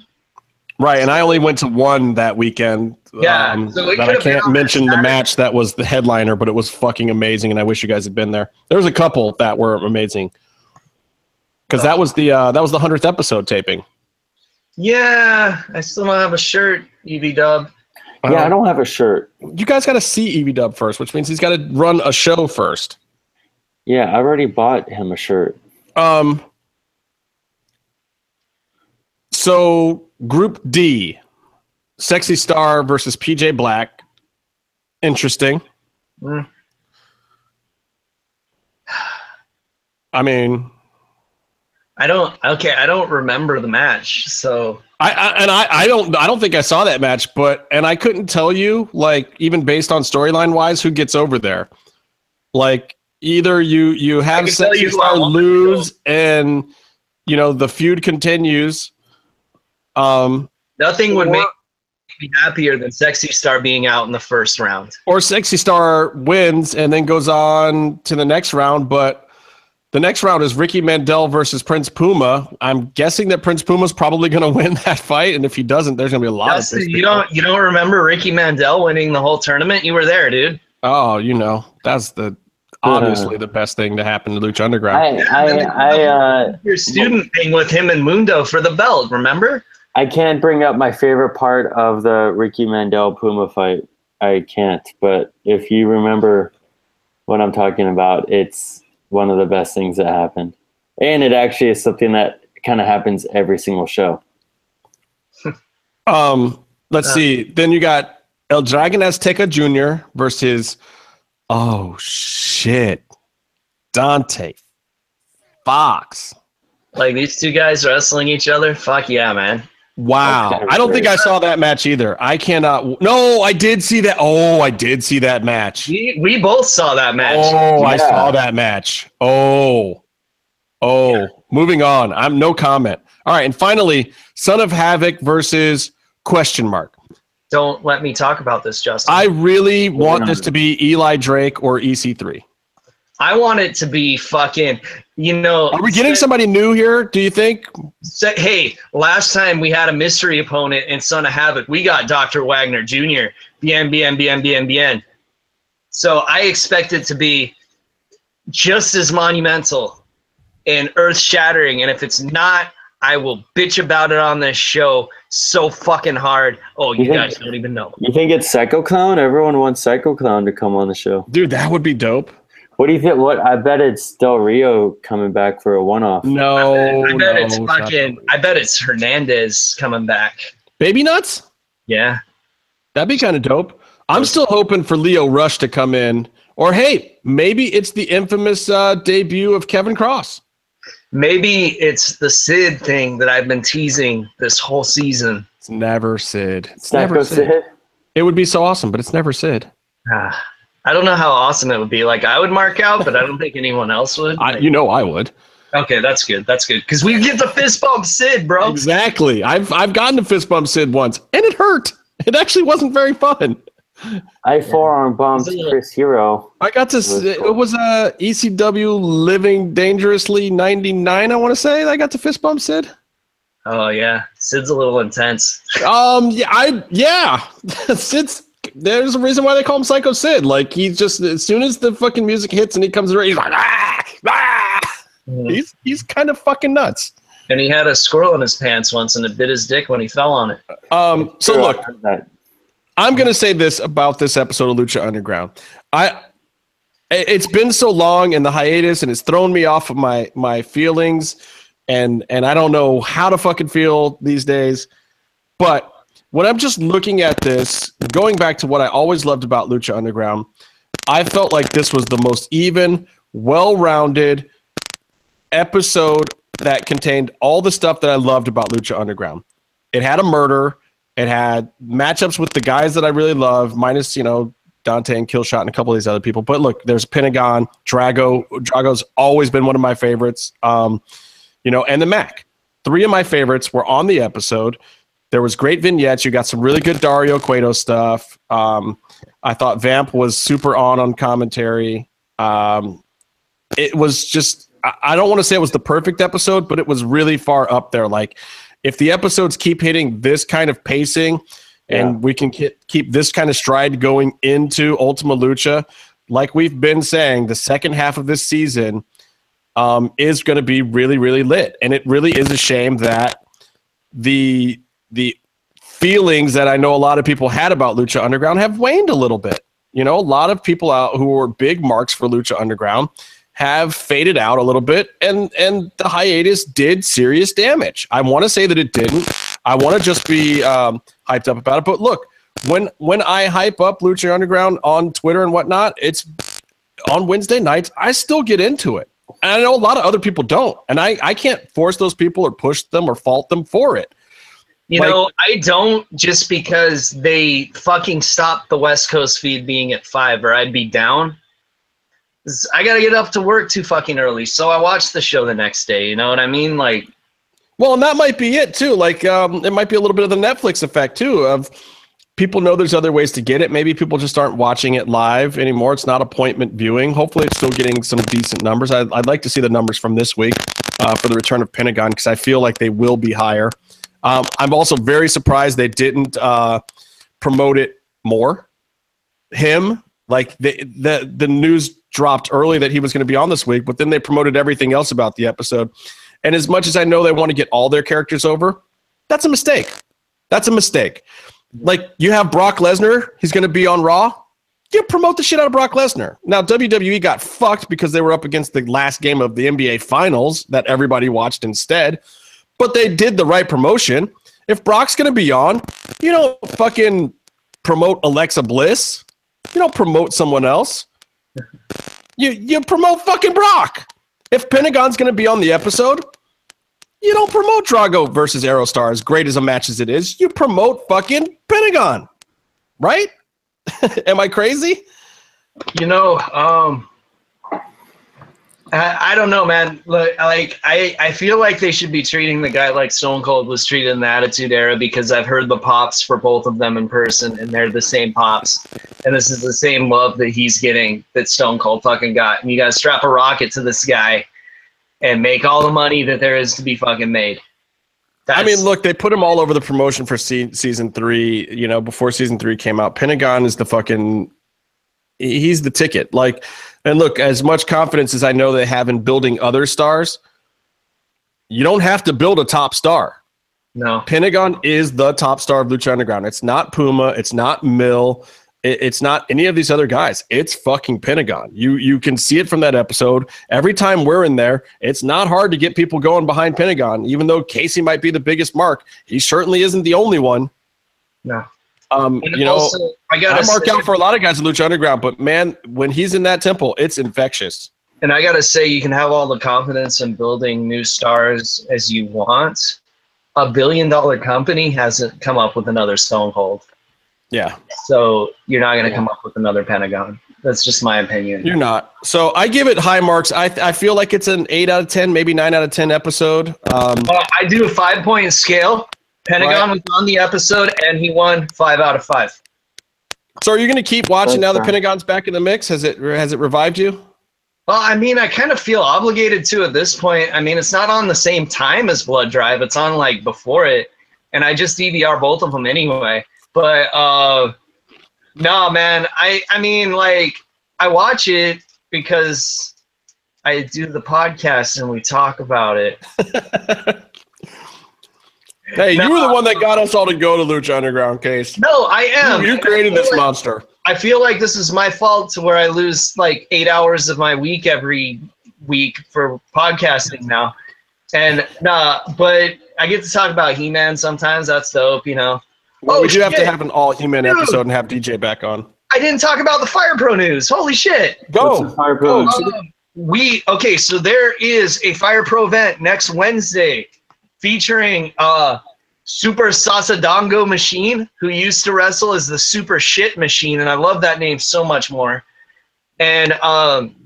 Right, and I only went to one that weekend. um, Yeah, so it that I can't mention the match that was the headliner, but it was fucking amazing, and I wish you guys had been there. There was a couple that were amazing because that was the uh, that was the hundredth episode taping. Yeah, I still don't have a shirt, EV Dub. yeah, I Uh, don't have a shirt. You guys got to see Evie Dub first, which means he's got to run a show first. Yeah, I already bought him a shirt. Um. So Group D, Sexy Star versus PJ Black. Interesting. Mm. I mean, I don't. Okay, I don't remember the match. So I, I and I, I don't I don't think I saw that match, but and I couldn't tell you like even based on storyline wise who gets over there. Like either you you have Sexy Star lose and you know the feud continues. Um nothing would Or- make me happier than Sexy Star being out in the first round. or Sexy Star wins and then goes on to the next round, but the next round is Ricky Mandel versus Prince Puma. I'm guessing that Prince Puma's probably going to win that fight, and if he doesn't, there's going to be a lot Justin, of. you people. don't you don't remember Ricky Mandel winning the whole tournament? You were there, dude. Oh, you know, that's the obviously the best thing to happen to Lucha Underground. I I I uh Your student thing with him and Mundo for the belt. Remember? I can't bring up my favorite part of the Ricky Mandel Puma fight. I can't. But if you remember what I'm talking about, it's one of the best things that happened. And it actually is something that kind of happens every single show. Um, let's Uh. see. Then you got El Dragon Azteca Jr. versus oh shit, Dante Fox. Like these two guys wrestling each other. Fuck yeah, man. Wow. I don't think I saw that match either. I cannot. No, I did see that. Oh, I did see that match. We we both saw that match. Oh, I saw that match. Oh, oh. Moving on. I'm no comment. All right, and finally, Son of Havoc versus question mark. Don't let me talk about this, Justin. I really want this to be Eli Drake or EC3. I want it to be fucking. You know, Are we getting somebody new here? Do you think? say, hey, last time we had a mystery opponent in Son of Havoc, we got Dr. Wagner Jr. Bien, bien, bien, bien, bien. So I expect it to be just as monumental and earth shattering. And if it's not, I will bitch about it on this show so fucking hard. Oh, you You think- guys don't even know. You think it's Psycho Clown? Everyone wants Psycho Clown to come on the show. Dude, that would be dope. What do you think? What I bet it's Del Rio coming back for a one-off. No, I bet no, it's fucking. I bet it's Hernandez coming back. Baby Nuts? Yeah. That'd be kind of dope. I'm still hoping for Lio Rush to come in. Or hey, maybe it's the infamous uh, debut of Kevin Kross. Maybe it's the Sid thing that I've been teasing this whole season. It's never Sid. It's never Sid. Sid. It would be so awesome, but it's never Sid. Ah, I don't know how awesome it would be. Like I would mark out, but I don't think anyone else would. I, you know I would. okay, that's good. That's good because we get the fist bump Sid, bro. Exactly. I've I've gotten to fist bump Sid once, and it hurt. It actually wasn't very fun. I forearm bumped Is Chris Hero. I got to. s- It was a ECW Living Dangerously '99. I want to say I got to fist bump Sid. Oh yeah, Sid's a little intense. Um. Yeah. I. Yeah. Sid's. There's a reason why they call him Psycho Sid. Like he's just as soon as the fucking music hits and he comes around, he's like ah, ah. He's he's kind of fucking nuts. And he had a squirrel in his pants once, and it bit his dick when he fell on it. Um. So look. I'm going to say this about this episode of Lucha Underground. I it's been so long in the hiatus and it's thrown me off of my my feelings and and I don't know how to fucking feel these days. But when I'm just looking at this, going back to what I always loved about Lucha Underground, I felt like this was the most even, well-rounded episode that contained all the stuff that I loved about Lucha Underground. It had a murder. It had matchups with the guys that I really love, minus you know Dante and Killshot and a couple of these other people. But look, there's Pentagon, Drago. Drago's always been one of my favorites. Um, you know, and the Mac. Three of my favorites were on the episode. There was great vignettes. You got some really good Dario Cueto stuff. Um, I thought Vamp was super on on commentary. Um, it was just I, I don't want to say it was the perfect episode, but it was really far up there. Like if the episodes keep hitting this kind of pacing and Yeah. we can ke- keep this kind of stride going into Ultima Lucha, like we've been saying, the second half of this season um, is going to be really, really lit. And it really is a shame that the the feelings that I know a lot of people had about Lucha Underground have waned a little bit. You know, a lot of people out who were big marks for Lucha Underground have faded out a little bit and and the hiatus did serious damage. I want to say that it didn't. I want to just be um, hyped up about it. But look, when when I hype up Lucha Underground on Twitter and whatnot, it's on Wednesday nights. I still get into it. And I know a lot of other people don't. And I, I can't force those people or push them or fault them for it. You Like- know, I don't just because they fucking stopped the West Coast feed being at five, or I'd be down. I gotta get up to work too fucking early, so I watch the show the next day. You know what I mean? Like, Well, and that might be it too. Like, um, it might be a little bit of the Netflix effect too. Of people know there's other ways to get it. Maybe people just aren't watching it live anymore. It's not appointment viewing. Hopefully, it's still getting some decent numbers. I, I'd like to see the numbers from this week uh, for the return of Pentagon because I feel like they will be higher. Um, I'm also very surprised they didn't uh, promote it more. Him, like the the the news dropped early that he was going to be on this week, but then they promoted everything else about the episode. And as much as I know they want to get all their characters over, that's a mistake. That's a mistake. Like you have Brock Lesnar, he's going to be on Raw. You promote the shit out of Brock Lesnar. Now WWE got fucked because they were up against the last game of the NBA Finals that everybody watched instead. But they did the right promotion. If Brock's going to be on, you don't fucking promote Alexa Bliss. You don't promote someone else. You you promote fucking Brock. If Pentagon's going to be on the episode, you don't promote Drago versus Aerostar as great as a match as it is. You promote fucking Pentagon, right? Am I crazy? you know, um, I, I don't know, man. Look, like I, I feel like they should be treating the guy like Stone Cold was treated in the Attitude Era because I've heard the pops for both of them in person, and they're the same pops, and this is the same love that he's getting that Stone Cold fucking got. And you got to strap a rocket to this guy and make all the money that there is to be fucking made. I mean, look, they put him all over the promotion for se- season three. You know, before season three came out, Pentagon is the fucking. He's the ticket. Like, and look, as much confidence as I know they have in building other stars, you don't have to build a top star. no. Pentagon is the top star of Lucha Underground. It's not Puma. It's not Mil. it's not any of these other guys. It's fucking Pentagon. You you can see it from that episode. Every time we're in there, it's not hard to get people going behind Pentagon. Even though Casey might be the biggest mark, he certainly isn't the only one. No. Um, And you know, also, I gotta I mark say- out for a lot of guys in Lucha Underground, but man, when he's in that temple, it's infectious. And I gotta say, you can have all the confidence in building new stars as you want. A billion dollar company hasn't come up with another Stone Cold, Yeah, so you're not gonna come up with another Pentagon. That's just my opinion. you're not. So I give it high marks. I I feel like it's an eight out of ten, maybe nine out of ten episode. Um, Well, I do a five point scale. Pentagon Right. was on the episode, and he won five out of five. so are you going to keep watching now? That's The. Pentagon's back in the mix. Has it has it revived you? Well, I mean, I kind of feel obligated to at this point. I mean, it's not on the same time as Blood Drive. It's on like before it, and I just DVR both of them anyway. But uh, no, man. I I mean, like I watch it because I do the podcast and we talk about it. Hey, you were the one that got us all to go to Lucha Underground case. No, I am. You created this monster. I feel like this is my fault to where I lose like eight hours of my week every week for podcasting now. And nah, but I get to talk about He-Man sometimes. That's dope, you know. Well, Oh, we do have to have an all He Man episode and have DJ back on. I didn't talk about the Fire Pro news. Holy shit! Go. Fire Pro? Um, we okay, so there is a Fire Pro event next Wednesday featuring uh Super Sasadango Machine, who used to wrestle as the Super Shit Machine, and I love that name so much more. And um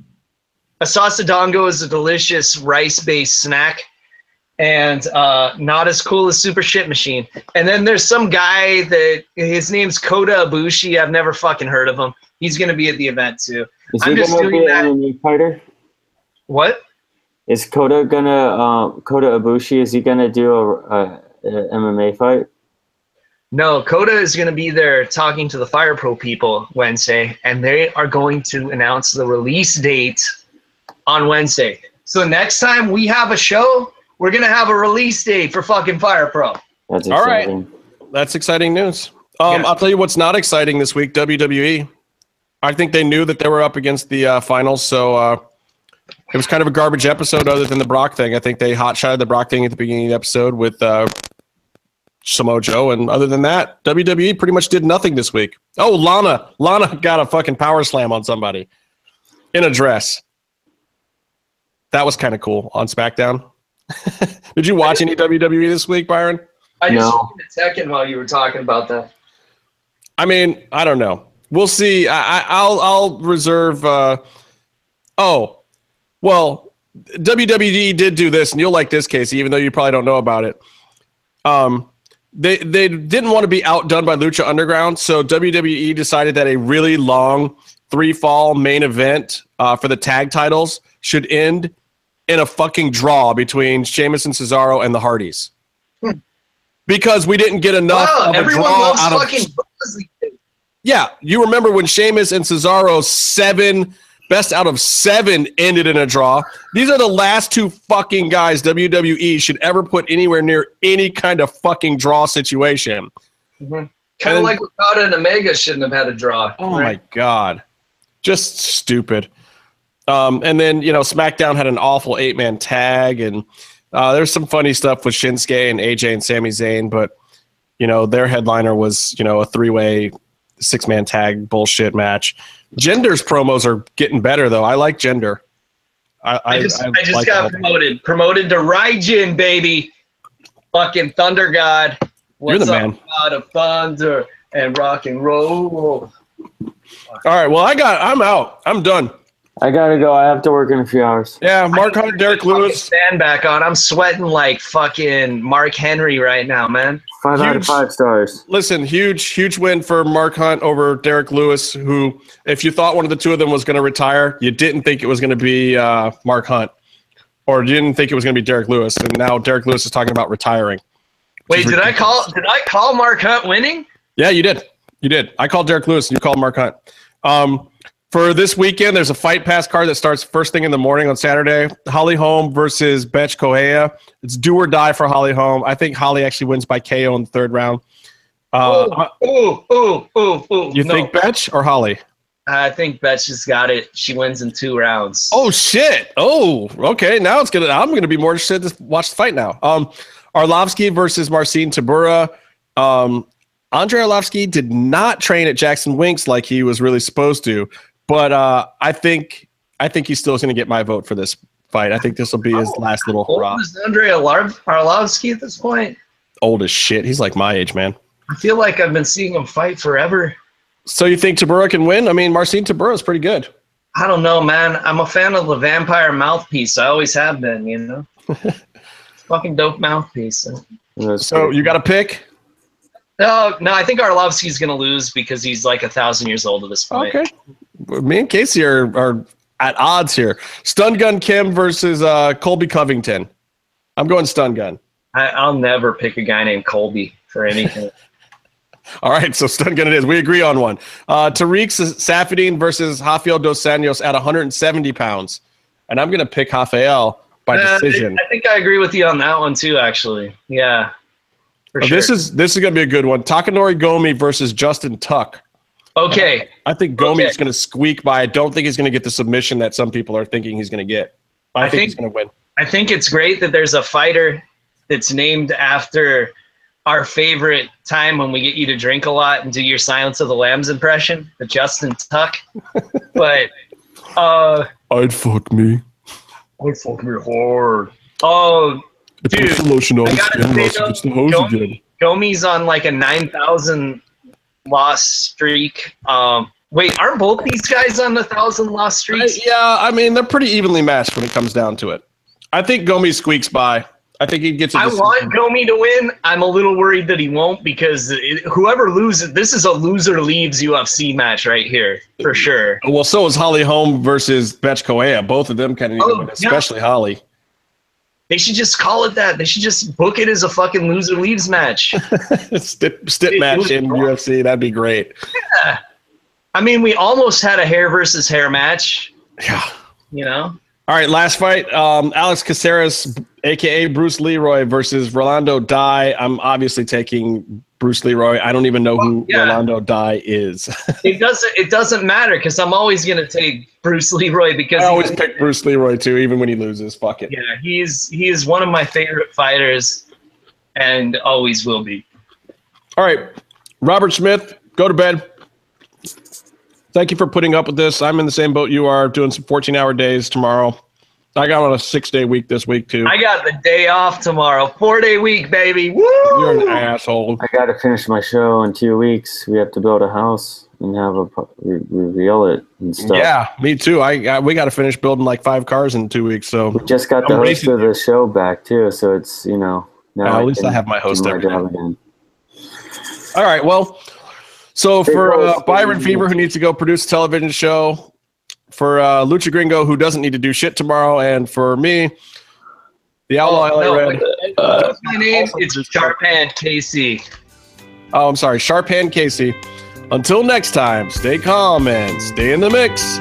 a Sasadango is a delicious rice-based snack and uh, not as cool as Super Shit Machine. And then there's some guy that his name's Kota Ibushi. I've never fucking heard of him. He's gonna be at the event too. Is I'm he just doing that- fighter? What? Is Kota gonna uh, Kota Ibushi? Is he gonna do a, a, a MMA fight? No, Kota is going to be there talking to the Fire Pro people Wednesday, and they are going to announce the release date on Wednesday. So next time we have a show, we're going to have a release date for fucking Fire Pro. That's All right. exciting. That's exciting news. Um, Yeah. I'll tell you what's not exciting this week. WWE. I think they knew that they were up against the uh, finals, so uh, it was kind of a garbage episode. Other than the Brock thing, I think they hot shotted the Brock thing at the beginning of the episode with uh, Samoa Joe, and other than that, WWE pretty much did nothing this week. Oh, Lana, Lana got a fucking power slam on somebody in a dress. That was kind of cool on SmackDown. did you watch any WWE this week, Byron? I just No. looked Tekken while you were talking about that. I mean, I don't know. We'll see. I, I, I'll I'll reserve. Uh, oh, well, WWE did do this, and you'll like this, Casey, even though you probably don't know about it. Um, they they didn't want to be outdone by Lucha Underground, so WWE decided that a really long three fall main event uh, for the tag titles should end in a fucking draw between Sheamus and Cesaro and the Hardys. Because we didn't get enough Wow, of a everyone loves out of fucking bras yeah, you remember when Sheamus and Cesaro seven best out of seven ended in a draw. These are the last two fucking guys WWE should ever put anywhere near any kind of fucking draw situation. Kind of like Okada and Omega shouldn't have had a draw. Oh my god, just stupid. Um, and then you know SmackDown had an awful eight man tag, and uh, there's some funny stuff with Shinsuke and AJ and Sami Zayn, but you know their headliner was you know a three way six man tag bullshit match. Jinder's promos are getting better though. I like Jinder. I, I just, I, just like got all- promoted. Promoted to Raijin, baby. Fucking Thunder God. You're the What's up, man. God of thunder and rock and roll. All right, well I got I'm out. I'm done. I gotta go. I have to work in a few hours. Yeah, Mark Hunt, Derrick Lewis. Stand back on. I'm sweating like fucking Mark Henry right now, man. Five out of five stars. Listen, huge, huge win for Mark Hunt over Derrick Lewis, who, if you thought one of the two of them was going to retire, you didn't think it was going to be uh, Mark Hunt, or you didn't think it was going to be Derrick Lewis, and now Derrick Lewis is talking about retiring. Wait, did I call? Did I call Mark Hunt winning? Yeah, you did. You did. I called Derrick Lewis, and you called Mark Hunt. Um, for this weekend, there's a Fight Pass card that starts first thing in the morning on Saturday. Holly Holm versus Bethe Correia. It's do or die for Holly Holm. I think Holly actually wins by KO in the third round. Uh, Ooh, ooh, ooh, ooh. you no. think Bethe or Holly? I think Bethe has got it. She wins in two rounds. Oh shit! Oh, okay. Now it's gonna. I'm gonna be more interested to watch the fight now. Um, Arlovsky versus Marcin Tybura. Um, Andrei Arlovsky did not train at Jackson Winks like he was really supposed to, but uh, I think I think he still gonna get my vote for this fight. I think this will be his Oh, last little What hurrah. was Andre Alar- Arlovsky at this point? Old as shit. He's like my age, man. I feel like I've been seeing him fight forever. So you think Tybura can win? I mean, Marcin Tybura is pretty good. I don't know, man. I'm a fan of the vampire mouthpiece. I always have been, you know. Fucking dope mouthpiece. So you got to pick. No, no, I think Arlovsky's gonna lose because he's like a thousand years old at this point. Okay. Me and Casey are, are at odds here. Stun Gun Kim versus uh, Colby Covington. I'm going Stun Gun. I, I'll never pick a guy named Colby for anything. All right, so Stun Gun it is. We agree on one. Uh, Tarec Saffiedine versus Rafael Dos Anjos at 170 pounds. And I'm going to pick Rafael by Uh, decision. I think I agree with you on that one too. Actually, yeah. For Oh, sure. This is this is going to be a good one. Takanori Gomi versus Justin Tuck. Okay. I think Gomi Okay. is going to squeak by. I don't think he's going to get the submission that some people are thinking he's going to get. I, I think, he's going to win. I think it's great that there's a fighter that's named after our favorite time when we get you to drink a lot and do your Silence of the Lambs impression, the Justin Tuck. but uh, I'd fuck me. I'd fuck me hard. Oh, Dude, the lotion on I his skin, say though, gets the hose Gomi- again. Gomi's on like a nine thousand loss streak. Um, wait, aren't both these guys on a thousand loss streaks? yeah, I mean they're pretty evenly matched when it comes down to it. I think Gomi squeaks by. I think he gets. I want Gomi to win. I'm a little worried that he won't because it, whoever loses, this is a loser leaves UFC match right here for sure. Well, so is Holly Holm versus Bethe Correia. Both of them kind of Oh, to win, yeah. especially Holly. They should just call it that. They should just book it as a fucking loser leaves match. Stip, stip match in UFC. That'd be great. Yeah. I mean, we almost had a hair versus hair match. Yeah. You know, All right, last fight. Um, Alex Caceres, aka Bruce Leroy, versus Rolando Dy. I'm obviously taking Bruce Leroy. I don't even know who Yeah. Rolando Dy is. it doesn't. It doesn't matter because I'm always gonna take Bruce Leroy because I always pick Bruce Leroy too, even when he loses. Fuck it. yeah, he's he is one of my favorite fighters, and always will be. All right, Robert Smith, go to bed. Thank you for putting up with this. I'm in the same boat you are, doing some 14 hour days tomorrow. I got on a six day week this week too. I got the day off tomorrow, four day week, baby. Woo! You're an asshole. I got to finish my show in two weeks. We have to build a house and have a pu- re- reveal it and stuff. Yeah, me too. I, I we got to finish building like five cars in two weeks. So We just got the I'm host racing of the show back too, so it's you know now at least I have my host do my job again. All right. Well, so for uh. Byron Fever, who needs to go produce a television show, for uh, Lucha Gringo, who doesn't need to do shit tomorrow, and for me, the Outlaw Oh, LA no, Red. wait, what's my name? It's Sharpan Casey. Oh, I'm sorry, Sharpan Casey. Until next time, stay calm and stay in the mix.